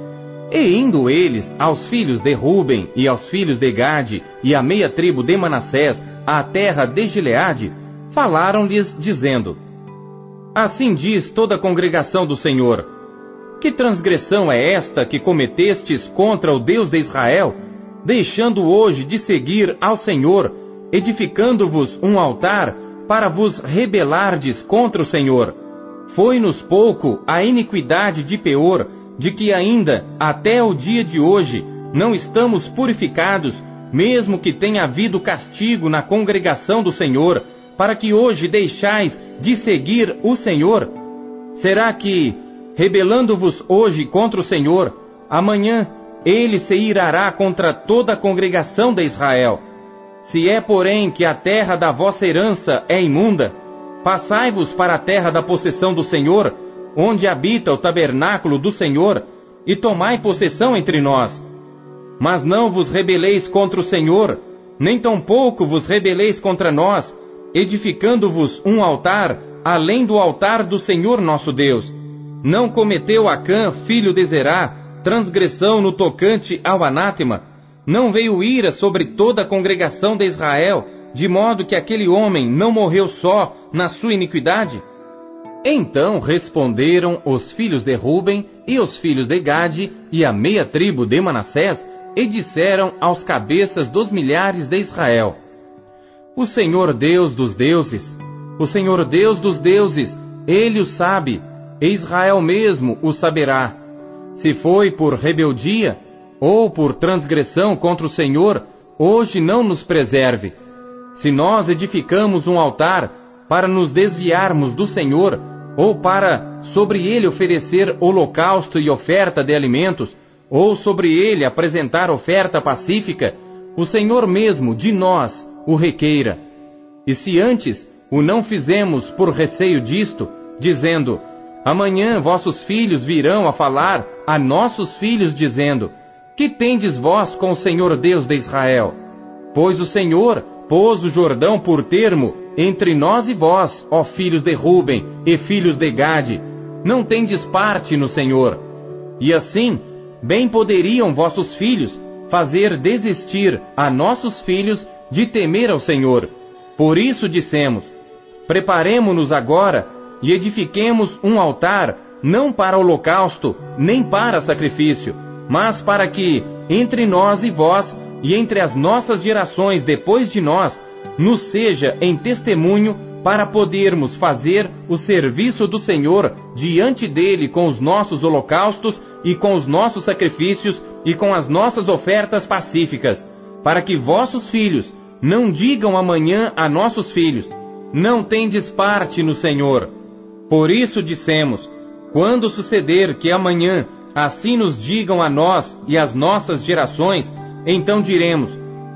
E indo eles aos filhos de Ruben e aos filhos de Gade e à meia tribo de Manassés, à terra de Gileade, falaram-lhes, dizendo: Assim diz toda a congregação do Senhor: Que transgressão é esta que cometestes contra o Deus de Israel, deixando hoje de seguir ao Senhor, edificando-vos um altar para vos rebelardes contra o Senhor? Foi-nos pouco a iniquidade de Peor, de que ainda, até o dia de hoje, não estamos purificados, mesmo que tenha havido castigo na congregação do Senhor, para que hoje deixais de seguir o Senhor? Será que, rebelando-vos hoje contra o Senhor, amanhã ele se irará contra toda a congregação de Israel? Se é, porém, que a terra da vossa herança é imunda, passai-vos para a terra da possessão do Senhor, onde habita o tabernáculo do Senhor, e tomai possessão entre nós. Mas não vos rebeleis contra o Senhor, nem tampouco vos rebeleis contra nós, edificando-vos um altar, além do altar do Senhor nosso Deus. Não cometeu Acã, filho de Zerá, transgressão no tocante ao anátema, não veio ira sobre toda a congregação de Israel, de modo que aquele homem não morreu só na sua iniquidade? Então responderam os filhos de Ruben e os filhos de Gade e a meia tribo de Manassés e disseram aos cabeças dos milhares de Israel: O Senhor Deus dos deuses, o Senhor Deus dos deuses, ele o sabe, Israel mesmo o saberá. Se foi por rebeldia ou por transgressão contra o Senhor, hoje não nos preserve. Se nós edificamos um altar para nos desviarmos do Senhor, ou para sobre ele oferecer holocausto e oferta de alimentos, ou sobre ele apresentar oferta pacífica, o Senhor mesmo de nós o requeira. E se antes o não fizemos por receio disto, dizendo: Amanhã vossos filhos virão a falar a nossos filhos, dizendo: Que tendes vós com o Senhor Deus de Israel? Pois o Senhor pôs o Jordão por termo entre nós e vós, ó filhos de Ruben e filhos de Gade, não tendes parte no Senhor. E assim, bem poderiam vossos filhos fazer desistir a nossos filhos de temer ao Senhor. Por isso dissemos: Preparemo-nos agora e edifiquemos um altar, não para holocausto, nem para sacrifício, mas para que, entre nós e vós, e entre as nossas gerações depois de nós, nos seja em testemunho para podermos fazer o serviço do Senhor diante dele com os nossos holocaustos e com os nossos sacrifícios e com as nossas ofertas pacíficas, para que vossos filhos não digam amanhã a nossos filhos: Não tendes parte no Senhor. Por isso dissemos: Quando suceder que amanhã assim nos digam a nós e às nossas gerações, então diremos: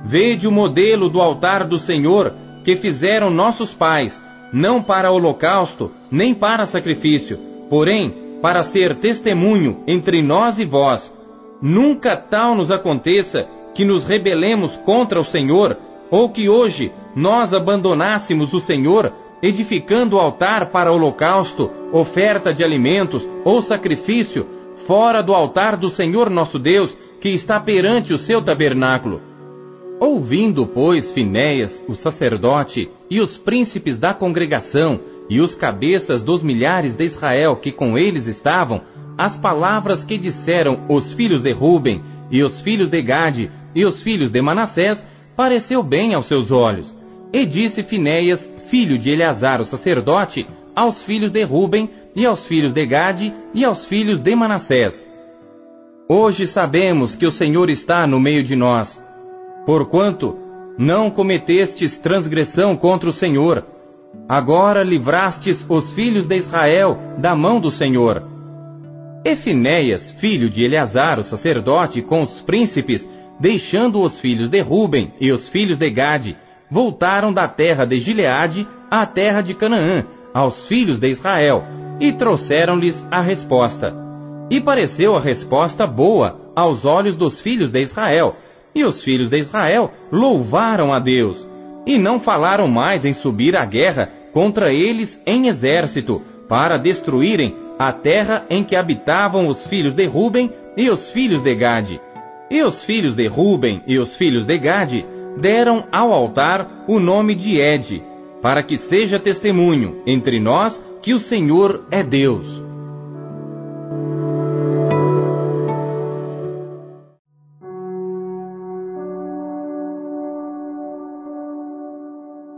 Vede o modelo do altar do Senhor que fizeram nossos pais, não para holocausto, nem para sacrifício, porém para ser testemunho entre nós e vós. Nunca tal nos aconteça que nos rebelemos contra o Senhor, ou que hoje nós abandonássemos o Senhor, edificando o altar para holocausto, oferta de alimentos ou sacrifício, fora do altar do Senhor nosso Deus, que está perante o seu tabernáculo. Ouvindo, pois, Finéias, o sacerdote, e os príncipes da congregação, e os cabeças dos milhares de Israel que com eles estavam, as palavras que disseram os filhos de Ruben, e os filhos de Gade, e os filhos de Manassés, pareceu bem aos seus olhos. E disse Finéias, filho de Eleazar o sacerdote, aos filhos de Ruben, e aos filhos de Gade, e aos filhos de Manassés: Hoje sabemos que o Senhor está no meio de nós, porquanto não cometestes transgressão contra o Senhor. Agora livrastes os filhos de Israel da mão do Senhor. E Finéias, filho de Eleazar, o sacerdote, com os príncipes, deixando os filhos de Ruben e os filhos de Gade, voltaram da terra de Gileade à terra de Canaã, aos filhos de Israel, e trouxeram-lhes a resposta. E pareceu a resposta boa aos olhos dos filhos de Israel, e os filhos de Israel louvaram a Deus, e não falaram mais em subir à guerra contra eles em exército, para destruírem a terra em que habitavam os filhos de Ruben e os filhos de Gade. E os filhos de Ruben e os filhos de Gade deram ao altar o nome de Ed, para que seja testemunho entre nós que o Senhor é Deus.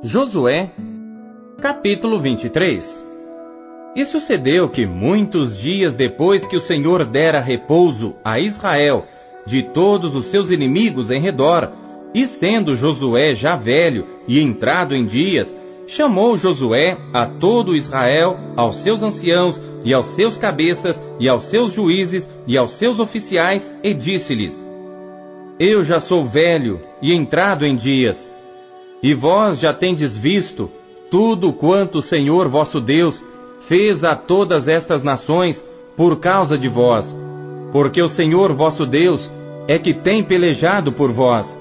Josué, capítulo 23 E sucedeu que muitos dias depois que o Senhor dera repouso a Israel de todos os seus inimigos em redor, e sendo Josué já velho e entrado em dias, chamou Josué a todo Israel, aos seus anciãos, e aos seus cabeças, e aos seus juízes, e aos seus oficiais, e disse-lhes: Eu já sou velho e entrado em dias, e vós já tendes visto tudo quanto o Senhor vosso Deus fez a todas estas nações por causa de vós, porque o Senhor vosso Deus é que tem pelejado por vós.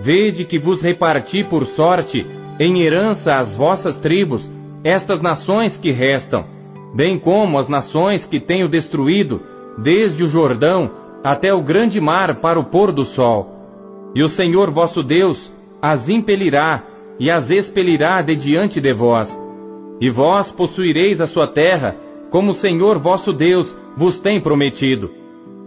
Vede que vos reparti por sorte em herança às vossas tribos, estas nações que restam, bem como as nações que tenho destruído, desde o Jordão até o grande mar para o pôr do sol. E o Senhor vosso Deus as impelirá e as expelirá de diante de vós. E vós possuireis a sua terra, como o Senhor vosso Deus vos tem prometido.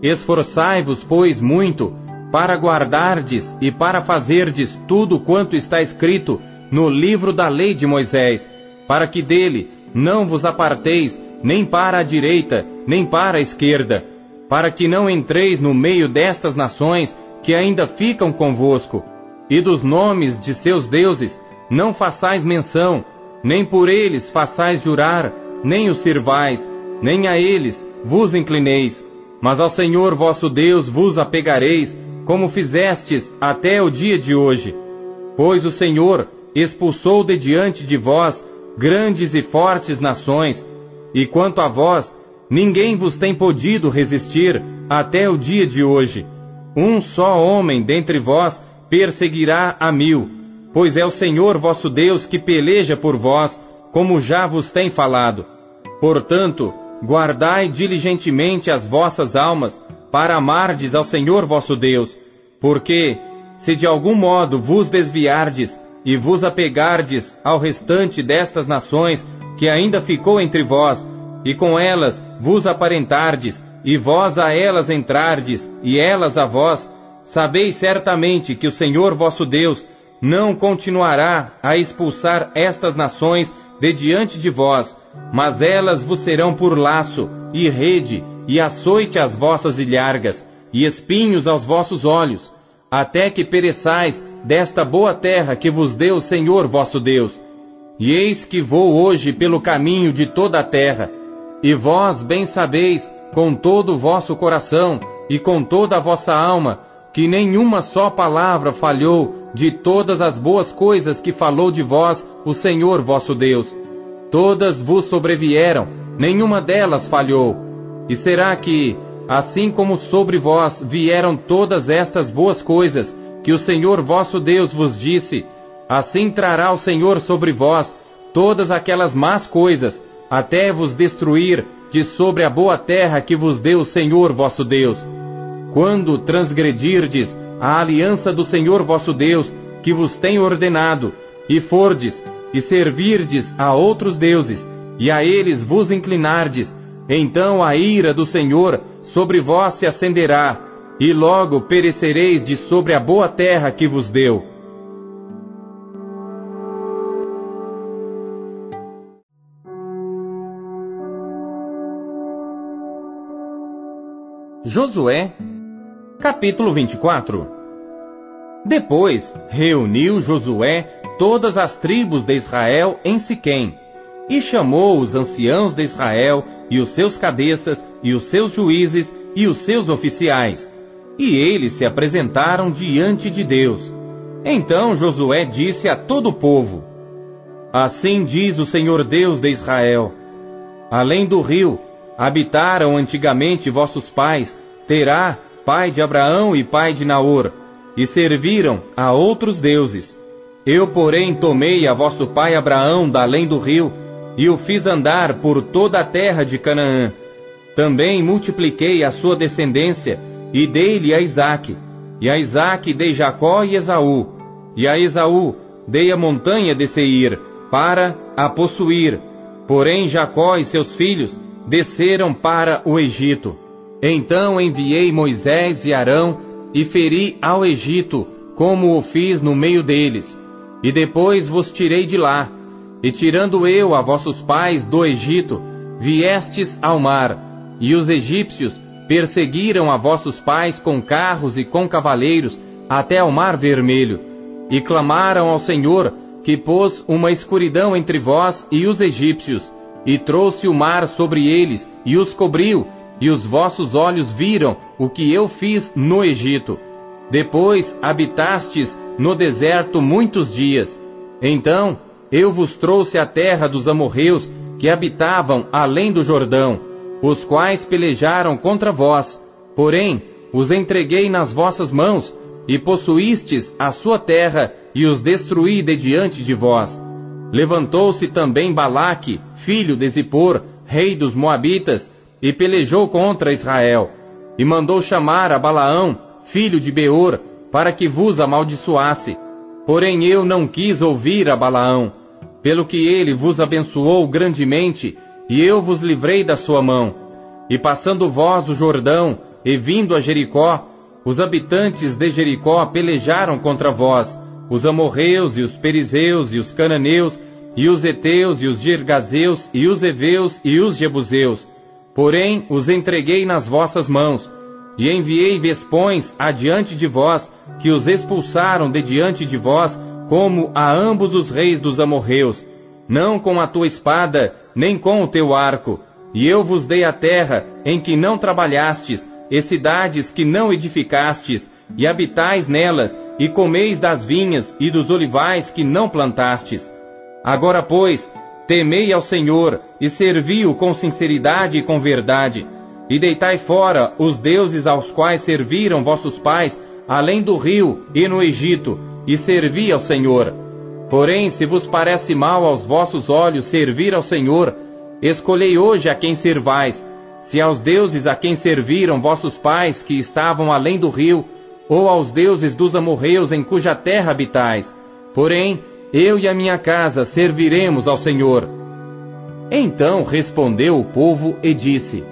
Esforçai-vos, pois, muito, para guardardes e para fazerdes tudo quanto está escrito no livro da lei de Moisés, para que dele não vos aparteis nem para a direita, nem para a esquerda, para que não entreis no meio destas nações que ainda ficam convosco, e dos nomes de seus deuses não façais menção, nem por eles façais jurar, nem os sirvais, nem a eles vos inclineis, mas ao Senhor vosso Deus vos apegareis, como fizestes até o dia de hoje. Pois o Senhor expulsou de diante de vós grandes e fortes nações, e quanto a vós, ninguém vos tem podido resistir até o dia de hoje. Um só homem dentre vós perseguirá a mil, pois é o Senhor vosso Deus que peleja por vós, como já vos tem falado. Portanto, guardai diligentemente as vossas almas, para amardes ao Senhor vosso Deus, porque, se de algum modo vos desviardes e vos apegardes ao restante destas nações que ainda ficou entre vós, e com elas vos aparentardes, e vós a elas entrardes, e elas a vós, sabeis certamente que o Senhor vosso Deus não continuará a expulsar estas nações de diante de vós, mas elas vos serão por laço, e rede, e açoite às vossas ilhargas, e espinhos aos vossos olhos, até que pereçais desta boa terra que vos deu o Senhor vosso Deus. E eis que vou hoje pelo caminho de toda a terra, e vós bem sabeis, com todo o vosso coração e com toda a vossa alma, que nenhuma só palavra falhou de todas as boas coisas que falou de vós o Senhor vosso Deus. Todas vos sobrevieram, nenhuma delas falhou. E será que, assim como sobre vós vieram todas estas boas coisas, que o Senhor vosso Deus vos disse, assim trará o Senhor sobre vós todas aquelas más coisas, até vos destruir de sobre a boa terra que vos deu o Senhor vosso Deus. Quando transgredirdes a aliança do Senhor vosso Deus, que vos tem ordenado, e fordes, e servirdes a outros deuses, e a eles vos inclinardes, então a ira do Senhor sobre vós se acenderá, e logo perecereis de sobre a boa terra que vos deu. Josué, capítulo 24 Depois reuniu Josué todas as tribos de Israel em Siquém, e chamou os anciãos de Israel, e os seus cabeças, e os seus juízes, e os seus oficiais, e eles se apresentaram diante de Deus. Então Josué disse a todo o povo: Assim diz o Senhor Deus de Israel: Além do rio, habitaram antigamente vossos pais, Terá, pai de Abraão e pai de Naor, e serviram a outros deuses. Eu, porém, tomei a vosso pai Abraão da além do rio, e o fiz andar por toda a terra de Canaã. Também multipliquei a sua descendência, e dei-lhe a Isaque. E a Isaque dei Jacó e Esaú. E a Esaú dei a montanha de Seir, para a possuir. Porém Jacó e seus filhos desceram para o Egito. Então enviei Moisés e Arão e feri ao Egito, como o fiz no meio deles. E depois vos tirei de lá. E tirando eu a vossos pais do Egito, viestes ao mar. E os egípcios perseguiram a vossos pais com carros e com cavaleiros até ao mar vermelho. E clamaram ao Senhor, que pôs uma escuridão entre vós e os egípcios e trouxe o mar sobre eles, e os cobriu, e os vossos olhos viram o que eu fiz no Egito. Depois habitastes no deserto muitos dias. Então eu vos trouxe a terra dos amorreus que habitavam além do Jordão, os quais pelejaram contra vós. Porém, os entreguei nas vossas mãos, e possuístes a sua terra, e os destruí de diante de vós. Levantou-se também Balaque, filho de Zippor, rei dos Moabitas, e pelejou contra Israel, e mandou chamar a Balaão, filho de Beor, para que vos amaldiçoasse. Porém eu não quis ouvir a Balaão, pelo que ele vos abençoou grandemente, e eu vos livrei da sua mão. E passando vós o Jordão, e vindo a Jericó, os habitantes de Jericó pelejaram contra vós, os amorreus e os perizeus e os cananeus e os heteus e os girgazeus e os heveus e os jebuseus. Porém os entreguei nas vossas mãos, e enviei vespões adiante de vós, que os expulsaram de diante de vós, como a ambos os reis dos amorreus, não com a tua espada, nem com o teu arco. E eu vos dei a terra em que não trabalhastes, e cidades que não edificastes, e habitais nelas, e comeis das vinhas e dos olivais que não plantastes. Agora, pois, temei ao Senhor e servi-o com sinceridade e com verdade, e deitai fora os deuses aos quais serviram vossos pais, além do rio e no Egito, e servi ao Senhor. Porém, se vos parece mal aos vossos olhos servir ao Senhor, escolhei hoje a quem servais, se aos deuses a quem serviram vossos pais que estavam além do rio, ou aos deuses dos amorreus em cuja terra habitais. Porém, eu e a minha casa serviremos ao Senhor. Então respondeu o povo e disse: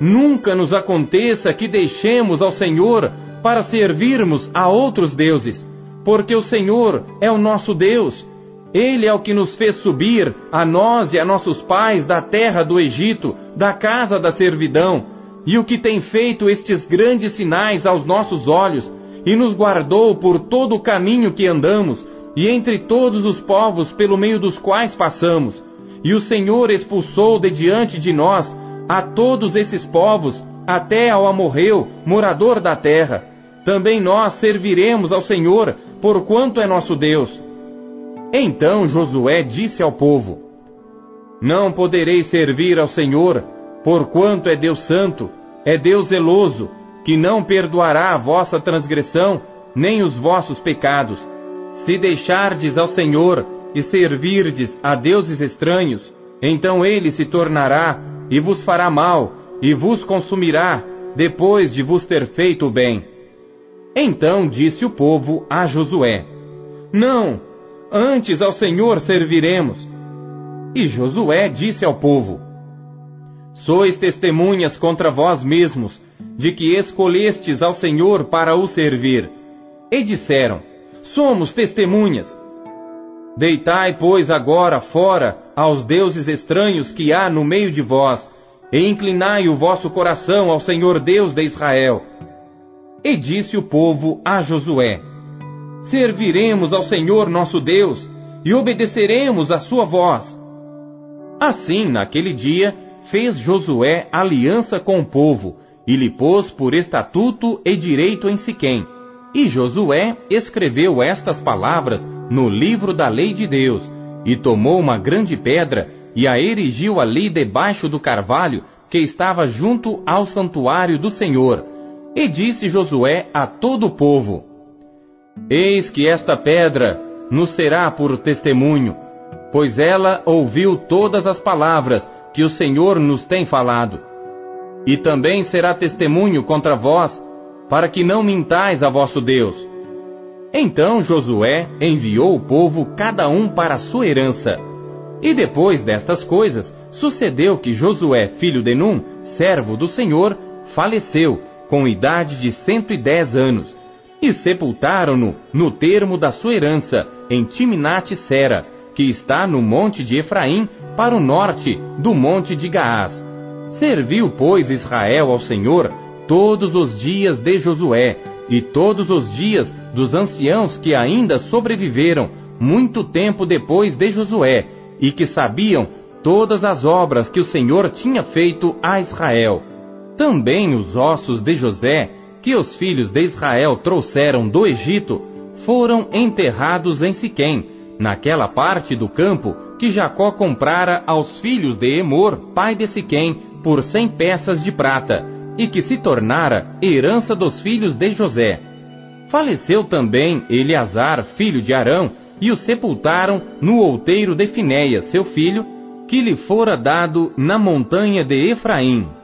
Nunca nos aconteça que deixemos ao Senhor para servirmos a outros deuses, porque o Senhor é o nosso Deus. Ele é o que nos fez subir, a nós e a nossos pais, da terra do Egito, da casa da servidão e o que tem feito estes grandes sinais aos nossos olhos, e nos guardou por todo o caminho que andamos, e entre todos os povos pelo meio dos quais passamos. E o Senhor expulsou de diante de nós a todos esses povos, até ao amorreu, morador da terra. Também nós serviremos ao Senhor, porquanto é nosso Deus. Então Josué disse ao povo: Não podereis servir ao Senhor, Porquanto é Deus santo, é Deus zeloso, que não perdoará a vossa transgressão, nem os vossos pecados. Se deixardes ao Senhor e servirdes a deuses estranhos, então ele se tornará e vos fará mal, e vos consumirá, depois de vos ter feito o bem. Então disse o povo a Josué: Não, antes ao Senhor serviremos. E Josué disse ao povo: Sois testemunhas contra vós mesmos, de que escolhestes ao Senhor para o servir. E disseram: Somos testemunhas. Deitai, pois, agora fora aos deuses estranhos que há no meio de vós, e inclinai o vosso coração ao Senhor Deus de Israel. E disse o povo a Josué: Serviremos ao Senhor nosso Deus e obedeceremos a sua voz. Assim, naquele dia, fez Josué aliança com o povo e lhe pôs por estatuto e direito em Siquém. E Josué escreveu estas palavras no livro da lei de Deus, e tomou uma grande pedra e a erigiu ali debaixo do carvalho que estava junto ao santuário do Senhor. E disse Josué a todo o povo: Eis que esta pedra nos será por testemunho, pois ela ouviu todas as palavras que o Senhor nos tem falado. E também será testemunho contra vós, para que não mintais a vosso Deus. Então Josué enviou o povo cada um para a sua herança. E depois destas coisas, sucedeu que Josué, filho de Num, servo do Senhor, faleceu, com idade de cento e dez anos, e sepultaram-no no termo da sua herança, em Timnate-Sera, que está no monte de Efraim, para o norte do monte de Gaás. Serviu, pois, Israel ao Senhor todos os dias de Josué, e todos os dias dos anciãos que ainda sobreviveram, muito tempo depois de Josué, e que sabiam todas as obras que o Senhor tinha feito a Israel. Também os ossos de José, que os filhos de Israel trouxeram do Egito, foram enterrados em Siquém, naquela parte do campo que Jacó comprara aos filhos de Emor, pai de Siquém, por cem peças de prata, e que se tornara herança dos filhos de José. Faleceu também Eleazar, filho de Arão, e o sepultaram no outeiro de Finéia, seu filho, que lhe fora dado na montanha de Efraim.